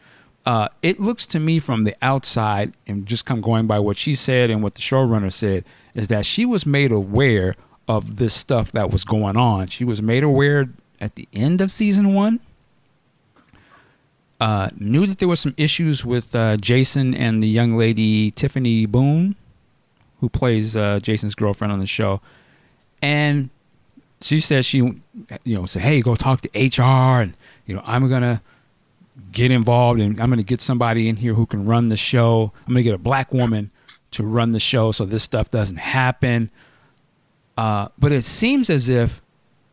Uh, it looks to me from the outside, and just come going by what she said and what the showrunner said, is that she was made aware of this stuff that was going on. She was made aware at the end of season one. Uh, knew that there was some issues with uh, Jason and the young lady Tiffany Boone, who plays uh, Jason's girlfriend on the show, and she said she, you know, said, "Hey, go talk to HR, and you know, I'm gonna get involved, and I'm gonna get somebody in here who can run the show. I'm gonna get a black woman to run the show, so this stuff doesn't happen." Uh, but it seems as if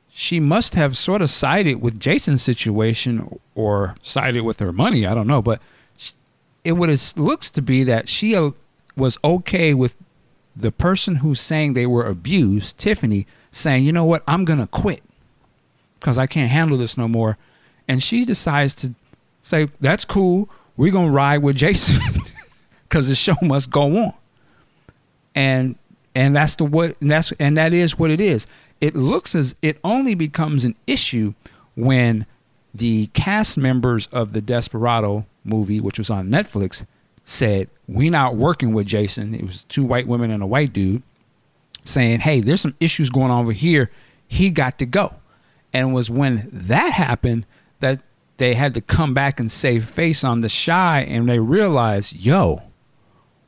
she must have sort of sided with Jason's situation or sided with her money. I don't know, but it would it looks to be that she uh, was okay with the person who's saying they were abused, Tiffany, saying, "You know what? I'm gonna quit because I can't handle this no more," and she decides to say, "That's cool. We're gonna ride with Jason because the show must go on." And and that's the what and that's and that is what it is. It looks as it only becomes an issue when the cast members of the Desperado movie, which was on Netflix, said, We're not working with Jason." It was two white women and a white dude saying, "Hey, there's some issues going on over here. He got to go." And it was when that happened that they had to come back and save face on the Chi, and they realized, "Yo,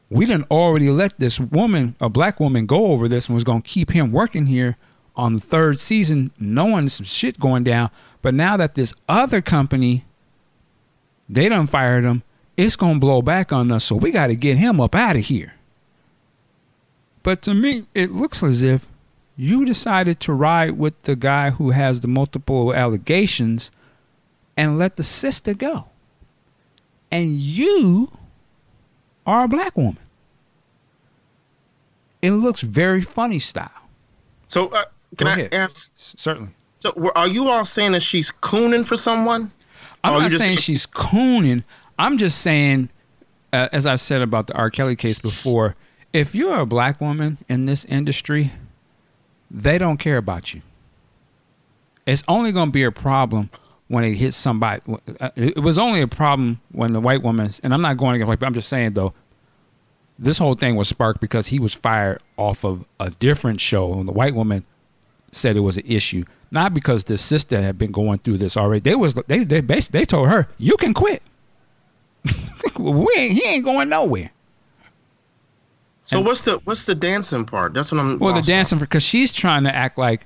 we didn't already let this woman, a black woman, go over this and was to keep him working here on the third season, knowing some shit going down. But now that this other company, they done fired him, it's to blow back on us. So we got to get him up out of here. But to me, it looks as if you decided to ride with the guy who has the multiple allegations and let the sister go. And you are a black woman. It looks very funny style. So, uh, can I ask? Certainly. So, are you all saying that she's cooning for someone? I'm not you just- saying she's cooning. I'm just saying, uh, as I've said about the R. Kelly case before, if you're a black woman in this industry, they don't care about you. It's only going to be a problem when it hits somebody. uh, It was only a problem when the white woman, and I'm not going against white, but I'm just saying though, this whole thing was sparked because he was fired off of a different show, and the white woman said it was an issue, not because the sister had been going through this already. They was they they basically they told her you can quit. we ain't, he ain't going nowhere. So, And- what's the what's the dancing part? That's what I'm. Well, the dancing because she's trying to act like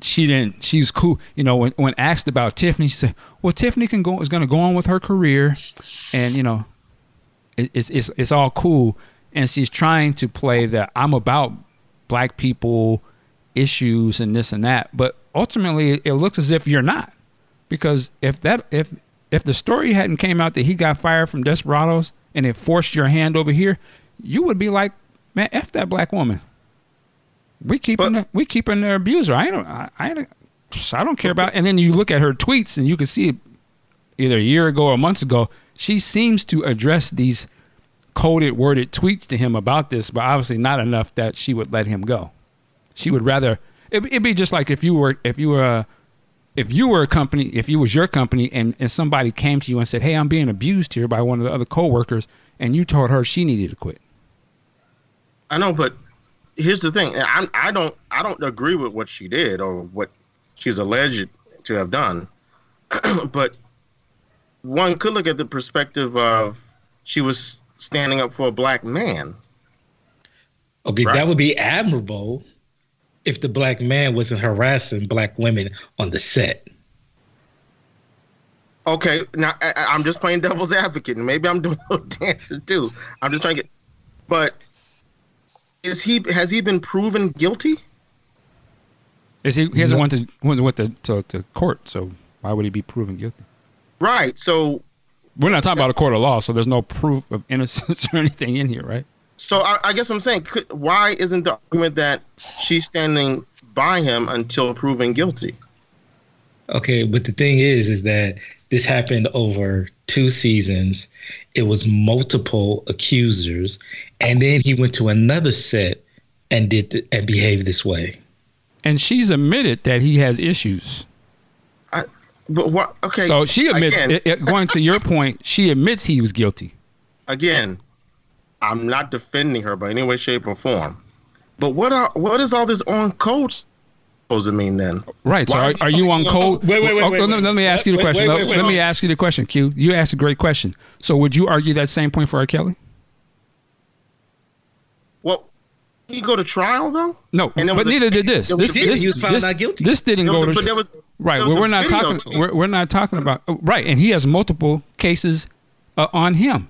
she didn't. She's cool. You know, when when asked about Tiffany, she said, "Well, Tiffany can go is going to go on with her career, and you know, it, it's it's it's all cool." And she's trying to play that I'm about black people issues and this and that, but ultimately, it looks as if you're not, because if that if if the story hadn't came out that he got fired from Desperados and it forced your hand over here, you would be like, man, f that black woman. We keeping But- we keeping the abuser. I don't I, I don't I don't care about. And then you look at her tweets and you can see either a year ago or months ago, she seems to address these coded worded tweets to him about this, but obviously not enough that she would let him go. She would rather it, it'd be just like if you were if you were a if you were a company, if you was your company and, and somebody came to you and said, Hey, I'm being abused here by one of the other coworkers and you told her she needed to quit. I know, but here's the thing. I I don't I don't agree with what she did or what she's alleged to have done. but one could look at the perspective of she was standing up for a black man. Okay, Right. that would be admirable if the black man wasn't harassing black women on the set. Okay, now I, I'm just playing devil's advocate, and maybe I'm doing a little dancing too. I'm just trying to get, but is he has he been proven guilty? Is he? He hasn't No. went to went went to, to to court, so why would he be proven guilty? Right. So, We're not talking about a court of law, so there's no proof of innocence or anything in here, right? so I, I guess I'm saying, could, why isn't the argument that she's standing by him until proven guilty? Okay, but the thing is, is that this happened over two seasons. It was multiple accusers, and then he went to another set and did th- and behaved this way. And she's admitted that he has issues. I, But what? Okay. So she admits, Again, it, it- going to your point, she admits he was guilty. again, I'm not defending her by any way, shape, or form. But what are what is all this on code supposed to mean then? Right. So are, are you on fucking- code? Wait, wait, wait, Oh, wait, let, wait. let me ask you the question. wait, let, wait, let wait. me ask you the question, Q. You asked a great question. So would you argue that same point for R. Kelly? Well, he go to trial though. No, And but was a- neither did this. there This, a- this, he was found this, not guilty. This didn't go a- to trial. right. Well, we're not talking. We're, we're not talking about oh, right. And he has multiple cases uh, on him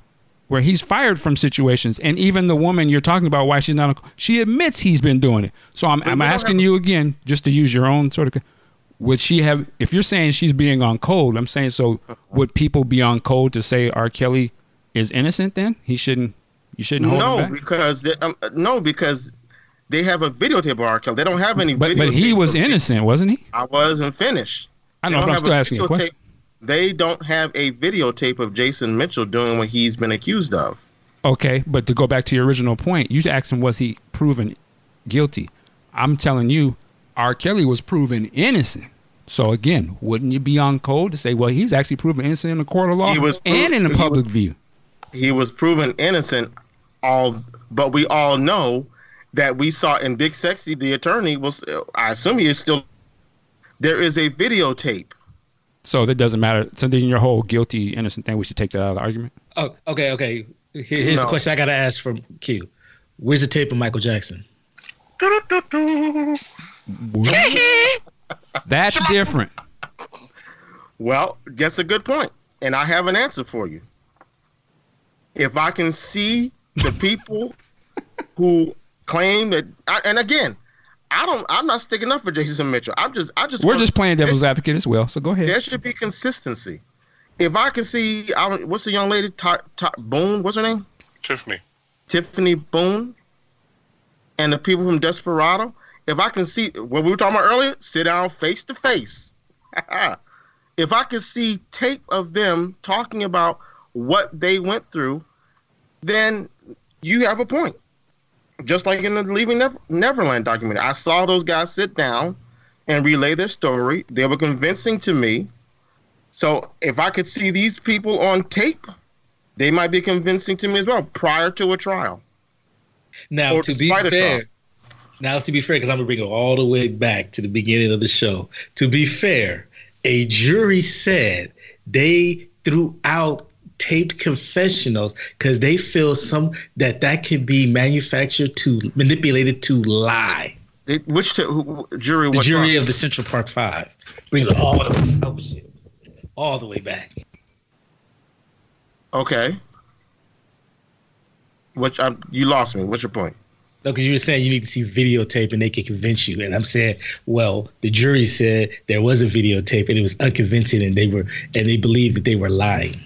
where he's fired from situations. And even the woman you're talking about, why she's not, she admits he's been doing it. So I'm, I'm asking you again, just to use your own sort of. Would she have? If you're saying she's being on cold, I'm saying so. Would people be on cold to say R. Kelly is innocent? Then he shouldn't. You shouldn't hold him No, back. because they, um, no, because they have a videotape of R. Kelly. They don't have any. But but he was innocent, wasn't he? I wasn't finished. I know, but I'm still asking you a question. They don't have a videotape of Jason Mitchell doing what he's been accused of. Okay, but to go back to your original point, you asked him was he proven guilty? I'm telling you, R. Kelly was proven innocent. So again, wouldn't you be on code to say, well, he's actually proven innocent in the court of law He was and in the he public was- view? He was proven innocent. All, but we all know that we saw in Big Sexy, the attorney was. I assume he is still. There is a videotape. So that doesn't matter. So then your whole guilty innocent thing, we should take that out of the argument. Oh, okay, okay. Here- here's No. the question I got to ask from Q. Where's the tape of Michael Jackson? That's different. Well, that's a good point, and I have an answer for you. If I can see the people who claim that, I, and again, I don't, I'm not sticking up for Jason Mitchell. I'm just, I just, We're just playing devil's advocate as well. So go ahead. There should be consistency. If I can see, I don't, what's the young lady, Ta Ta Boone? What's her name? Tiffany. Tiffany Boone, and the people from Desperado. If I can see what we were talking about earlier, sit down face to face. If I can see tape of them talking about what they went through, then you have a point. Just like in the Leaving Never- Neverland documentary, I saw those guys sit down and relay their story. They were convincing to me. So if I could see these people on tape, they might be convincing to me as well prior to a trial. Now, Or to be fair, now to be fair, because I'm gonna bring it all the way back to the beginning of the show. To be fair, a jury said they threw out taped confessionals because they feel some that that can be manufactured to manipulated to lie. They, which t- who, jury? The jury trial? of the Central Park Five. Bring it all the way, oh shit, all the way back. Okay. Which I, you lost me. What's your point? No, because you were saying you need to see videotape and they can convince you. And I'm saying, well, the jury said there was a videotape and it was unconvincing and they were and they believed that they were lying.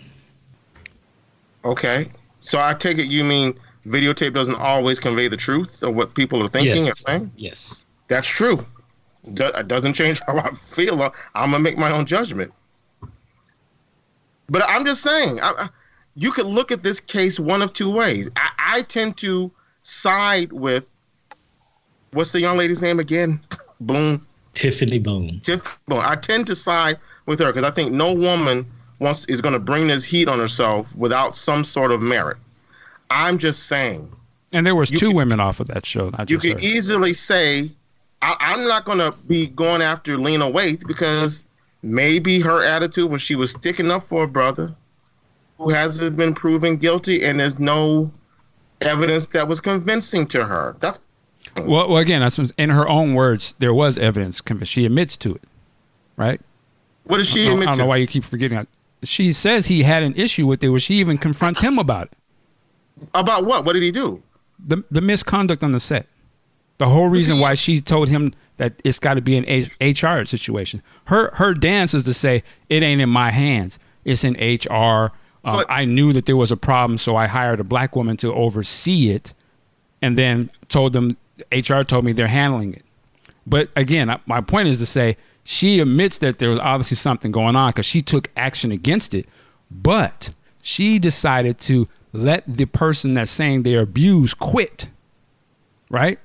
Okay. So I take it you mean videotape doesn't always convey the truth of what people are thinking Yes. or saying? Yes. That's true. It doesn't change how I feel. I'm gonna make my own judgment. But I'm just saying, I, I- you could look at this case one of two ways. I, I tend to side with what's the young lady's name again? Bloom. Tiffany Boone. Tiff. Boone. I tend to side with her because I think no woman wants is going to bring this heat on herself without some sort of merit. I'm just saying And there was two could- women off of that show. You could easily say I, I'm not going to be going after Lena Waithe because maybe her attitude was she was sticking up for a brother who hasn't been proven guilty, and there's no evidence that was convincing to her. That's Well, well, again, that's in her own words. There was evidence. She admits to it, right? what did she I don't, I don't know why you keep forgetting. She says he had an issue with it, where she even confronts him about it. About what? What did he do? The the misconduct on the set. The whole reason why she told him that it's got to be an H- HR situation. Her her dance is to say it ain't in my hands. It's in HR. Um, But- I knew that there was a problem, so I hired a black woman to oversee it, and then told them HR told me they're handling it. But again, I- my point is to say she admits that there was obviously something going on because she took action against it, but she decided to let the person that's saying they're abused quit, right?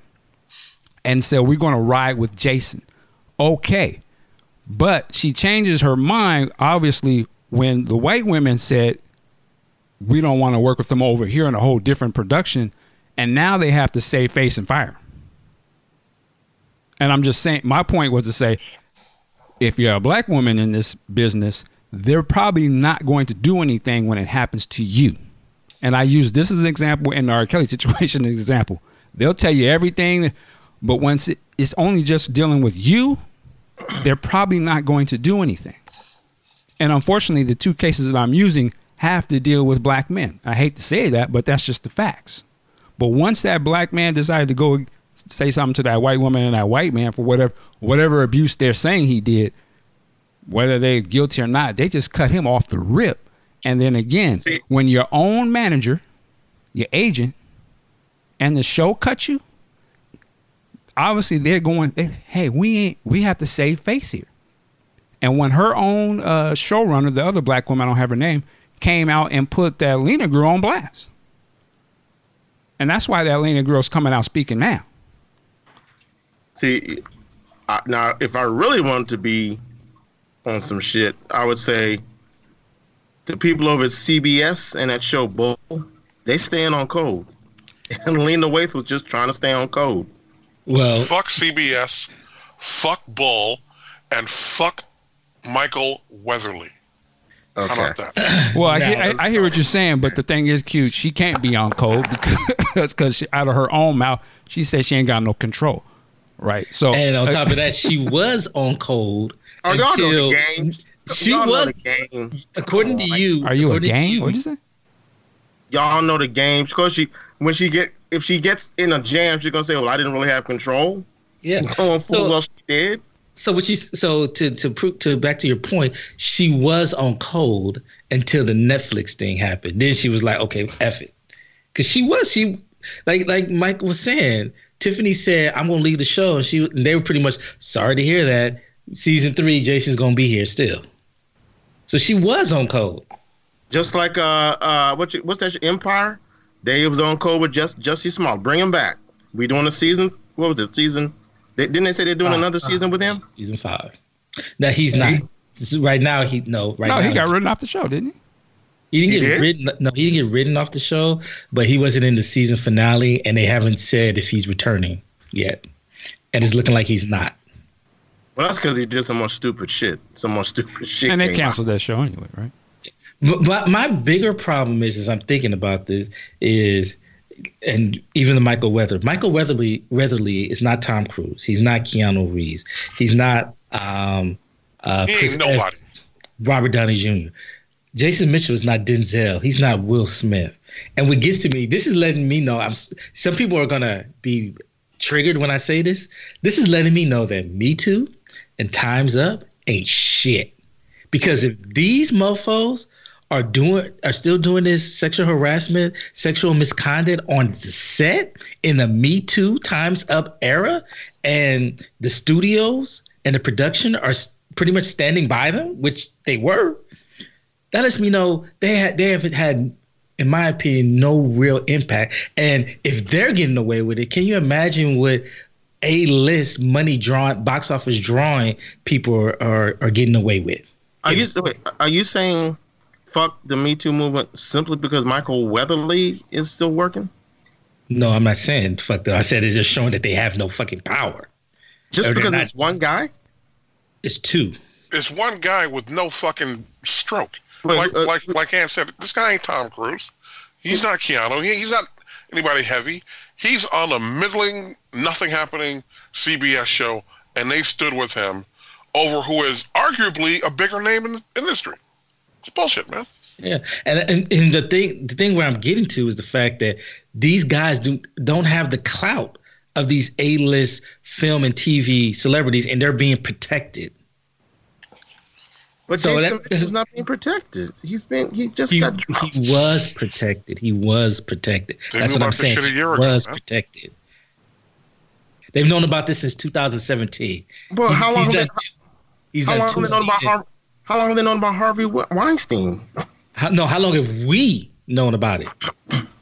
And so we're going to ride with Jason. Okay. But she changes her mind, obviously, when the white women said, we don't want to work with them over here in a whole different production. And now they have to save face and fire. And I'm just saying, my point was to say, if you're a black woman in this business, they're probably not going to do anything when it happens to you. And I use this as an example in the R. Kelly situation an example. They'll tell you everything, but once it, it's only just dealing with you, they're probably not going to do anything. And unfortunately, the two cases that I'm using have to deal with black men. I hate to say that, but that's just the facts. But once that black man decided to go say something to that white woman and that white man for whatever whatever abuse they're saying he did, whether they're guilty or not, they just cut him off the rip. And then again, See- when your own manager, your agent, and the show cut you, obviously they're going, they, hey, we ain't we have to save face here. And when her own uh, showrunner, the other black woman, I don't have her name, came out and put that Lena girl on blast. And that's why that Lena girl's coming out speaking now. See, I, now if I really wanted to be on some shit, I would say the people over at CBS and that show Bull, they stand on code. And Lena Waithe was just trying to stay on code. Well, Fuck CBS, fuck Bull, and fuck Michael Weatherly. How Okay. about that? Well, I, Now- hear- I, I hear what you're saying, but the thing is, cute. She can't be on code because because out of her own mouth, she says she ain't got no control, right? So and on uh, top of that, she was on cold Oh, y'all until the game. she y'all was. the game. According to you, are you a according to gang? you, What'd you say? Y'all know the game. Because she, when she get, if she gets in a jam, she's gonna say, "Well, I didn't really have control." Yeah. Going full So- well, she did. So what you so to to prove to back to your point, she was on cold until the Netflix thing happened. Then she was like, okay, F it, because she was she like like Mike was saying. Tiffany said, "I'm gonna leave the show," and she and they were pretty much sorry to hear that. Season three, Jason's gonna be here still. So she was on cold. Just like uh uh what you, what's that Empire? They was on code with just Jussie Smollett. Bring him back. We doing a season. What was it? Season? They, didn't they say they're doing Uh, another uh, season with him? Season five. Now he's not. Right now, he no. Right no, now, he got written off the show, didn't he? He didn't He get did? ridden. No, he didn't get ridden off the show, but he wasn't in the season finale, and they haven't said if he's returning yet. And it's looking like he's not. Well, that's because he did some more stupid shit. Some more stupid shit. and they came canceled that show anyway, right? But, but my bigger problem is, as I'm thinking about this, is and even the Michael Weather. Michael Weatherly Weatherly is not Tom Cruise. He's not Keanu Reeves. He's not um, uh, He ain't Chris nobody. Evans, Robert Downey Jr. Jason Mitchell is not Denzel. He's not Will Smith. And what gets to me, this is letting me know. I'm. Some people are gonna be triggered when I say this. This is letting me know that Me Too and Times Up ain't shit. Because if these mofos are doing are still doing this sexual harassment, sexual misconduct on the set in the Me Too Times Up era, and the studios and the production are pretty much standing by them, which they were, that lets me know they had they haven't had, in my opinion, no real impact. And if they're getting away with it, can you imagine what a list money drawing box office drawing people are, are, are getting away with? Are you wait, are you saying fuck the Me Too movement simply because Michael Weatherly is still working? No, I'm not saying fuck that. I said it's just showing that they have no fucking power. Just Or because not- it's one guy? It's two. It's one guy with no fucking stroke. Wait, like uh, like like Ann said, this guy ain't Tom Cruise. He's not Keanu. He, he's not anybody heavy. He's on a middling, nothing happening CBS show, and they stood with him over who is arguably a bigger name in the industry. It's bullshit, man. Yeah, and, and and the thing the thing where I'm getting to is the fact that these guys do don't have the clout of these A-list film and TV celebrities, and they're being protected. But So Jason that- Mitchell's not being protected. He's been he just He, got dropped. he was protected. He was protected. They That's what I'm saying. He year ago, was man. protected. They've known about this since 2017. Well, He- how long he's have they, two, he's how done long two they known about seasons. Har- how long have they known about Harvey Weinstein? How, no, how long have we known about it?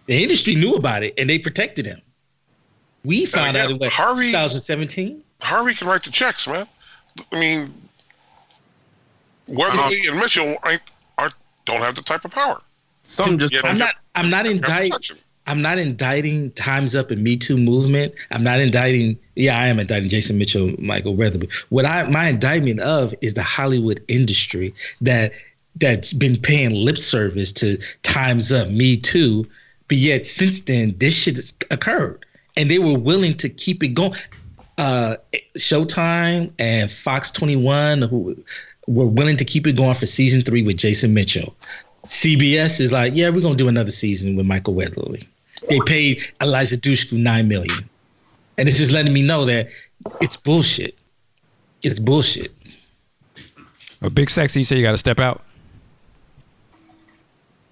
The industry knew about it and they protected him. We found again, out in what, Harvey- 2017. Harvey can write the checks, man. I mean, Weatherly and Mitchell ain't, aren't, don't have the type of power. Some just I'm not. I'm not indicting. I'm not indicting Times Up and Me Too movement. I'm not indicting. Yeah, I am indicting Jason Mitchell, Michael Weatherly. What I my indictment of is the Hollywood industry that that's been paying lip service to Times Up, Me Too, but yet since then this shit has occurred, and they were willing to keep it going. Uh, Showtime and Fox 21, who were willing to keep it going for season three with Jason Mitchell. CBS is like, yeah, we're gonna do another season with Michael Weatherly. They paid Eliza Dushku nine million, and this is letting me know that it's bullshit. It's bullshit. A big sexy, you say you got to step out.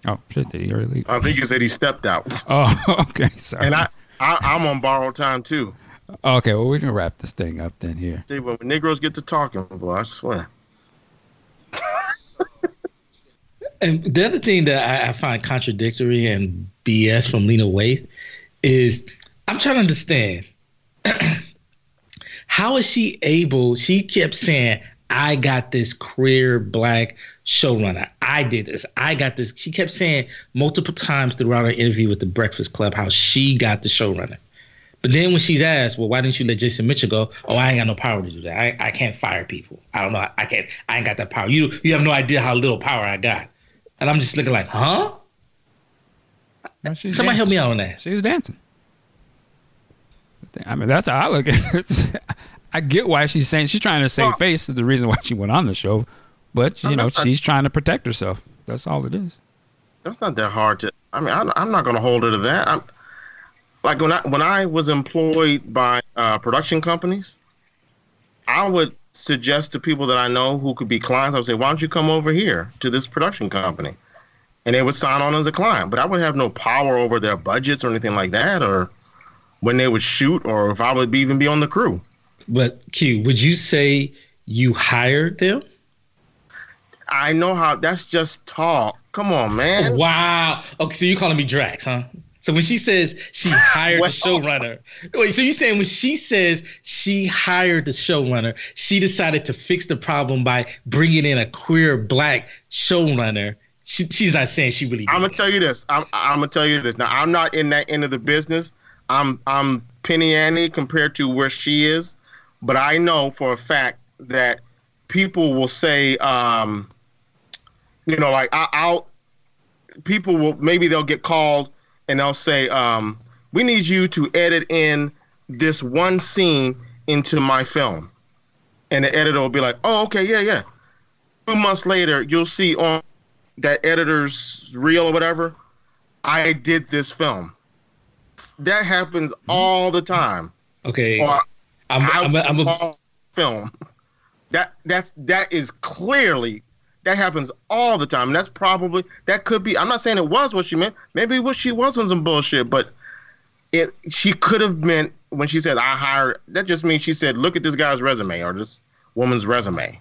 Oh shit! Did he already leave? I think he said he stepped out, Oh, okay. Sorry. and I, I I'm on borrowed time too. okay, well we can wrap this thing up then here. See, when Negroes get to talking, boy, I swear. And the other thing that I, I find contradictory and BS from Lena Waithe is I'm trying to understand how is she able? She kept saying, "I got this queer black showrunner. I did this. I got this." She kept saying multiple times throughout her interview with the Breakfast Club how she got the showrunner. But then when she's asked, "Well, why didn't you let Jason Mitchell go?" Oh, I ain't got no power to do that. I, I can't fire people. I don't know. I can't. I ain't got that power. You you have no idea how little power I got. And I'm just looking like, huh? Well, she's Somebody help me out on that. She was dancing. I mean, that's how I look at it. I get why she's saying she's trying to save Well- face. Is the reason why she went on the show, but you No, know that's not- she's trying to protect herself. That's all it is. That's not that hard to. I mean, I'm, I'm not going to hold her to that. I'm like when I when I was employed by uh, production companies, I would suggest to people that I know who could be clients. I would say, "Why don't you come over here to this production company?" And they would sign on as a client. But I would have no power over their budgets or anything like that, or when they would shoot, or if I would be, even be on the crew. But Q, would you say you hired them? I know how. That's just talk. Come on, man. Wow. Okay, so you're calling me Drax, huh? So when she says she hired Well- the showrunner, wait, so you're saying when she says she hired the showrunner, she decided to fix the problem by bringing in a queer black showrunner. She, she's not saying she really. Did I'm gonna tell you this. I'm, I'm gonna tell you this. Now I'm not in that end of the business. I'm I'm penny ante compared to where she is, but I know for a fact that people will say, um, you know, like I, I'll people will maybe they'll get called and they'll say, um, we need you to edit in this one scene into my film, and the editor will be like, oh, okay, yeah, yeah. Two months later, you'll see on that editor's reel or whatever, I did this film. That happens all the time. Okay. Or I'm, I I'm, was I'm, a, film. That that's that is clearly that happens all the time. And that's probably that could be. I'm not saying it was what she meant. Maybe what she was on some bullshit, but it she could have meant when she said I hired. That just means she said, look at this guy's resume or this woman's resume,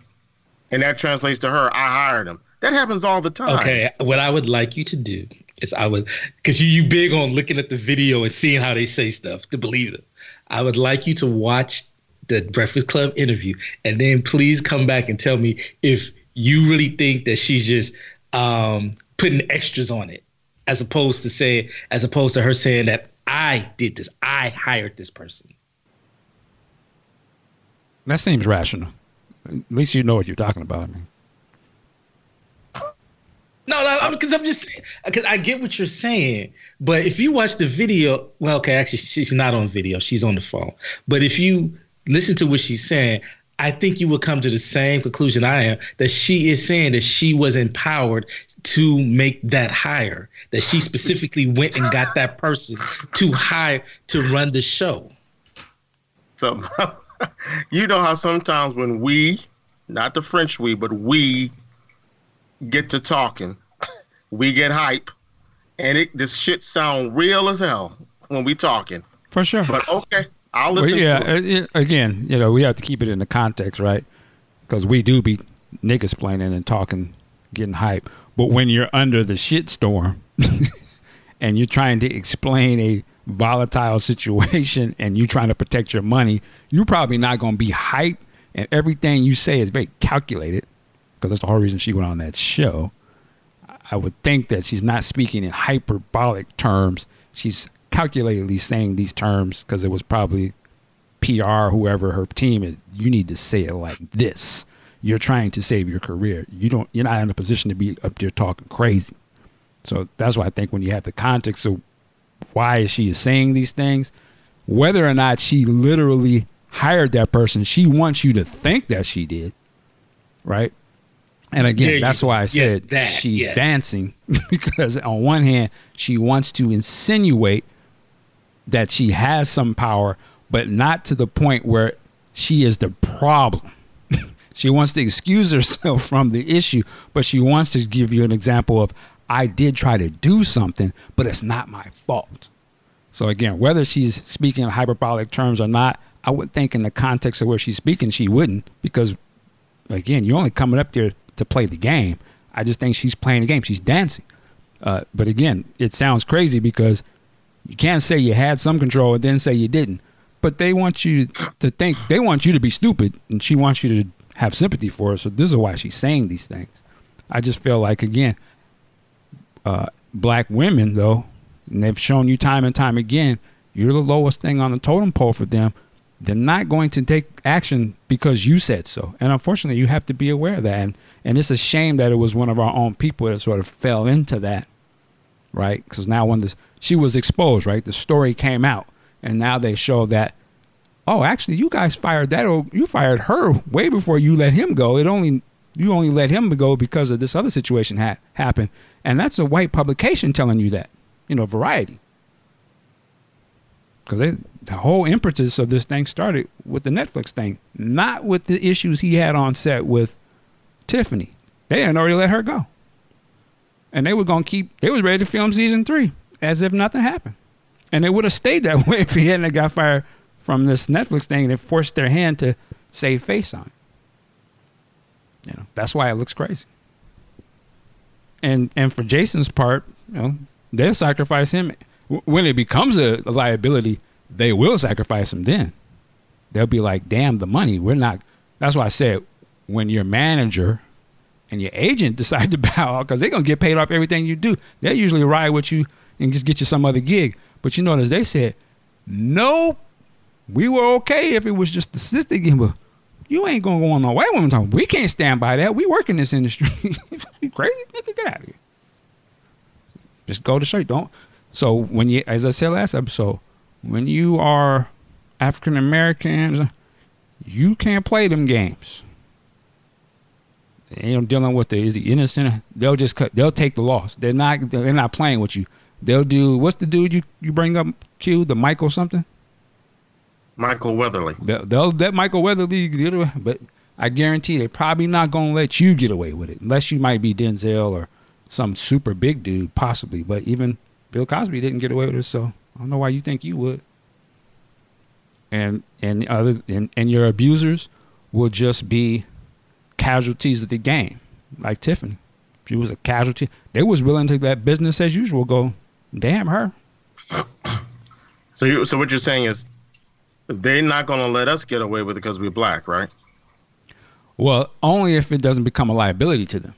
and that translates to her. I hired him. That happens all the time. Okay, what I would like you to do is I would, because you you big on looking at the video and seeing how they say stuff to believe them. I would like you to watch the Breakfast Club interview and then please come back and tell me if you really think that she's just um, putting extras on it, as opposed to saying, as opposed to her saying that I did this, I hired this person. That seems rational. At least you know what you're talking about. I mean, No, no, because I'm just because I get what you're saying, but if you watch the video, well, okay, actually, she's not on video; she's on the phone. But if you listen to what she's saying, I think you will come to the same conclusion I am that she is saying that she was empowered to make that hire, that she specifically went and got that person to hire to run the show. So, you know how sometimes when we, not the French we, but we get to talking, we get hype, and it this shit sound real as hell when we talking. For sure. But okay, I'll Well, yeah, it. Uh, it- again, you know, we have to keep it in the context, right? Because we do be niggas planning and talking, getting hype. But when you're under the shit storm and you're trying to explain a volatile situation and you're trying to protect your money, you're probably not going to be hype. And everything you say is very calculated because that's the whole reason she went on that show. I would think that she's not speaking in hyperbolic terms. She's calculatedly saying these terms because it was probably PR, whoever her team is. You need to say it like this. You're trying to save your career. You don't. You're not in a position to be up there talking crazy. So that's why I think when you have the context of why she is saying these things, whether or not she literally hired that person, she wants you to think that she did, right? And again, you that's go. why I Yes, said that, she's yes. dancing because on one hand, she wants to insinuate that she has some power, but not to the point where she is the problem. she wants to excuse herself from the issue, but she wants to give you an example of I did try to do something, but it's not my fault. So again, whether she's speaking in hyperbolic terms or not, I would think in the context of where she's speaking, she wouldn't because again, you're only coming up there to play the game. I just think she's playing the game. She's dancing. Uh, but again, it sounds crazy because you can't say you had some control and then say you didn't. But they want you to think they want you to be stupid, and she wants you to have sympathy for her. So this is why she's saying these things. I just feel like again, uh, black women though, and they've shown you time and time again, you're the lowest thing on the totem pole for them. They're not going to take action because you said so. And unfortunately, you have to be aware of that. And, and it's a shame that it was one of our own people that sort of fell into that, right? Because now when this, she was exposed, right? The story came out. And now they show that, oh, actually, you guys fired that. Or you fired her way before you let him go. It only, you only let him go because of this other situation ha- happened. And that's a white publication telling you that, you know, Variety because the whole impetus of this thing started with the Netflix thing, not with the issues he had on set with Tiffany. They hadn't already let her go, and they were gonna keep. They was ready to film season three as if nothing happened, and it would have stayed that way if he hadn't got fired from this Netflix thing and it forced their hand to save face on it. You know that's why it looks crazy. And and for Jason's part, you know, they'll sacrifice him when it becomes a liability. They will sacrifice him then. They'll be like, "Damn, the money. We're not." That's why I said when your manager and your agent decide to bow out because they're gonna get paid off everything you do. They'll usually ride with you and just get you some other gig. But you notice they said, "Nope, we were okay if it was just the sister gig, but you ain't gonna go on no white woman talk. We can't stand by that. We work in this industry. you crazy? Nigga, get out of here. Just go to you. Don't. So when you, as I said last episode, when you are African Americans, you can't play them games. You know, dealing with the is he innocent? They'll just cut. They'll take the loss. They're not. They're not playing with you. They'll do. What's the dude you you bring up? Q the Michael something. Michael Weatherly. They'll, they'll let Michael Weatherly get away, but I guarantee they're probably not going to let you get away with it, unless you might be Denzel or some super big dude, possibly. But even Bill Cosby didn't get away with it, so I don't know why you think you would. And and other and, and your abusers will just be casualties of the game, like Tiffany. She was a casualty. They was willing to let business as usual go. Damn her. So, you, so what you're saying is, they're not going to let us get away with it because we're black, right? Well, only if it doesn't become a liability to them.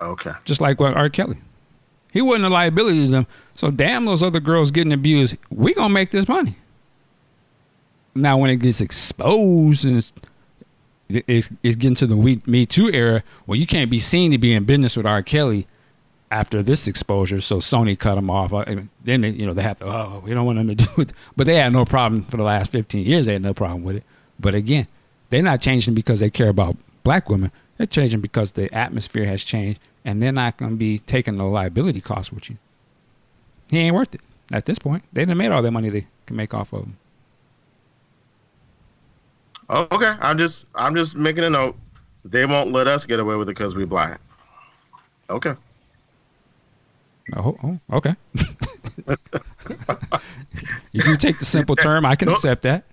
Okay. just like what R. Kelly. He wasn't a liability to them. So damn those other girls getting abused. We gonna make this money. Now when it gets exposed and it's it's, getting to the We- Me Too era, where you can't be seen to be in business with R. Kelly after this exposure. So Sony cut him off. I then they, you know they have to. Oh, we don't want them to do it. But they had no problem for the last fifteen years. They had no problem with it. But again, they're not changing because they care about black women. They're changing because the atmosphere has changed, and they're not going to be taking the liability costs with you. He ain't worth it at this point. They done made all that money they can make off of him. Oh, okay, I'm just I'm just making a note. They won't let us get away with it because we're black. Okay. Oh, oh okay. if you take the simple term, I can accept that.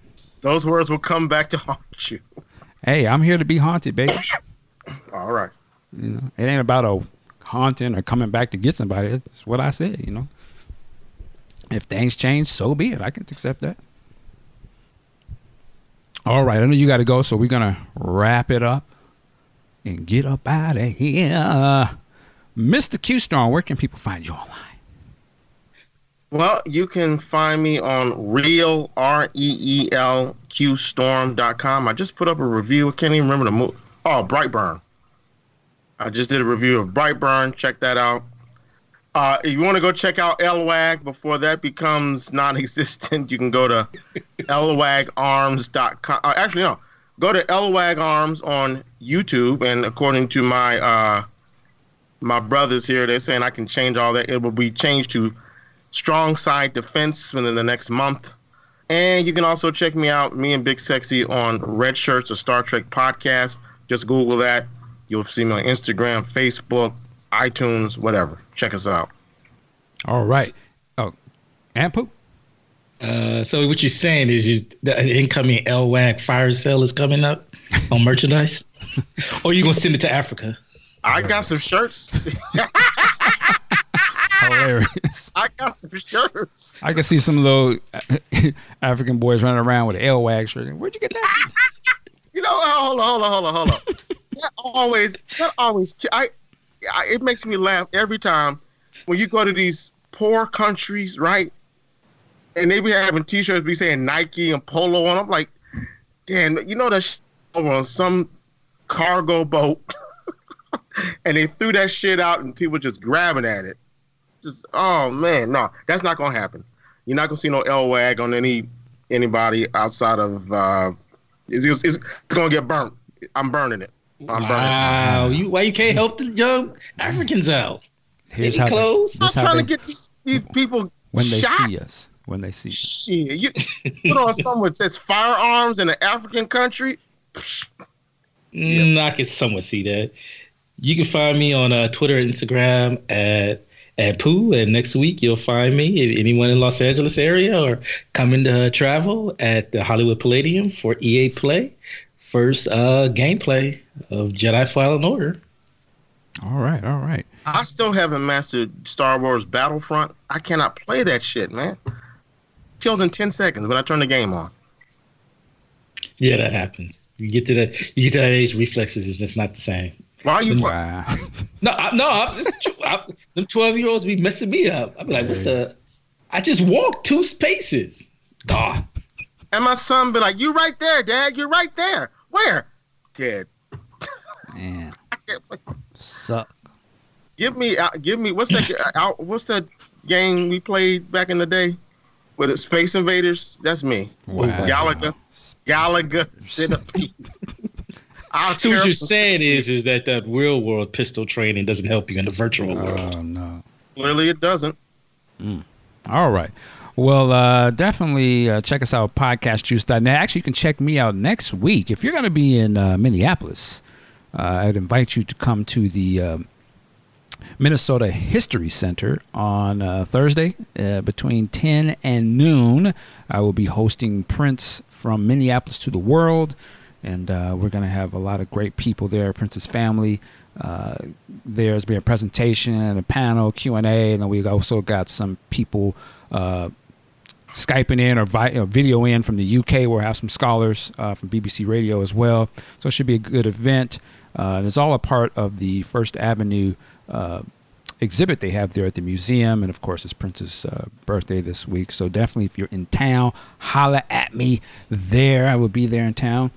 Those words will come back to haunt you. Hey, I'm here to be haunted, baby. All right. You know, it ain't about a haunting or coming back to get somebody. It's what I said. You know, if things change, so be it. I can accept that. All right, I know you got to go, so we're gonna wrap it up and get up out of here. Mr. Q Storm, where can people find you online? Well, you can find me on real R E E L Q storm.com. I just put up a review. I can't even remember the movie. Oh, Brightburn. I just did a review of Brightburn. Check that out. Uh, if you want to go check out LWAG before that becomes non existent, you can go to lwagarms.com. Uh, actually, no. Go to LWAG Arms on YouTube. And according to my uh, my brothers here, they're saying I can change all that. It will be changed to Strong Side Defense within the next month. And you can also check me out, me and Big Sexy, on Red Shirts, a Star Trek podcast. Just Google that. You'll see me on Instagram, Facebook, iTunes, whatever. Check us out. All right. Oh, and poop. Uh, so what you're saying is you, the incoming LWAG fire sale is coming up on merchandise, or you gonna send it to Africa? I got some shirts. Hilarious. I got some shirts. I can see some little African boys running around with an LWAG shirt. Where'd you get that? You know, hold on, hold on, hold on, hold on. that always, that always, I, I, it makes me laugh every time when you go to these poor countries, right? And they be having T-shirts be saying Nike and Polo, and I'm like, damn, you know that over on some cargo boat, and they threw that shit out, and people just grabbing at it. Just, oh man, no, that's not gonna happen. You're not gonna see no L wag on any anybody outside of. Uh, it's, it's, it's gonna get burnt. I'm burning it. I'm wow, you why you can't help the young Africans out? Here's Maybe how they- clothes. this I'm how trying they- to get these, these people when they shot. see us. When they see us. Shit, you put on something that says firearms in an African country. Mm, I can somewhat see that. You can find me on uh, Twitter and Instagram at at Pooh, and next week you'll find me if anyone in Los Angeles area or coming to uh, travel at the Hollywood Palladium for EA Play, first uh, gameplay of Jedi Fallen Order. All right, all right. I still haven't mastered Star Wars Battlefront. I cannot play that shit, man. Kills in ten seconds when I turn the game on. Yeah, that happens. You get to that, you get to that age, reflexes is just not the same. Why are you? fu- Wow. No, I, no, I'm just, I, them twelve year olds be messing me up. I'm like, what the? I just walked two spaces. God. And my son be like, "You right there, Dad. You're right there. Where, kid? Man, I can't play. suck. Give me, uh, give me. What's that? uh, what's that game we played back in the day with the Space Invaders? That's me. Wow. Galaga, Galaga Centipede. I'll So what you're saying is, is that that real world pistol training doesn't help you in the virtual world. Oh no. Clearly, it doesn't. All right. Well, uh, definitely uh, check us out, podcastjuice.net. Actually, you can check me out next week. If you're going to be in uh, Minneapolis, uh, I'd invite you to come to the uh, Minnesota History Center on uh, Thursday uh, between 10 and noon. I will be hosting Prince from Minneapolis to the World, and we're going to have a lot of great people there. Prince's family. There's been a presentation and a panel Q and A, and then we also got some people uh, skyping in or vi- or video in from the UK. We'll have some scholars uh, from BBC Radio as well. So it should be a good event. Uh, and it's all a part of the First Avenue uh, exhibit they have there at the museum. And of course, it's Prince's uh, birthday this week. So definitely, if you're in town, holla at me there. I will be there in town.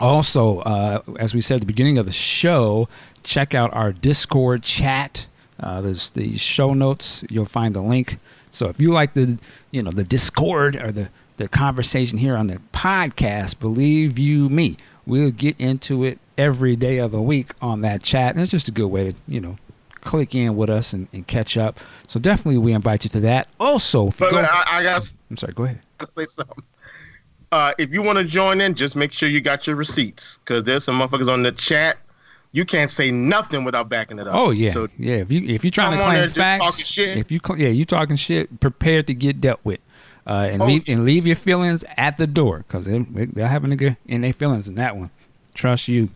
Also, uh, as we said at the beginning of the show, check out our Discord chat. Uh, there's the show notes. You'll find the link. So if you like the, you know, the Discord or the the conversation here on the podcast, believe you me, we'll get into it every day of the week on that chat. And it's just a good way to, you know, click in with us and, and catch up. So definitely we invite you to that. Also, but go, I, I got. I'm sorry. Go ahead. Say something. Uh, if you want to join in, just make sure you got your receipts because there's some motherfuckers on the chat. You can't say nothing without backing it up. Oh yeah, so, yeah. If you if you're trying to claim facts, if you yeah you talking shit, prepared to get dealt with, uh, and oh, leave and leave your feelings at the door because they, they'll have a nigga in their feelings in that one. Trust you,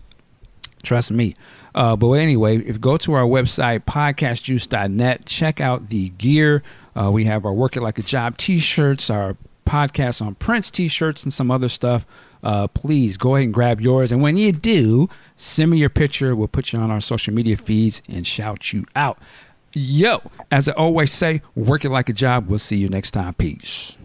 trust me. Uh, but anyway, if go to our website, podcastjuice.net, check out the gear. Uh, we have our Work It Like a Job t shirts, our podcast on Prince t shirts, and some other stuff. Uh, please go ahead and grab yours. And when you do, send me your picture. We'll put you on our social media feeds and shout you out. Yo, as I always say, work it like a job. We'll see you next time. Peace.